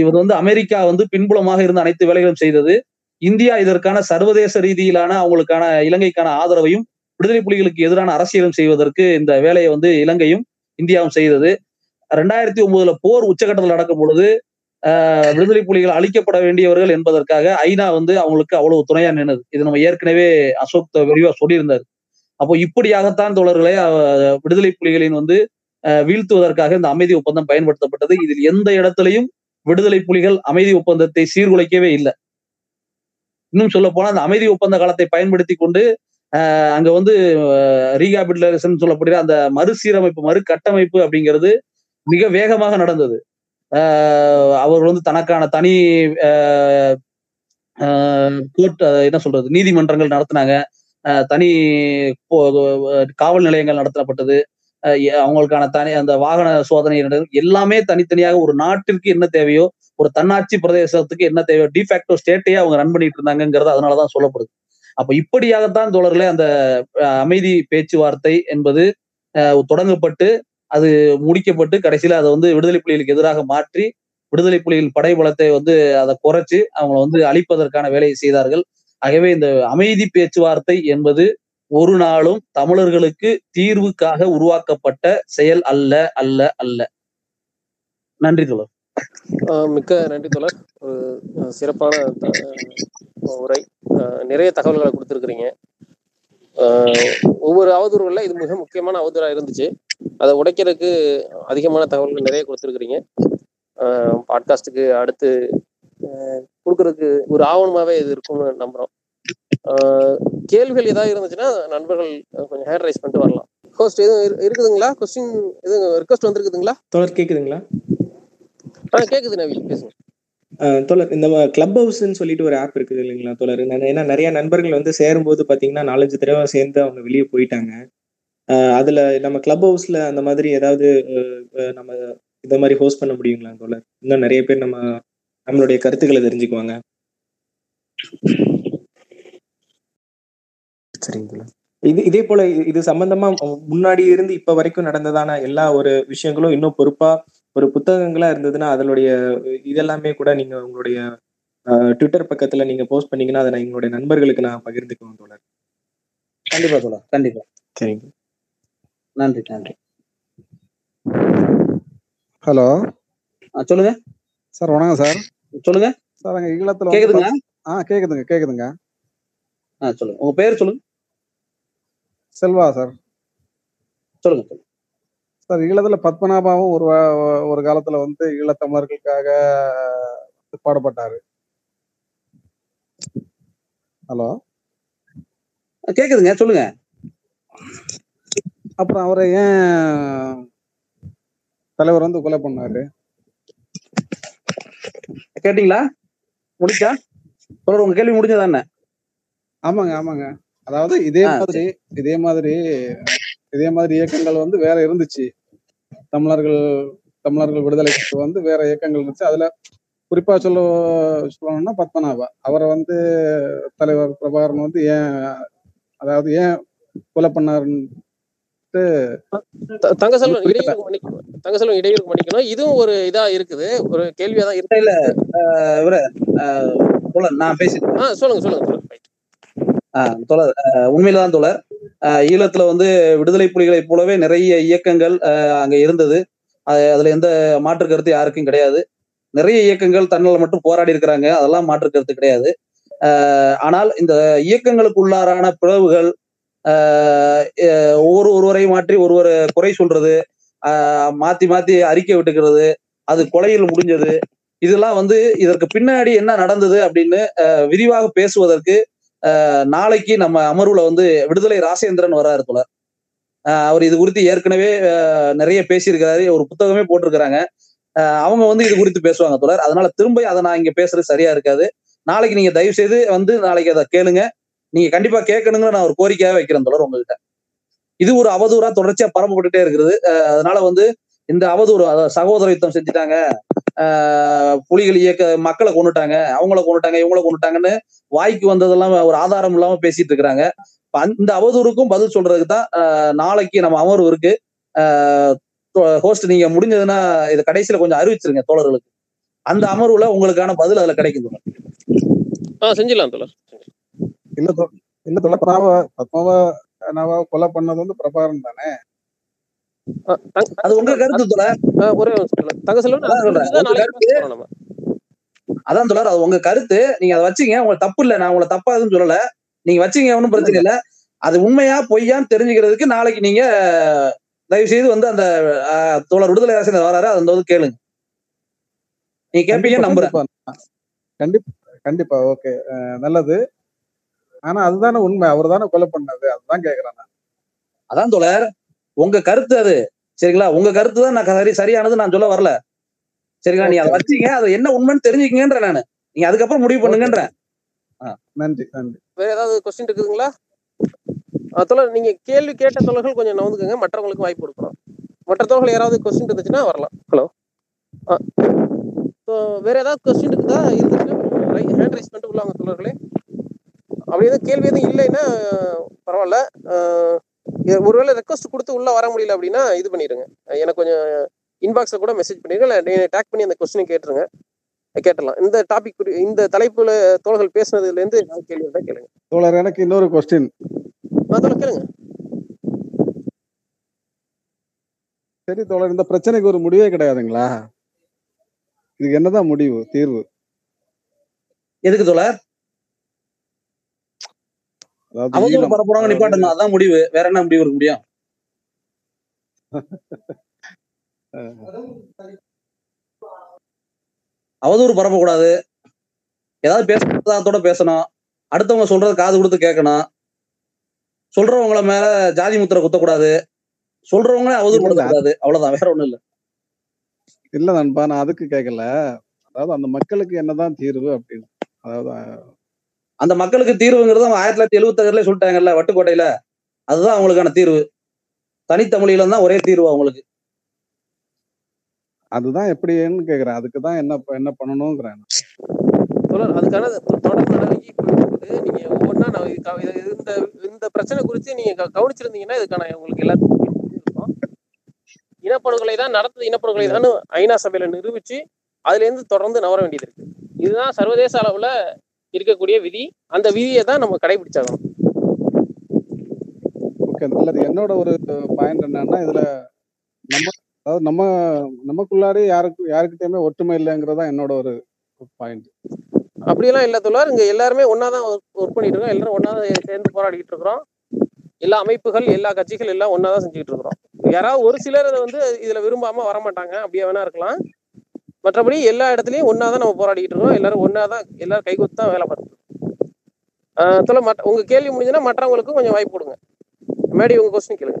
இது வந்து அமெரிக்கா வந்து பின்புலமாக இருந்த அனைத்து வேலைகளும் செய்தது இந்தியா இதற்கான சர்வதேச ரீதியிலான அவங்களுக்கான இலங்கைக்கான ஆதரவையும் விடுதலை புலிகளுக்கு எதிரான அரசியலும் செய்வதற்கு இந்த வேலையை வந்து இலங்கையும் இந்தியாவும் செய்தது. ரெண்டாயிரத்தி ஒன்பதுல போர் உச்சகட்டத்தில் நடக்கும் பொழுது ஆஹ், விடுதலை புலிகள் அழிக்கப்பட வேண்டியவர்கள் என்பதற்காக ஐநா வந்து அவங்களுக்கு அவ்வளவு துணையா நின்னது. இது நம்ம ஏற்கனவே அசோக் விரிவா சொல்லியிருந்தார். அப்போ இப்படியாகத்தான் தோழர்களே விடுதலை புலிகளின் வந்து வீழ்த்துவதற்காக இந்த அமைதி ஒப்பந்தம் பயன்படுத்தப்பட்டது. இதில் எந்த இடத்திலையும் விடுதலை புலிகள் அமைதி ஒப்பந்தத்தை சீர்குலைக்கவே இல்லை. இன்னும் சொல்ல போனா அந்த அமைதி ஒப்பந்த காலத்தை பயன்படுத்தி கொண்டு அங்க வந்து ரீகாபிட்டலேஷன் சொல்லப்படுகிற அந்த மறுசீரமைப்பு மறு கட்டமைப்பு அப்படிங்கிறது மிக வேகமாக நடந்தது. அவர் வந்து தனக்கான தனி கோர்ட் என்ன சொல்றது நீதிமன்றங்கள் நடத்தினாங்க. தனி காவல் நிலையங்கள் நடத்தப்பட்டது. அவங்களுக்கான தனி அந்த வாகன சோதனை எல்லாமே தனித்தனியாக ஒரு நாட்டிற்கு என்ன தேவையோ ஒரு தன்னாட்சி பிரதேசத்துக்கு என்ன தேவையோ டிஃபேக்டோ ஸ்டேட்டையே அவங்க ரன் பண்ணிட்டு இருந்தாங்கிறது அதனாலதான் சொல்லப்படுது. அப்ப இப்படியாகத்தான் தோழர்களே அந்த அமைதி பேச்சுவார்த்தை என்பது தொடங்கப்பட்டு அது முடிக்கப்பட்டு கடைசியில அதை வந்து விடுதலை புலிகளுக்கு எதிராக மாற்றி விடுதலை புலிகள் படைபலத்தை வந்து அதை குறைச்சு அவங்கள வந்து அழிப்பதற்கான வேலையை செய்தார்கள். ஆகவே இந்த அமைதி பேச்சுவார்த்தை என்பது ஒரு நாளும் தமிழர்களுக்கு தீர்வுக்காக உருவாக்கப்பட்ட செயல் அல்ல அல்ல அல்ல. நன்றி தோழர். மிக்க நன்றி தோழர். ஒரு சிறப்பான உரை நிறைய தகவல்களை கொடுத்துருக்குறீங்க. ஒவ்வொரு அவதூறுகளில் இது மிக முக்கியமான அவதூறாக இருந்துச்சு. அதை உடைக்கிறதுக்கு அதிகமான தகவல்கள் நிறைய கொடுத்துருக்குறீங்க. பாட்காஸ்ட்டுக்கு அடுத்து கொடுக்கறதுக்கு ஒரு ஆவணமாகவே இது இருக்கும்னு நம்புகிறோம் கேள்விகள் ஏதாவது இருந்துச்சுன்னா நண்பர்கள் கொஞ்சம் ஹேண்ட் ரைஸ் பண்ணிட்டு வரலாம். ஹோஸ்ட் எதுவும் இரு- இருக்குதுங்களா? கொஸ்டின் எதுவும் ரிக்வஸ்ட் வந்திருக்குதுங்களா? தோழர் கேக்குதுங்களா? ஆ கேட்குது நவீன் பேசுங்க. தோழர் இந்த கிளப் ஹவுஸ்ன்னு சொல்லிட்டு ஒரு ஆப் இருக்குது இல்லைங்களா தோழர்? ஏன்னா நிறைய நண்பர்கள் வந்து சேரும்போது பாத்தீங்கன்னா நாலஞ்சு தடவை சேர்ந்து அவங்க வெளியே போயிட்டாங்க. அதுல நம்ம கிளப் ஹவுஸ்ல அந்த மாதிரி ஏதாவது அஹ், நம்ம இந்த மாதிரி ஹோஸ்ட் பண்ண முடியுங்களா தோழர்? இன்னும் நிறைய பேர் நம்ம நம்மளுடைய கருத்துக்களை தெரிஞ்சுக்குவாங்க. சரிங்க தோழர். இது இதே போல இது- இது சம்பந்தமா முன்னாடி இருந்து இப்ப வரைக்கும் நடந்ததான எல்லா ஒரு விஷயங்களும் இன்னும் பொறுப்பா ஒரு புத்தகங்களா இருந்ததுன்னா அதனுடைய இதெல்லாமே கூட நீங்க உங்களுடைய ட்விட்டர் பக்கத்துல நீங்க போஸ்ட் பண்ணீங்கன்னா அதை நான் எங்களுடைய நண்பர்களுக்கு நான் பகிர்ந்துக்குவேன் தோழர். கண்டிப்பா தோழர் கண்டிப்பா. சரிங்க. நன்றி நன்றி. ஹலோ. ஆ, சொல்லுங்க. சார் வணக்கம் சார். சொல்லுங்க. சார் அங்க ஈழத்துல கேக்குதுங்க ஆ கேக்குதுங்க கேக்குதுங்க. ஆ சொல்லுங்க. உங்க பேர் சொல்லுங்க. செல்வா சார். சொல்லுங்க சொல்லுங்க. சார் ஈழத்துல பத்மநாபாவும் ஒரு ஒரு காலத்துல வந்து ஈழத்தமிழர்களுக்காக பாடுபட்டாரு. ஹலோ? கேக்குதுங்க சொல்லுங்க. அப்புறம் அவரை ஏன் தலைவர் வந்து கொலை பண்ணாரு? கேட்டீங்களா? முடிச்சா உங்க கேள்வி முடிஞ்சதா என்ன ஆமாங்க ஆமாங்க. அதாவது இதே மாதிரி இதே மாதிரி இதே மாதிரி இயக்கங்கள் வந்து வேற இருந்துச்சு. தமிழர்கள் தமிழர்கள் விடுதலைக்கு வந்து வேற இயக்கங்கள் இருந்துச்சு. அதுல குறிப்பா சொல்ல சொல்லணும்னா பத்மநாபா. அவரை வந்து தலைவர் பிரபாகரன் வந்து ஏன் அதாவது ஏன் கொலை பண்ணாருன்னு த- தங்கசெல்வன் புரியல. இடையூறு மன்னிக்கணும். இதுவும் ஒரு இதா இருக்குது. ஒரு கேள்வியா தான் இருக்கு. இல்ல இவர நான் பேசிட்டேன் ஆ சொல்லுங்க சொல்லுங்க தோழர் அஹ், உண்மையிலதான் தோழர். ஈழத்துல வந்து விடுதலை புலிகளைப் போலவே நிறைய இயக்கங்கள் அஹ், அங்க இருந்தது. அதுல எந்த மாற்று கருத்து யாருக்கும் கிடையாது. நிறைய இயக்கங்கள் தன்னால் மட்டும் போராடி இருக்கிறாங்க. அதெல்லாம் மாற்று கருத்து கிடையாது. ஆனால் இந்த இயக்கங்களுக்கு உள்ளாரான பிளவுகள் ஒவ்வொரு ஒருவரை மாற்றி ஒருவர் குறை சொல்றது மாத்தி மாத்தி அறிக்கை விட்டுக்கிறது அது கொலையில் முடிஞ்சது இதெல்லாம் வந்து இதற்கு பின்னாடி என்ன நடந்தது அப்படின்னு அஹ், விரிவாக பேசுவதற்கு நாளைக்கு நம்ம அமர்வுல வந்து விடுதலை ராசேந்திரன் வராரு தோழர் அவர் இது குறித்து ஏற்கனவே நிறைய பேசியிருக்கிறாரு. ஒரு புத்தகமே போட்டிருக்கிறாங்க. அவங்க வந்து இது குறித்து பேசுவாங்க தோழர் அதனால திரும்ப அதை நான் இங்க பேசுறது சரியா இருக்காது. நாளைக்கு நீங்க தயவு செய்து வந்து நாளைக்கு அதை கேளுங்க. நீங்க கண்டிப்பா கேட்கணுங்கிற நான் ஒரு கோரிக்கையாக வைக்கிறேன் தோழர் உங்ககிட்ட. இது ஒரு அவதூறா தொடர்ச்சியா பரப்பப்பட்டுட்டே இருக்கிறது. அதனால வந்து இந்த அவதூறு அதாவது சகோதர யுத்தம் செஞ்சுட்டாங்க. புலிகள் இயக்க மக்களை கொண்டுட்டாங்க அவங்கள கொண்டுட்டாங்க இவங்கள கொண்டுட்டாங்கன்னு வாய்க்கு வந்ததெல்லாம் ஒரு ஆதாரம் இல்லாம பேசிட்டு இருக்கிறாங்க. இந்த அவதூறுக்கும் பதில் சொல்றதுக்கு தான் நாளைக்கு நம்ம அமர்வு இருக்கு. ஹோஸ்ட் நீங்க முடிஞ்சதுன்னா இதை கடைசியில கொஞ்சம் அறிவிச்சிருங்க தோழர்களுக்கு. அந்த அமர்வுல உங்களுக்கான பதில் அதுல கிடைக்கும் தோழர். ஆ செஞ்சிடலாம் தோழர். இல்ல இல்ல தொலை பத்மாவா கொலை பண்ணது வந்து பிரபாகரன் தானே? அது உங்க கருத்து தோழர். ஒரே அதான் தோழர் அது உங்க கருத்து. நீங்க அதை வச்சீங்க. உங்களுக்கு தப்பு இல்ல. நான் உங்களை தப்பா எதுவும் சொல்லல. நீங்க வச்சீங்க ஒன்றும் பிரச்சனை இல்ல. அது உண்மையா பொய்யான்னு தெரிஞ்சுக்கிறதுக்கு நாளைக்கு நீங்க தயவு செய்து வந்து அந்த தோழர் விடுதலை அரசு வராரு. அதை வந்து கேளுங்க. நீங்க கேட்பீங்க நம்புறேன். கண்டிப்பா. கண்டிப்பா. ஓகே. நல்லது. ஆனா அதுதானே உண்மை. அவர் தானே கொலை பண்ணது. அதுதான் கேக்குறேன் நான். அதான் தோழர். உங்க கருத்து அது. சரிங்களா? உங்க கருத்து தான் நான் சரி சரியானது நான் சொல்ல வரல. சரிங்களா? நீங்க அதை வச்சீங்க அது என்ன உண்மைன்னு தெரிஞ்சுக்கங்கன்ற நானு. நீங்க அதுக்கப்புறம் முடிவு பண்ணுங்கன்ற நன்றி நன்றி. வேற ஏதாவது கொஸ்டின் இருக்குதுங்களா? தோழர் நீங்க கேள்வி கேட்ட தோழர்கள் கொஞ்சம் நவுந்துக்கங்க. மற்றவங்களுக்கு வாய்ப்பு கொடுக்கணும் மற்ற தோழர்கள் யாராவது கொஸ்டின் இருந்துச்சுன்னா வரலாம். ஹலோ வேற ஏதாவது கொஸ்டின் இருக்குதா? இருந்துச்சுன்னா ஹேண்ட் ரைஸ் பண்ணிட்டு உள்ளாங்க தோழர்களே அப்படி எதுவும் கேள்வி எதுவும் இல்லைன்னா பரவாயில்ல. ஒருவேளை ரெக்வஸ்ட் கொடுத்து உள்ள வர முடியல அப்படின்னா இது பண்ணிடுங்க எனக்கு கொஞ்சம் இன்பாக்ஸ்ல கூட மெசேஜ் பண்ணிருங்க. இல்லை டேக் பண்ணி அந்த கொஸ்டினை கேட்டுருங்க. கேட்டலாம் இந்த டாபிக் இந்த தலைப்புல தோழர்கள் பேசுனதுல இருந்து கேள்வி இருந்தா கேளுங்க. தோழர் எனக்கு இன்னொரு கொஸ்டின் அதெல்லாம் கேளுங்க. சரி தோழர் இந்த பிரச்சனைக்கு ஒரு முடிவே கிடையாதுங்களா? இதுக்கு என்னதான் முடிவு தீர்வு? எதுக்கு தோழர்? ஈழம், பரப்புறவங்க அதாவது- நிப்பாட்டணும் அதான் முடிவு. வேற என்ன முடிவு இருக்க முடியும்? அவதூறு பரப்பக்கூடாது. ஏதாவது பேசுறதோட பேசணும். அடுத்தவங்க சொல்றது காது கொடுத்து கேட்கணும். சொல்றவங்கள மேல ஜாதி முத்திரை குத்தக்கூடாது. சொல்றவங்களே அவதூறு படுத்தக்கூடாது. அவ்வளவுதான். வேற ஒண்ணும் இல்ல. இல்ல நண்பா நான் அதுக்கு கேட்கல அதாவது அந்த மக்களுக்கு என்னதான் தீர்வு அப்படின்னு. அதாவது அந்த மக்களுக்கு தீர்வுங்கிறது அவங்க ஆயிரத்தி தொள்ளாயிரத்தி எழுபத்தி சொல்லிட்டாங்கல்ல வட்டுக்கோட்டையில. அதுதான் அவங்களுக்கான தீர்வு. தனித்தமிழில தான் ஒரே தீர்வு அவங்களுக்கு. அதுதான் எப்படின்னு கேக்குறேன். அதுக்கு தான் என்ன என்ன பண்ணணுங்கிறேன் தோழர் அதுக்கான தொடர் நடவடிக்கை நீங்க ஒவ்வொன்றா இந்த இந்த பிரச்சனை குறித்து நீங்க கவனிச்சிருந்தீங்கன்னா இதுக்கான உங்களுக்கு எல்லாத்துக்கும். இனப்படுகொலை தான் நடந்தது. இனப்படுகொலை தான் ஐநா சபையில நிரூபிச்சு அதுல இருந்து தொடர்ந்து நவர வேண்டியது இருக்கு. இதுதான் சர்வதேச அளவுல இருக்கக்கூடிய விதி அந்த விதியை தான் நம்ம கடைபிடிச்சாகணும். ஓகே நல்லது என்னோட ஒரு பாயிண்ட் என்னன்னா இதுல நம்ம அதாவது நம்ம நமக்குள்ளாரே யாருக்கு யாருக்கிட்டயுமே ஒற்றுமை இல்லைங்கிறதா என்னோட ஒரு பாயிண்ட் அப்படியெல்லாம் இல்ல தோழர். இங்க எல்லாருமே ஒன்னா தான் ஒர்க் பண்ணிட்டு இருக்கோம். எல்லாரும் ஒன்னா தான் சேர்ந்து போராடிட்டு இருக்கிறோம். எல்லா அமைப்புகள் எல்லா கட்சிகள் எல்லாம் ஒன்னா தான் செஞ்சுட்டு இருக்கிறோம். யாராவது ஒரு சிலர் வந்து இதுல விரும்பாம வர மாட்டாங்க அப்படியே வேணா இருக்கலாம். மற்றபடி எல்லா இடத்துலையும் ஒன்னா தான் நம்ம போராடிக்கிட்டு இருக்கோம். எல்லாரும் ஒன்னா தான் எல்லாரும் கைகொத்து தான் வேலை பார்த்துட்டு இருக்கோம். மற்ற உங்க கேள்வி முடிஞ்சுன்னா மற்றவங்களுக்கும் கொஞ்சம் வாய்ப்பு கொடுங்க. மேடி உங்க கொஸ்டின் கேளுங்க.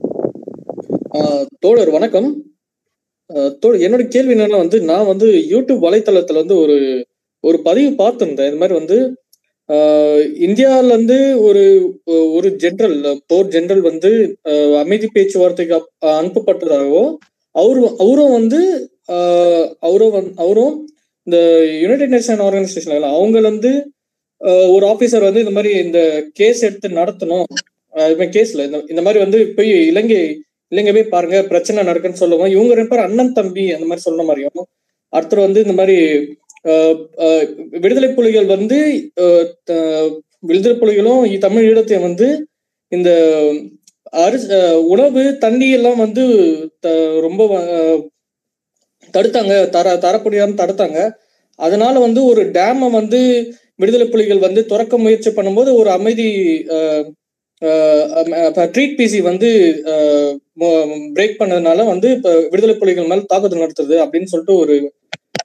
ஆஹ் தோழர் வணக்கம். தோழர் என்னோட கேள்வி என்னன்னா வந்து நான் வந்து யூடியூப் வலைத்தளத்துல வந்து ஒரு ஒரு பதிவு பார்த்திருந்தேன். இந்த மாதிரி வந்து இந்தியால இருந்து ஒரு ஒரு ஜென்ரல் போர் ஜென்ரல் வந்து அமைதி பேச்சுவார்த்தைக்கு அப்- அனுப்பப்பட்டதாகவும் அவரும் அவரும் வந்து அவரும் வந்து அவரும் இந்த யுனைடெட் நேஷன் ஆர்கனைசேஷன் அவங்க வந்து ஒரு ஆபீசர் வந்து இந்த மாதிரி இந்த கேஸ் எடுத்து நடத்தணும். கேஸ்ல இந்த இந்த மாதிரி வந்து போய் இலங்கை இலங்கை போய் பாருங்க பிரச்சனை நடக்குன்னு சொல்லுவோம். இவங்க ரெண்டு பேர் அண்ணன் தம்பி அந்த மாதிரி சொன்ன மாதிரியும் அடுத்தர் வந்து இந்த மாதிரி விடுதலை புலிகள் வந்து விடுதலை புலிகளும் தமிழ் ஈழத்தையும் வந்து இந்த அரிசி உணவு தண்ணி எல்லாம் வந்து த- ரொம்ப தடுத்தாங்க தர தரப்படியாம தடுத்தாங்க. அதனால வந்து ஒரு டேமை வந்து விடுதலை புலிகள் வந்து திறக்க முயற்சி பண்ணும்போது ஒரு அமைதி ட்ரீட் பிசி வந்து பிரேக் பண்ணதுனால வந்து இப்போ விடுதலை புலிகள் மேல தாக்குதல் நடத்துறது அப்படின்னு சொல்லிட்டு ஒரு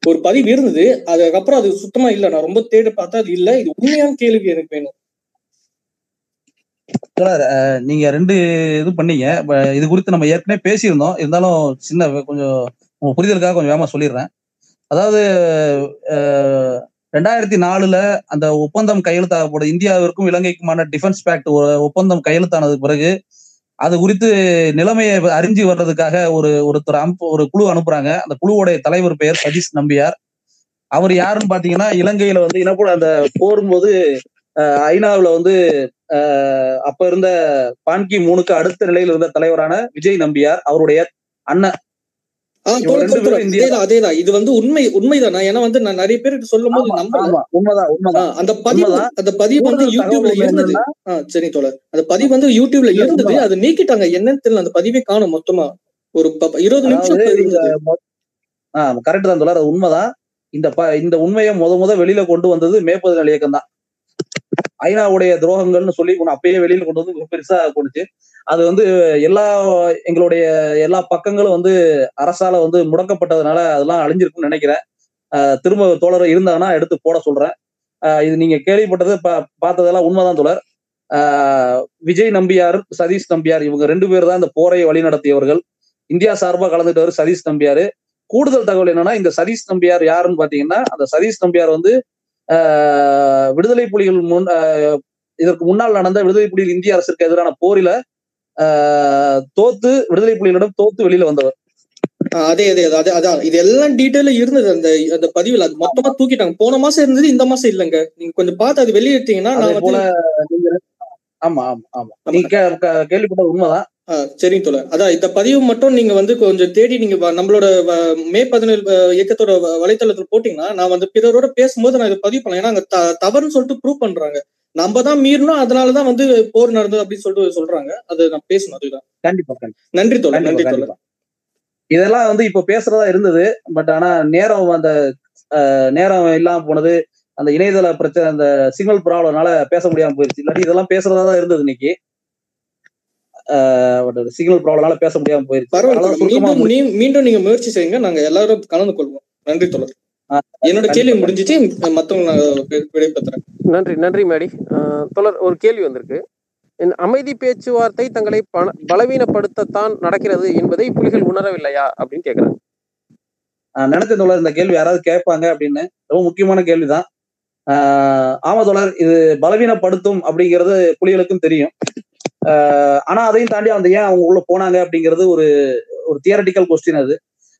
ஒரு பதிவு இருந்தது. அதுக்கப்புறம் அது சுத்தமா இல்லை. நான் ரொம்ப தேடி பார்த்தா அது இல்லை. இது உண்மையான கேள்வி எனக்கு வேணும். நீங்க ரெண்டு இது பண்ணீங்க. இது குறித்து நம்ம ஏற்கனவே பேசியிருந்தோம். இருந்தாலும் சின்ன கொஞ்சம் உங்க புரிதலுக்காக கொஞ்சம் வேகமா சொல்லிடுறேன். அதாவது ரெண்டாயிரத்தி நாலுல அந்த ஒப்பந்தம் கையெழுத்தாகப்படும் இந்தியாவிற்கும் இலங்கைக்குமான டிஃபென்ஸ் பேக்ட் ஒப்பந்தம் கையெழுத்தானது பிறகு அது குறித்து நிலைமையை அறிஞ்சு வர்றதுக்காக ஒரு ஒருத்தர் அனுப்பு ஒரு குழு அனுப்புறாங்க. அந்த குழுவுடைய தலைவர் பெயர் சதீஷ் நம்பியார். அவர் யாருன்னு பாத்தீங்கன்னா இலங்கையில வந்து இனப்பட அந்த போரும்போது ஐநாவில் வந்து அப்ப இருந்த பான்கி மூணுக்கு அடுத்த நிலையில் இருந்த தலைவரான விஜய் நம்பியார் அவருடைய அண்ணன் அதேதான் அதேதான். இது வந்து உண்மை உண்மைதானா? ஏன்னா வந்து நான் நிறைய பேருக்கு சொல்லும் போது ஆஹ் அந்த பதிவு அந்த பதிவு வந்து யூடியூப்ல இருந்தது. சரி தோழர். அந்த பதிவு வந்து யூடியூப்ல இருந்தது. அதை நீக்கிட்டாங்க. என்னன்னு தெரியல. அந்த பதிவே காணும் மொத்தமா. ஒரு இருபது நிமிஷம் கரெக்ட் தான் தோழர். அது உண்மைதான். இந்த இந்த உண்மையை முத முத வெளியில கொண்டு வந்தது மே பதினாலு இயக்கம் தான் ஐநாவுடைய துரோகங்கள்னு சொல்லி கொண்டு அப்பயே வெளியில கொண்டு வந்து பெருசா கொண்டுச்சு. அது வந்து எல்லா எங்களுடைய எல்லா பக்கங்களும் வந்து அரசால வந்து முடக்கப்பட்டதுனால அதெல்லாம் அழிஞ்சிருக்கும்னு நினைக்கிறேன். திரும்ப தோழர் இருந்தாங்கன்னா எடுத்து போட சொல்றேன். இது நீங்க கேள்விப்பட்டது பா- பார்த்ததெல்லாம் உண்மைதான் தோழர். விஜய் நம்பியார் சதீஷ் நம்பியார் இவங்க ரெண்டு பேர் தான் இந்த போரை வழிநடத்தியவர்கள். இந்தியா சார்பாக கலந்துட்டவர் சதீஷ் நம்பியார். கூடுதல் தகவல் என்னன்னா இந்த சதீஷ் நம்பியார் யாருன்னு பாத்தீங்கன்னா அந்த சதீஷ் நம்பியார் வந்து விடுதலை புலிகள் முன் இதற்கு முன்னால் நடந்த விடுதலை புலிகள் இந்திய அரசிற்கு எதிரான போரில தோத்து விடுதலை புலிகளிடம் தோத்து வெளியில வந்தவர். அதே அதே அதே அதான் இது எல்லாம் டீட்டெயில இருந்தது. அந்த அந்த பதிவுல அது மொத்தமா தூக்கிட்டாங்க. போன மாசம் இருந்தது இந்த மாசம் இல்லைங்க. நீங்க கொஞ்சம் பார்த்து அது வெளியிட்டீங்கன்னா ஆமா ஆமா. ஆமா. நீங்க கே- கே- கேள்விப்பட்டது உண்மைதான். சரிங்க தோழர். அதான் இந்த பதிவு மட்டும் நீங்க வந்து கொஞ்சம் தேடி நீங்க நம்மளோட மே பதினேழு இயக்கத்தோட வலைத்தளத்துல போட்டீங்கன்னா நான் வந்து பிறரோட பேசும்போது நான் இதை பதிவு பண்ணேன் ஏன்னா அங்க தவறுன்னு சொல்லிட்டு ப்ரூவ் பண்றாங்க. நம்ம தான் மீறணும் அதனாலதான் வந்து போர் நடந்தது அப்படின்னு சொல்லிட்டு சொல்றாங்க. அது நான் பேசணும் அதுதான். கண்டிப்பா நன்றி தோழர் நன்றி தோழர். இதெல்லாம் வந்து இப்ப பேசுறதா இருந்தது பட் ஆனா நேரம் அந்த நேரம் இல்லாம போனது அந்த இணையதள பிரச்சனை அந்த சிக்னல் ப்ராப்ளம்னால பேச முடியாம போயிருச்சு. இல்லாட்டி இதெல்லாம் பேசுறதா தான் இருந்தது இன்னைக்கு. சிக்னல் ப்ராப்ளம்னால பேச முடியாம போயிருச்சு. மீண்டும் நீங்க முயற்சி செய்யுங்க. நாங்க எல்லாரும் கலந்து கொள்வோம். நன்றி தோழர். ஆ, என்னோட கேள்வி முடிஞ்சிச்சு. மத்தவங்க நான் வி- விடைபெறுறேன். நன்றி நன்றி மேடி. அஹ் தொடர் ஒரு கேள்வி வந்திருக்கு. அமைதி பேச்சுவார்த்தை தங்களை பலவீனப்படுத்தத்தான் நடக்கிறது என்பதை புலிகள் உணரவில்லையா அப்படின்னு கேக்குறாங்க. நான் நினைச்ச தோழர் இந்த கேள்வி யாராவது கேட்பாங்க அப்படின்னு. ரொம்ப முக்கியமான கேள்விதான். ஆஹ் ஆமா தோழர் இது பலவீனப்படுத்தும் அப்படிங்கிறது புலிகளுக்கும் தெரியும். ஆனா அதையும் தாண்டி அந்த ஏன் அவங்க உள்ள போனாங்க அப்படிங்கிறது ஒரு ஒரு தியரட்டிக்கல் கொஸ்டின் அது.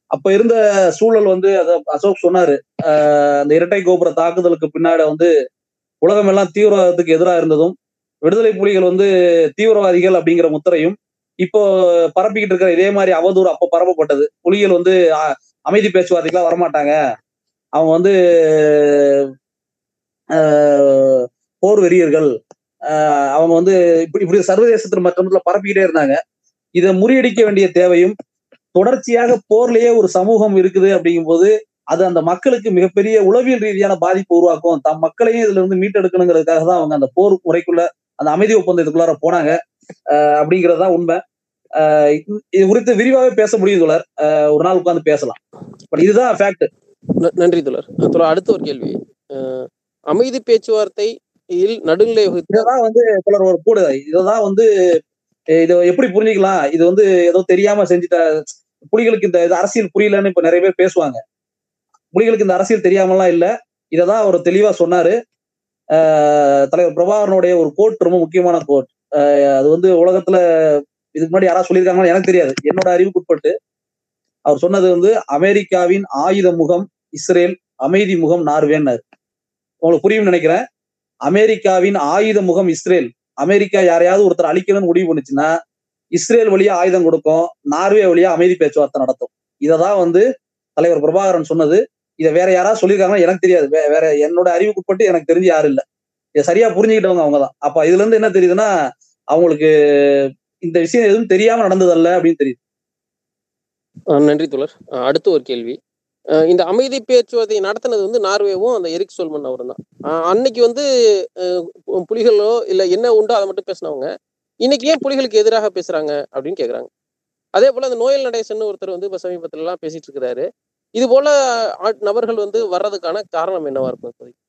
அப்ப இருந்த சூழல் வந்து அத அசோக் சொன்னாரு. அந்த இரட்டை கோபுர தாக்குதலுக்கு பின்னாடி வந்து உலகம் எல்லாம் தீவிரவாதத்துக்கு எதிராக இருந்ததும் விடுதலை புலிகள் வந்து தீவிரவாதிகள் அப்படிங்கிற முத்திரையும் இப்போ பரப்பிக்கிட்டு இருக்கிற இதே மாதிரி அவதூறு அப்போ பரப்பப்பட்டது. புலிகள் வந்து அ- அமைதி பேச்சுவார்த்தைக்கெல்லாம் வரமாட்டாங்க. அவங்க வந்து போர் வெறியர்கள் அவங்க வந்து இப்படி இப்படி சர்வதேசத்தில் மற்றவங்கள பரப்பிக்கிட்டே இருந்தாங்க. இதை முறியடிக்க வேண்டிய தேவையும் தொடர்ச்சியாக போர்லயே ஒரு சமூகம் இருக்குது அப்படிங்கும்போது அது அந்த மக்களுக்கு மிகப்பெரிய உளவியல் ரீதியான பாதிப்பு உருவாக்கும். தம் மக்களையும் இதுல இருந்து மீட்டெடுக்கணுங்கிறதுக்காக தான் அவங்க அந்த போர் முறைக்குள்ள அந்த அமைதி ஒப்பந்தத்துக்குள்ளார போனாங்க. அப்படிங்கிறது தான் உண்மை. ஆஹ் இது- குறித்து விரிவாகவே பேச முடியும் தோழர். ஒரு நாள் உட்காந்து பேசலாம். பட் இதுதான் ஃபேக்ட் ந- நன்றி தோழர். தோழர் அடுத்த ஒரு கேள்வி. அமைதி பேச்சுவார்த்தை பேச்சுவார்த்தையில் நடுநிலை வகித்த இததான் வந்து தோழர் ஒரு கூட. இததான் வந்து இதை எப்படி புரிஞ்சுக்கலாம்? இது வந்து ஏதோ தெரியாம செஞ்சுட்ட புலிகளுக்கு இந்த இது அரசியல் புரியலன்னு இப்ப நிறைய பேர் பேசுவாங்க. புலிகளுக்கு இந்த அரசியல் தெரியாமலாம் இல்ல. இததான் அவர் தெளிவா சொன்னாரு. தலைவர் பிரபாகரனுடைய ஒரு கோட் ரொம்ப முக்கியமான கோட். அது வந்து உலகத்துல இதுக்கு முன்னாடி யாராவது சொல்லியிருக்காங்களா எனக்கு தெரியாது. என்னோட அறிவுக்குட்பட்டு அவர் சொன்னது வந்து அமெரிக்காவின் ஆயுத முகம் இஸ்ரேல் அமைதி முகம் நார்வேன்னாரு. உங்களுக்கு புரியும் நினைக்கிறேன். அமெரிக்காவின் ஆயுத முகம் இஸ்ரேல். அமெரிக்கா யாரையாவது ஒருத்தர் அழிக்கணும்னு முடிவு பண்ணுச்சுன்னா இஸ்ரேல் வழியா ஆயுதம் கொடுக்கும் நார்வே வழியா அமைதி பேச்சுவார்த்தை நடத்தும். இததான் வந்து தலைவர் பிரபாகரன் சொன்னது. இதை வேற யாராவது சொல்லியிருக்காங்கன்னா எனக்கு தெரியாது. வே- வேற என்னோட அறிவுக்குட்பட்டு எனக்கு தெரிஞ்சு யாரும் இல்லை. இதை சரியா புரிஞ்சுக்கிட்டவங்க அவங்கதான். அப்ப இதுல இருந்து என்ன தெரியுதுன்னா அவங்களுக்கு இந்த விஷயம் எதுவும் தெரியாம நடந்ததல்ல அப்படின்னு தெரியுது. நன்றி தோழர். அடுத்து ஒரு கேள்வி. இந்த அமைதி பேச்சுவார்த்தை நடத்தினது வந்து நார்வேவும் அந்த எரிக் சோல்மன் அவரும் தான் அன்னைக்கு வந்து புலிகளோ இல்ல என்ன உண்டோ அதை மட்டும் பேசினவங்க இன்னைக்கு ஏன் புலிகளுக்கு எதிராக பேசுறாங்க அப்படின்னு கேக்குறாங்க. அதே போல அந்த நோயல் நடேசன் ஒருத்தர் வந்து இப்ப சமீபத்துல எல்லாம் பேசிட்டு இருக்கிறாரு இது போல நபர்கள் வந்து வர்றதுக்கான காரணம் என்னவா இருக்கும் இப்போதைக்கு?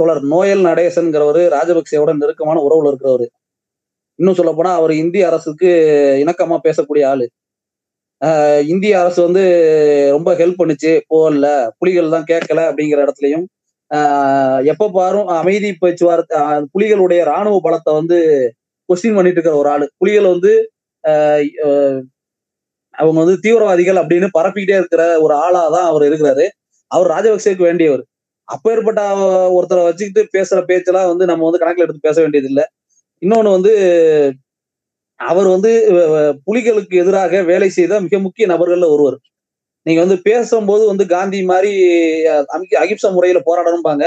தோழர் நோயல் நடேசன்கிறவரு ராஜபக்சேவோட நெருக்கமான உறவுல இருக்கிறவரு. இன்னும் சொல்ல போனா அவர் இந்திய அரசுக்கு இணக்கமா பேசக்கூடிய ஆளு. இந்திய அரசு வந்து ரொம்ப ஹெல்ப் பண்ணுச்சு. போகல புலிகள் தான் கேட்கல அப்படிங்கிற இடத்துலையும் எப்ப பாரும் அமைதி பேச்சுவார்த்தை புலிகளுடைய ராணுவ பலத்தை வந்து கொஸ்டின் பண்ணிட்டு இருக்கிற ஒரு ஆளு. புலிகள் வந்து அவங்க வந்து தீவிரவாதிகள் அப்படின்னு பரப்பிக்கிட்டே இருக்கிற ஒரு ஆளா தான் அவர் இருக்கிறாரு. அவர் ராஜபக்சேக்கு வேண்டியவர். அப்பேற்பட்ட ஒருத்தரை வச்சுக்கிட்டு பேசுற பேச்செல்லாம் வந்து நம்ம வந்து கணக்குல எடுத்து பேச வேண்டியது இல்லை இன்னொன்னு வந்து அவர் வந்து புலிகளுக்கு எதிராக வேலை செய்த மிக முக்கிய நபர்கள்ல ஒருவர். நீங்க வந்து பேசும்போது வந்து காந்தி மாதிரி அகிம்சா அமி- முறையில போராடணும்பாங்க.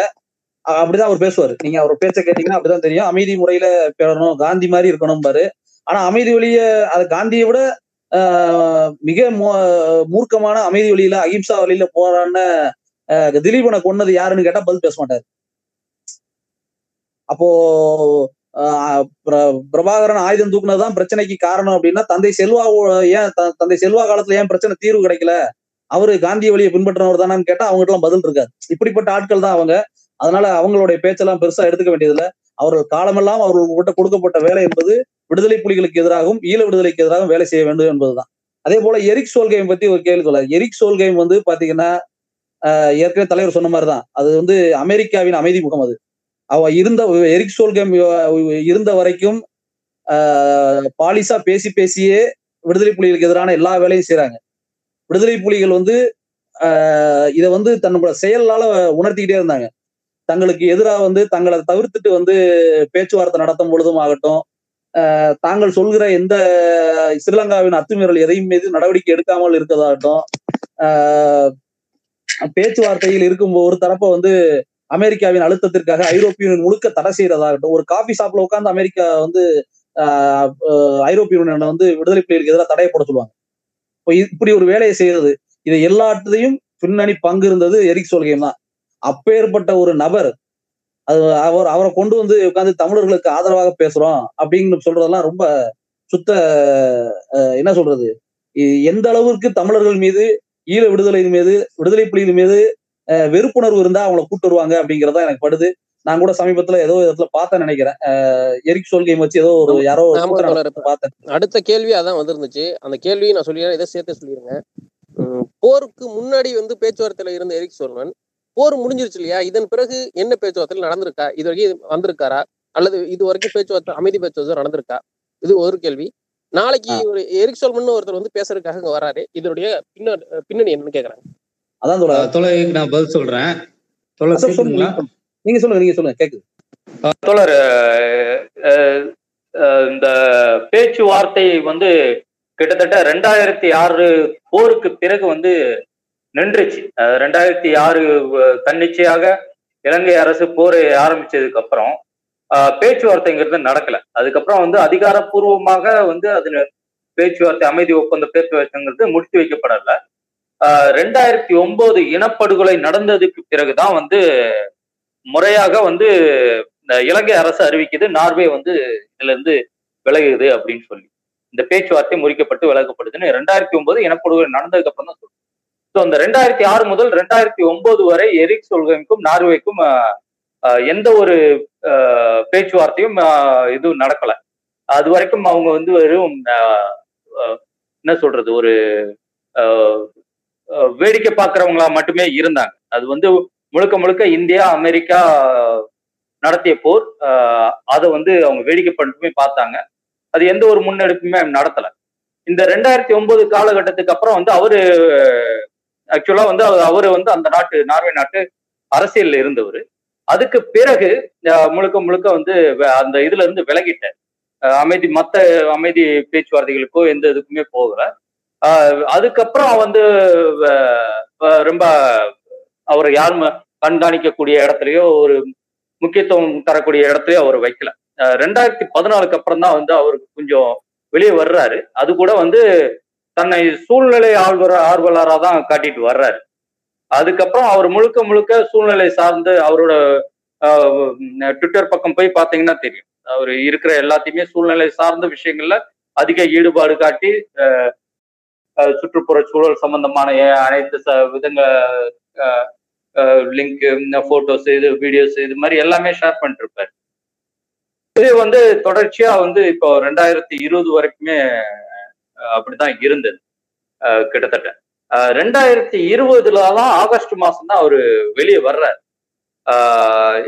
அப்படிதான் அவர் பேசுவார். நீங்க அவர் பேச்ச கேட்டீங்கன்னா அப்படிதான் தெரியும். அமைதி முறையில பேரணும் காந்தி மாதிரி இருக்கணும் பாரு ஆனா அமைதி வழிய அது காந்தியை விட ஆஹ், மிக மூர்க்கமான அமைதி வழியில அகிம்சா வழியில போராடின திலீபனை கொன்னது யாருன்னு கேட்டா பதில் பேச மாட்டாரு. அப்போ பிரபாகரன் ஆயுதம் தூக்குனதுதான் பிரச்சனைக்கு காரணம் அப்படின்னா தந்தை செல்வா ஏன் தந்தை செல்வா காலத்துல ஏன் பிரச்சனை தீர்வு கிடைக்கல? அவரு காந்திய வழியை பின்பற்றினவர் தானான்னு கேட்டா அவங்ககிட்ட எல்லாம் பதில் இருக்காது. இப்படிப்பட்ட ஆட்கள் தான் அவங்க. அதனால அவங்களுடைய பேச்செல்லாம் பெருசா எடுத்துக்க வேண்டியதில்லை. அவர்கள் காலமெல்லாம் அவர்கள்கிட்ட கொடுக்கப்பட்ட வேலை என்பது விடுதலை புலிகளுக்கு எதிராகவும் ஈழ விடுதலைக்கு எதிராகவும் வேலை செய்ய வேண்டும் என்பதுதான். அதே போல எரிக் சோல்கேம் பத்தி ஒரு கேள்வி சொல்ல எரிக் சோல்கேம் வந்து பாத்தீங்கன்னா ஆஹ் ஏற்கனவே தலைவர் சொன்ன மாதிரிதான். அது வந்து அமெரிக்காவின் அமைதி முகம் அது. அவ இருந்த எரிக் சோல்கேம் இருந்த வரைக்கும் பாலிசா பேசி பேசியே விடுதலை புலிகளுக்கு எதிரான எல்லா வேலையும் செய்யறாங்க விடுதலை புலிகள் வந்து இதை வந்து தன்னோட செயலால உணர்த்திக்கிட்டே இருந்தாங்க. தங்களுக்கு எதிராக வந்து தங்களை தவிர்த்துட்டு வந்து பேச்சுவார்த்தை நடத்தும் பொழுதும் ஆகட்டும் தாங்கள் சொல்கிற எந்த ஸ்ரீலங்காவின் அத்துமீறல் எதையும் மீது நடவடிக்கை எடுக்காமல் இருக்கதாகட்டும் பேச்சுவார்த்தையில் இருக்கும் ஒரு தரப்பை வந்து அமெரிக்காவின் அழுத்தத்திற்காக ஐரோப்பிய யூனியன் முழுக்க தடை செய்யறதாகட்டும் ஒரு காஃபி ஷாப்ல உட்காந்து அமெரிக்கா வந்து ஆஹ் ஐரோப்பிய யூனியனை வந்து விடுதலை புலிகளுக்கு எதிராக தடை போட சொல்லுவாங்க. இப்போ இப்படி ஒரு வேலையை செய்யறது இது எல்லாத்தையும் பின்னணி பங்கு இருந்தது எரிக் சொல்கையும் தான். அப்பேற்பட்ட ஒரு நபர் அது அவர் அவரை கொண்டு வந்து உட்காந்து தமிழர்களுக்கு ஆதரவாக பேசுறோம் அப்படின்னு சொல்றதெல்லாம் ரொம்ப சுத்த என்ன சொல்றது? எந்த அளவுக்கு தமிழர்கள் மீது ஈழ விடுதலையின் மீது விடுதலை புலிகள் மீது வெறுப்புணர்வு இருந்தா அவங்கள கூட்டு வருவாங்க அப்படிங்கறதா எனக்கு படுது. நான் கூட சமீபத்துல ஏதோ இடத்துல பார்த்தேன் நினைக்கிறேன். எரிக் சோல்கேம் வச்சு ஏதோ ஒரு யாரோ பார்த்தேன். அடுத்த கேள்வி அதான் வந்திருந்துச்சு. அந்த கேள்வியை நான் சொல்லிடுறேன். இதை சேர்த்து சொல்லிடுங்க. போருக்கு முன்னாடி வந்து பேச்சுவார்த்தையில இருந்த எரிக் சோல்மன் போர் முடிஞ்சிருச்சு இல்லையா? இதன் பிறகு என்ன பேச்சுவார்த்தையில் நடந்திருக்கா? இது வரைக்கும் வந்திருக்காரா? அல்லது இது வரைக்கும் பேச்சுவார்த்தை அமைதி பேச்சுவார்த்தை நடந்திருக்கா? இது ஒரு கேள்வி. நாளைக்கு. ஒரு எரிக் சோல்மன் ஒருத்தர் வந்து பேசுறதுக்காக இங்க வராரு. இதனுடைய பின்ன பின்னணி என்னன்னு கேக்குறாங்க. அதான் தோழருக்கு நான் பதில் சொல்றேன். நீங்க சொல்லுங்க நீங்க சொல்லுங்க கேக்குது. தோழர் இந்த பேச்சுவார்த்தை வந்து கிட்டத்தட்ட ரெண்டாயிரத்தி ஆறு போருக்கு பிறகு வந்து நின்றுச்சு. ரெண்டாயிரத்தி ஆறு தன்னிச்சையாக இலங்கை அரசு போரை ஆரம்பிச்சதுக்கு அப்புறம் பேச்சுவார்த்தைங்கிறது நடக்கல. அதுக்கப்புறம் வந்து அதிகாரப்பூர்வமாக வந்து அதுல பேச்சுவார்த்தை அமைதி ஒப்பந்த பேச்சுவார்த்தைங்கிறது முடித்து வைக்கப்படல. ரெண்டாயிரத்தி ஒன்பது இனப்படுகொலை நடந்ததுக்கு பிறகுதான் வந்து முறையாக வந்து இந்த இலங்கை அரசு அறிவிக்குது நார்வே வந்து இதுல இருந்து விலகுது அப்படின்னு சொல்லி. இந்த பேச்சுவார்த்தை முறிக்கப்பட்டு விலகப்படுதுன்னு ரெண்டாயிரத்தி ஒன்பது இனப்படுகொலை நடந்ததுக்கு அப்புறம் தான் சொல்லுவோம் ஸோ அந்த ரெண்டாயிரத்தி ஆறு முதல் ரெண்டாயிரத்தி ஒன்பது வரை எரிக் சொல்கைக்கும் நார்வேக்கும் எந்த ஒரு பேச்சுவார்த்தையும் இதுவும் நடக்கல. அது வரைக்கும் அவங்க வந்து வெறும் என்ன சொல்றது ஒரு வேடிக்கை பார்க்கறவங்களா மட்டுமே இருந்தாங்க. அது வந்து முழுக்க முழுக்க இந்தியா அமெரிக்கா நடத்திய போர். அதை வந்து அவங்க வேடிக்கை பண்ணிட்டுமே பார்த்தாங்க. அது எந்த ஒரு முன்னெடுப்புமே நடத்தல. இந்த ரெண்டாயிரத்தி ஒன்பது காலகட்டத்துக்கு அப்புறம் வந்து அவரு ஆக்சுவலா வந்து அவர் அவரு வந்து அந்த நாட்டு நார்வே நாட்டு அரசியல்ல இருந்தவர். அதுக்கு பிறகு முழுக்க முழுக்க வந்து வ- அந்த இதுல இருந்து விலகிட்டார். அமைதி மத்த அமைதி பேச்சுவார்த்தைகளுக்கோ எந்த இதுக்குமே போகல. அதுக்கப்புறம் வந்து வ- ரொம்ப அவர் யாரும் கண்காணிக்கக்கூடிய இடத்துலயோ ஒரு முக்கியத்துவம் தரக்கூடிய இடத்துலயோ அவர் வைக்கல. ரெண்டாயிரத்தி பதினாலுக்கு அப்புறம் தான் வந்து அவருக்கு கொஞ்சம் வெளியே வர்றாரு. அது கூட வந்து தன்னை சூழ்நிலை ஆழ்வர ஆர்வலராக தான் காட்டிட்டு வர்றாரு. அதுக்கப்புறம் அவர் முழுக்க முழுக்க சூழ்நிலை சார்ந்து அவரோட ட்விட்டர் பக்கம் போய் பார்த்தீங்கன்னா தெரியும். அவர் இருக்கிற எல்லாத்தையுமே சூழ்நிலை சார்ந்த விஷயங்கள்ல அதிக ஈடுபாடு காட்டி சுற்றுப்புற சூழல் சம்பந்தமான அனைத்து ச விதங்க லிங்க் போட்டோஸ் இது வீடியோஸ் இது மாதிரி எல்லாமே ஷேர் பண்ணிட்டு இருப்பாரு இது வந்து தொடர்ச்சியா வந்து இப்போ ரெண்டாயிரத்தி இருபது வரைக்குமே அப்படிதான் இருந்தது. கிட்டத்தட்ட. ரெண்டாயிரத்தி இருபதுல தான் ஆகஸ்ட் மாசம் தான் அவரு வெளியே வர்றாரு.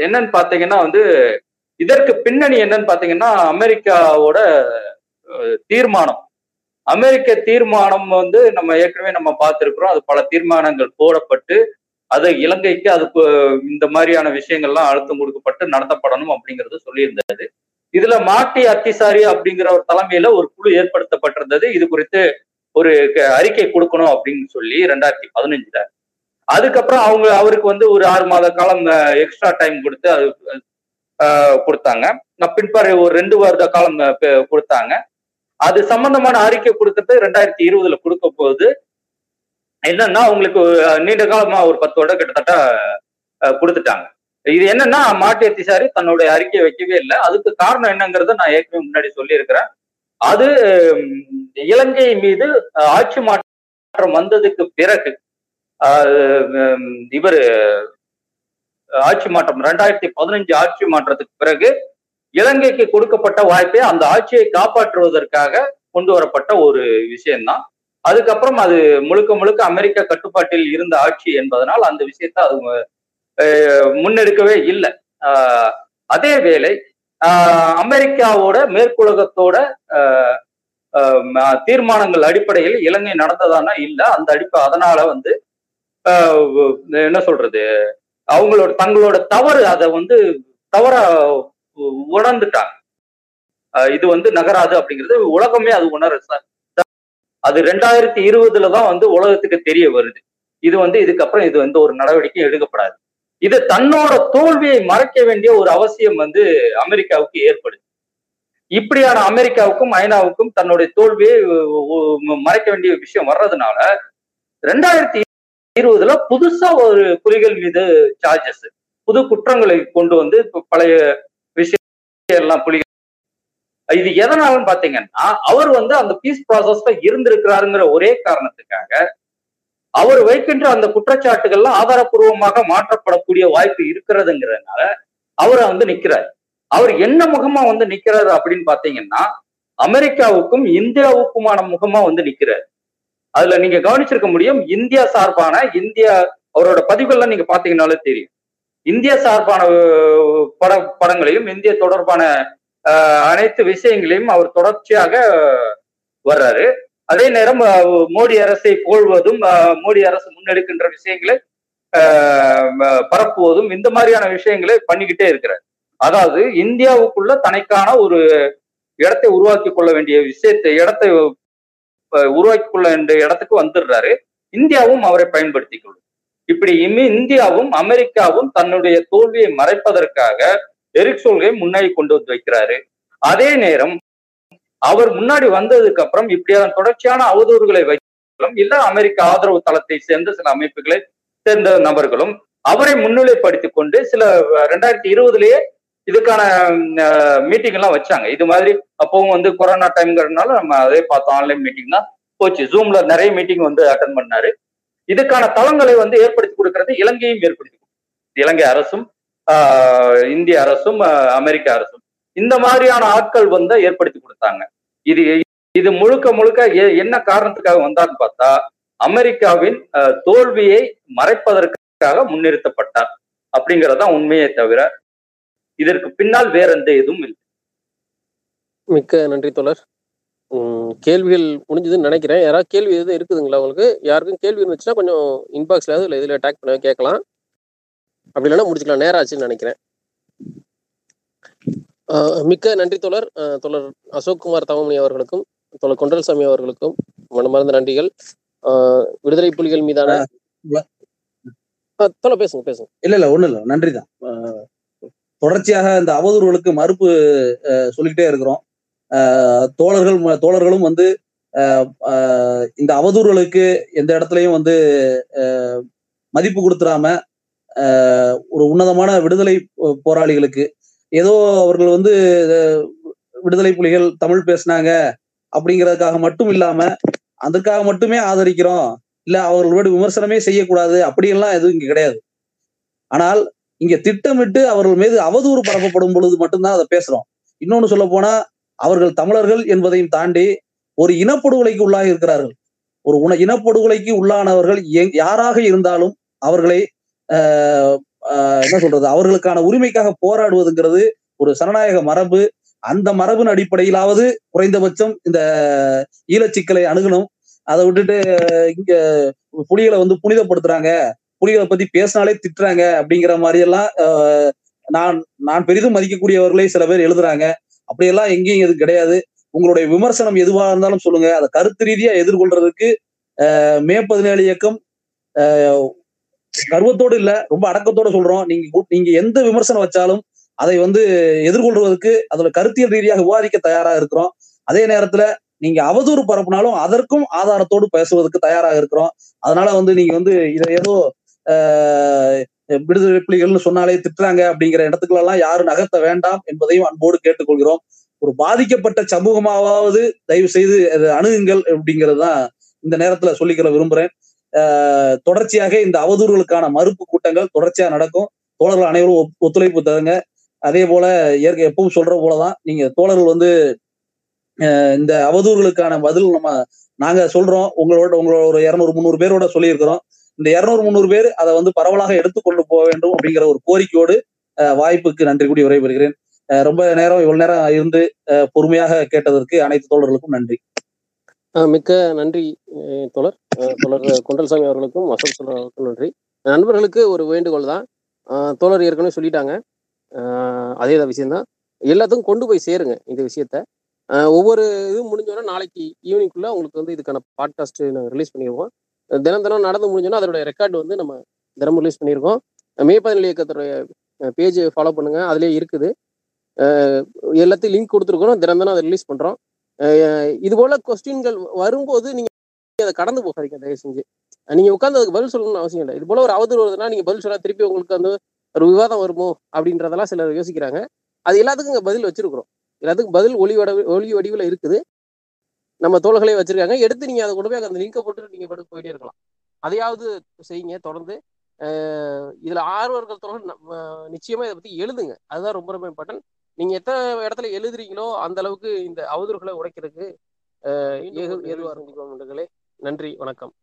என்னன்னு பாத்தீங்கன்னா வந்து இதற்கு பின்னணி என்னன்னு பாத்தீங்கன்னா அமெரிக்காவோட தீர்மானம். அமெரிக்க தீர்மானம் வந்து நம்ம ஏற்கனவே நம்ம பார்த்திருக்கிறோம். அது பல தீர்மானங்கள் போடப்பட்டு அது இலங்கைக்கு அதுக்கு இந்த மாதிரியான விஷயங்கள்லாம் அழுத்தம் கொடுக்கப்பட்டு நடத்தப்படணும் அப்படிங்கறது சொல்லியிருந்தது. இதுல மாட்டி அத்திசாரி அப்படிங்கிற ஒரு தலைமையில ஒரு குழு ஏற்படுத்தப்பட்டிருந்தது. இது குறித்து ஒரு அறிக்கை கொடுக்கணும் அப்படின்னு சொல்லி ரெண்டாயிரத்தி பதினஞ்சுல. அதுக்கப்புறம் அவங்க அவருக்கு வந்து ஒரு ஆறு மாத காலம் எக்ஸ்ட்ரா டைம் கொடுத்து அது கொடுத்தாங்க. நான் பின்பாரு ஒரு ரெண்டு வருட காலம் கொடுத்தாங்க. அது சம்பந்தமான அறிக்கை கொடுக்கறது ரெண்டாயிரத்தி இருபதுல கொடுக்க போகுது என்னன்னா உங்களுக்கு நீண்ட காலமா ஒரு பத்து வருடம் கிட்டத்தட்ட கொடுத்துட்டாங்க. இது என்னன்னா மாட்டி சாரி தன்னுடைய அறிக்கையை வைக்கவே இல்லை. அதுக்கு காரணம் என்னங்கிறத நான் ஏற்கனவே முன்னாடி சொல்லியிருக்கிறேன். அது இலங்கை மீது ஆட்சி மாற்றம் வந்ததுக்கு பிறகு இவர் ஆட்சி மாற்றம் ரெண்டாயிரத்தி பதினஞ்சு ஆட்சி மாற்றத்துக்கு பிறகு இலங்கைக்கு கொடுக்கப்பட்ட வாய்ப்பை அந்த ஆட்சியை காப்பாற்றுவதற்காக கொண்டு வரப்பட்ட ஒரு விஷயம்தான். அதுக்கப்புறம் அது முழுக்க முழுக்க அமெரிக்க கட்டுப்பாட்டில் இருந்த ஆட்சி என்பதனால் அந்த விஷயத்தை அது முன்னெடுக்கவே இல்லை. அதே வேளை அமெரிக்காவோட மேற்குலகத்தோட தீர்மானங்கள் அடிப்படையில் இலங்கை நடந்ததானா இல்லை அந்த அடிப்ப அதனால வந்து என்ன சொல்றது அவங்களோட தங்களோட தவறு அதை வந்து தவற உணர்ந்துட்டாங்க. இது வந்து நகராது அப்படிங்கிறது உலகமே அது உணர சார். அது ரெண்டாயிரத்தி இருபதுல தான் வந்து உலகத்துக்கு தெரிய வருது. இது வந்து இதுக்கப்புறம் இது வந்து ஒரு நடவடிக்கை எடுக்கப்படாது. இது தன்னோட தோல்வியை மறைக்க வேண்டிய ஒரு அவசியம் வந்து அமெரிக்காவுக்கு ஏற்படுது. இப்படியான அமெரிக்காவுக்கும் ஐநாவுக்கும் தன்னுடைய தோல்வியை மறைக்க வேண்டிய விஷயம் வர்றதுனால ரெண்டாயிரத்தி இருபதுல புதுசா ஒரு புலிகள் மீது சார்ஜஸ் புது குற்றங்களை கொண்டு வந்து பழைய விஷயம் எல்லாம் புலிகள் இது எதனாலன்னு பாத்தீங்கன்னா அவர் வந்து அந்த பீஸ் ப்ராசஸ்ல இருந்திருக்கிறாருங்கிற ஒரே காரணத்துக்காக அவர் வைக்கின்ற அந்த குற்றச்சாட்டுகள்லாம் ஆதாரப்பூர்வமாக மாற்றப்படக்கூடிய வாய்ப்பு இருக்கிறதுங்கிறதுனால அவரை வந்து நிக்கிறார். அவர் என்ன முகமா வந்து நிக்கிறாரு அப்படின்னு பாத்தீங்கன்னா அமெரிக்காவுக்கும் இந்தியாவுக்குமான முகமா வந்து நிக்கிறார். அதுல நீங்க கவனிச்சிருக்க முடியும் இந்தியா சார்பான இந்தியா அவரோட பதிவுகள்லாம் நீங்க பாத்தீங்கன்னாலே தெரியும். இந்திய சார்பான பட படங்களையும் இந்திய தொடர்பான அனைத்து விஷயங்களையும் அவர் தொடர்ச்சியாக வர்றாரு. அதே நேரம் மோடி அரசை போழ்வதும் மோடி அரசு முன்னெடுக்கின்ற விஷயங்களை பரப்புவதும் இந்த மாதிரியான விஷயங்களை பண்ணிக்கிட்டே இருக்கிறார். அதாவது இந்தியாவுக்குள்ள தனக்கான ஒரு இடத்தை உருவாக்கி கொள்ள வேண்டிய விஷயத்தை இடத்தை உருவாக்கி கொள்ள வேண்டிய இடத்துக்கு வந்துடுறாரு. இந்தியாவும் அவரை பயன்படுத்திக் கொள்ளும். இப்படி இந்தியாவும் அமெரிக்காவும் தன்னுடைய தோல்வியை மறைப்பதற்காக எரிக் சோல்கை முன்னாடி கொண்டு வந்து வைக்கிறாரு. அதே நேரம் அவர் முன்னாடி வந்ததுக்கு அப்புறம் இப்படியான தொடர்ச்சியான அவதூறுகளை வைக்கலாம் இல்ல அமெரிக்க ஆதரவு தளத்தை சேர்ந்த சில அமைப்புகளை சேர்ந்த நபர்களும் அவரை முன்னிலைப்படுத்தி கொண்டு சில ரெண்டாயிரத்தி இருபதுலயே இதுக்கான மீட்டிங் எல்லாம் வச்சாங்க. இது மாதிரி அப்பவும் வந்து கொரோனா டைம்ங்கிறதுனால நம்ம அதே பார்த்தோம். ஆன்லைன் மீட்டிங் தான் போச்சு. ஜூம்ல நிறைய மீட்டிங் வந்து அட்டன் பண்ணாரு. இதுக்கான தளங்களை வந்து ஏற்படுத்தி கொடுக்கறது இலங்கையும் ஏற்படுத்தி கொடுக்கும். இலங்கை அரசும் ஆஹ் இந்திய அரசும் அமெரிக்க அரசும். இந்த மாதிரியான ஆட்கள் வந்து ஏற்படுத்தி கொடுத்தாங்க. இது இது முழுக்க முழுக்க எ- என்ன காரணத்துக்காக வந்தான்னு பார்த்தா அமெரிக்காவின் ஆஹ் தோல்வியை மறைப்பதற்காக முன்னிறுத்தப்பட்டார். அப்படிங்கறதுதான் உண்மையை தவிர இதற்கு பின்னால் வேற எந்த எதுவும் இல்லை. மிக்க நன்றி தோழர். கேள்விகள் முடிஞ்சதுன்னு நினைக்கிறேன். யாராவது கேள்வி எதுவும் இருக்குதுங்களா உங்களுக்கு? யாருக்கும் கேள்வி இருந்துச்சுன்னா கொஞ்சம் இன்பாக்ஸ்ல இல்லை இதில் அட்டாக் பண்ண கேட்கலாம். அப்படி இல்லைன்னா முடிச்சுக்கலாம். நேரம் ஆச்சுன்னு நினைக்கிறேன். மிக்க நன்றி தோழர். ஆஹ், தோழர் அசோக்குமார் தவமணி அவர்களுக்கும் தோழர் கொண்டல்சாமி அவர்களுக்கும் மனமார்ந்த நன்றிகள். விடுதலை புலிகள் மீதான தோழர் பேசுங்க பேசுங்க. இல்ல இல்ல ஒண்ணு இல்ல. நன்றிதான். தொடர்ச்சியாக இந்த அவதூறுகளுக்கு மறுப்பு சொல்லிக்கிட்டே இருக்கிறோம். தோழர்கள் தோழர்களும் வந்து இந்த அவதூறுகளுக்கு எந்த இடத்துலையும் வந்து மதிப்பு கொடுத்துடாம ஒரு உன்னதமான விடுதலை போராளிகளுக்கு. ஏதோ அவர்கள் வந்து விடுதலை புலிகள் தமிழ் பேசினாங்க அப்படிங்கிறதுக்காக மட்டும் இல்லாம அதற்காக மட்டுமே ஆதரிக்கிறோம். இல்ல அவர்களோட விமர்சனமே செய்யக்கூடாது. அப்படியெல்லாம் எதுவும் இங்க கிடையாது. ஆனால் இங்க திட்டமிட்டு அவர்கள் மீது அவதூறு பரப்பப்படும் பொழுது மட்டும்தான் அதை பேசுறோம். இன்னொன்னு சொல்ல போனா அவர்கள் தமிழர்கள் என்பதையும் தாண்டி ஒரு இனப்படுகொலைக்கு உள்ளாக இருக்கிறார்கள். ஒரு உண இனப்படுகொலைக்கு உள்ளானவர்கள் எங்- யாராக இருந்தாலும் அவர்களை என்ன சொல்றது அவர்களுக்கான உரிமைக்காக போராடுவதுங்கிறது ஒரு சனநாயக மரபு. அந்த மரபின் அடிப்படையிலாவது குறைந்தபட்சம் இந்த ஈழச்சிக்கலை அணுகணும். அதை விட்டுட்டு இங்க புலிகளை வந்து புனிதப்படுத்துறாங்க. புலிகளை பத்தி பேசினாலே திட்டுறாங்க அப்படிங்கிற மாதிரி எல்லாம் நான் நான் பெரிதும் மதிக்கக்கூடியவர்களே சில பேர் எழுதுறாங்க. அப்படியெல்லாம் எங்கேயும் எதுவும் கிடையாது. உங்களுடைய விமர்சனம் எதுவாக இருந்தாலும் சொல்லுங்க. அதை கருத்து ரீதியா எதிர்கொள்றதுக்கு மே பதினேழு இயக்கம் கர்வத்தோடு இல்ல ரொம்ப அடக்கத்தோட சொல்றோம். நீங்க நீங்க எந்த விமர்சனம் வச்சாலும் அதை வந்து எதிர்கொள்வதற்கு அதோட கருத்தியல் ரீதியாக விவாதிக்க தயாரா இருக்கிறோம். அதே நேரத்துல நீங்க அவதூறு பரப்புனாலும் அதற்கும் ஆதாரத்தோடு பேசுவதற்கு தயாராக இருக்கிறோம். அதனால வந்து நீங்க வந்து இதை ஏதோ விடுதலை புலிகள்னு சொன்னாலே திட்டுறாங்க அப்படிங்கிற இடத்துக்குள்ள எல்லாம் யாரும் நகர்த்த வேண்டாம் என்பதையும் அன்போடு கேட்டுக்கொள்கிறோம். ஒரு பாதிக்கப்பட்ட சமூகமாவது தயவு செய்து அதை அணுகுங்கள் அப்படிங்கிறது தான் இந்த நேரத்துல சொல்லிக்கிற விரும்புறேன். தொடர்ச்சியாக இந்த அவதூறுகளுக்கான மறுப்பு கூட்டங்கள் தொடர்ச்சியா நடக்கும். தோழர்கள் அனைவரும் ஒத்துழைப்பு தருங்க. அதே போல ஏற்க எப்பவும் சொல்ற போலதான் நீங்க தோழர்கள் வந்து இந்த அவதூறுகளுக்கான பதில் நம்ம நாங்க சொல்றோம். உங்களோட உங்களோட ஒரு இரநூறு முந்நூறு பேரோட சொல்லியிருக்கிறோம். இந்த இருநூறு முந்நூறு பேர் அதை வந்து பரவலாக எடுத்துக்கொண்டு போக வேண்டும் அப்படிங்கிற ஒரு கோரிக்கையோடு வாய்ப்புக்கு நன்றி கூடி விரைபெறுகிறேன் ரொம்ப நேரம் இவ்வளவு நேரம் இருந்து பொறுமையாக கேட்டதற்கு அனைத்து தோழர்களுக்கும் நன்றி. மிக்க நன்றி தோழர். தோழர் கொண்டல்சாமி அவர்களுக்கும் அசோக் தோழர் அவர்களுக்கும் நன்றி. நண்பர்களுக்கு ஒரு வேண்டுகோள் தான். தோழர் ஏற்கனவே சொல்லிட்டாங்க. அதே தான் விஷயம்தான் எல்லாத்துக்கும் கொண்டு போய் சேருங்க இந்த விஷயத்த. ஒவ்வொரு இதுவும் முடிஞ்சோன்னா நாளைக்கு ஈவினிங்குள்ள உங்களுக்கு வந்து இதுக்கான பாட்காஸ்ட் நாங்கள் ரிலீஸ் பண்ணிடுவோம். தினம் தினம் நடந்து முடிஞ்சோன்னா அதோட ரெக்கார்டு வந்து நம்ம தினமும் ரிலீஸ் பண்ணியிருக்கோம். மே பதினேழு இயக்கத்துடைய பேஜ் ஃபாலோ பண்ணுங்க. அதுலேயே இருக்குது. எல்லாத்தையும் லிங்க் கொடுத்துருக்கோம். தினம் தினம் அதை ரிலீஸ் பண்ணுறோம் இது போல கொஸ்டின்கள் வரும்போது நீங்க அதை கடந்து போகாதீங்க தயவு செஞ்சு. நீங்க உட்காந்து அதுக்கு பதில் சொல்லணும்னு அவசியம் இல்லை. இது போல ஒரு அவதூறு வருதுன்னா நீங்க பதில் சொன்னா திருப்பி உங்களுக்கு வந்து ஒரு விவாதம் வருமோ அப்படின்றதெல்லாம் சிலர் யோசிக்கிறாங்க. அது எல்லாத்துக்கும் இங்கே பதில் வச்சிருக்கிறோம். எல்லாத்துக்கும் பதில் ஒளி வட ஒளி வடிவில் இருக்குது. நம்ம தோள்களே வச்சிருக்காங்க. எடுத்து நீங்க அதை கொண்டு போய் அந்த லிங்கை போட்டு நீங்க படுத்து போயிட்டே இருக்கலாம். அதையாவது செய்யுங்க தொடர்ந்து. இதுல ஆர்வர்கள் தொடர்ந்து நம்ம நிச்சயமா இதை பத்தி எழுதுங்க. அதுதான் ரொம்ப ரொம்ப இம்பார்ட்டன்ட் நீங்க எத்தனை இடத்துல எழுதுறீங்களோ அந்த அளவுக்கு இந்த அவதூறுகளை உடைக்கிறதுக்கு அஹ் ஏது ஏதுவா இருந்துக்கோம் நண்பர்களே. நன்றி வணக்கம்.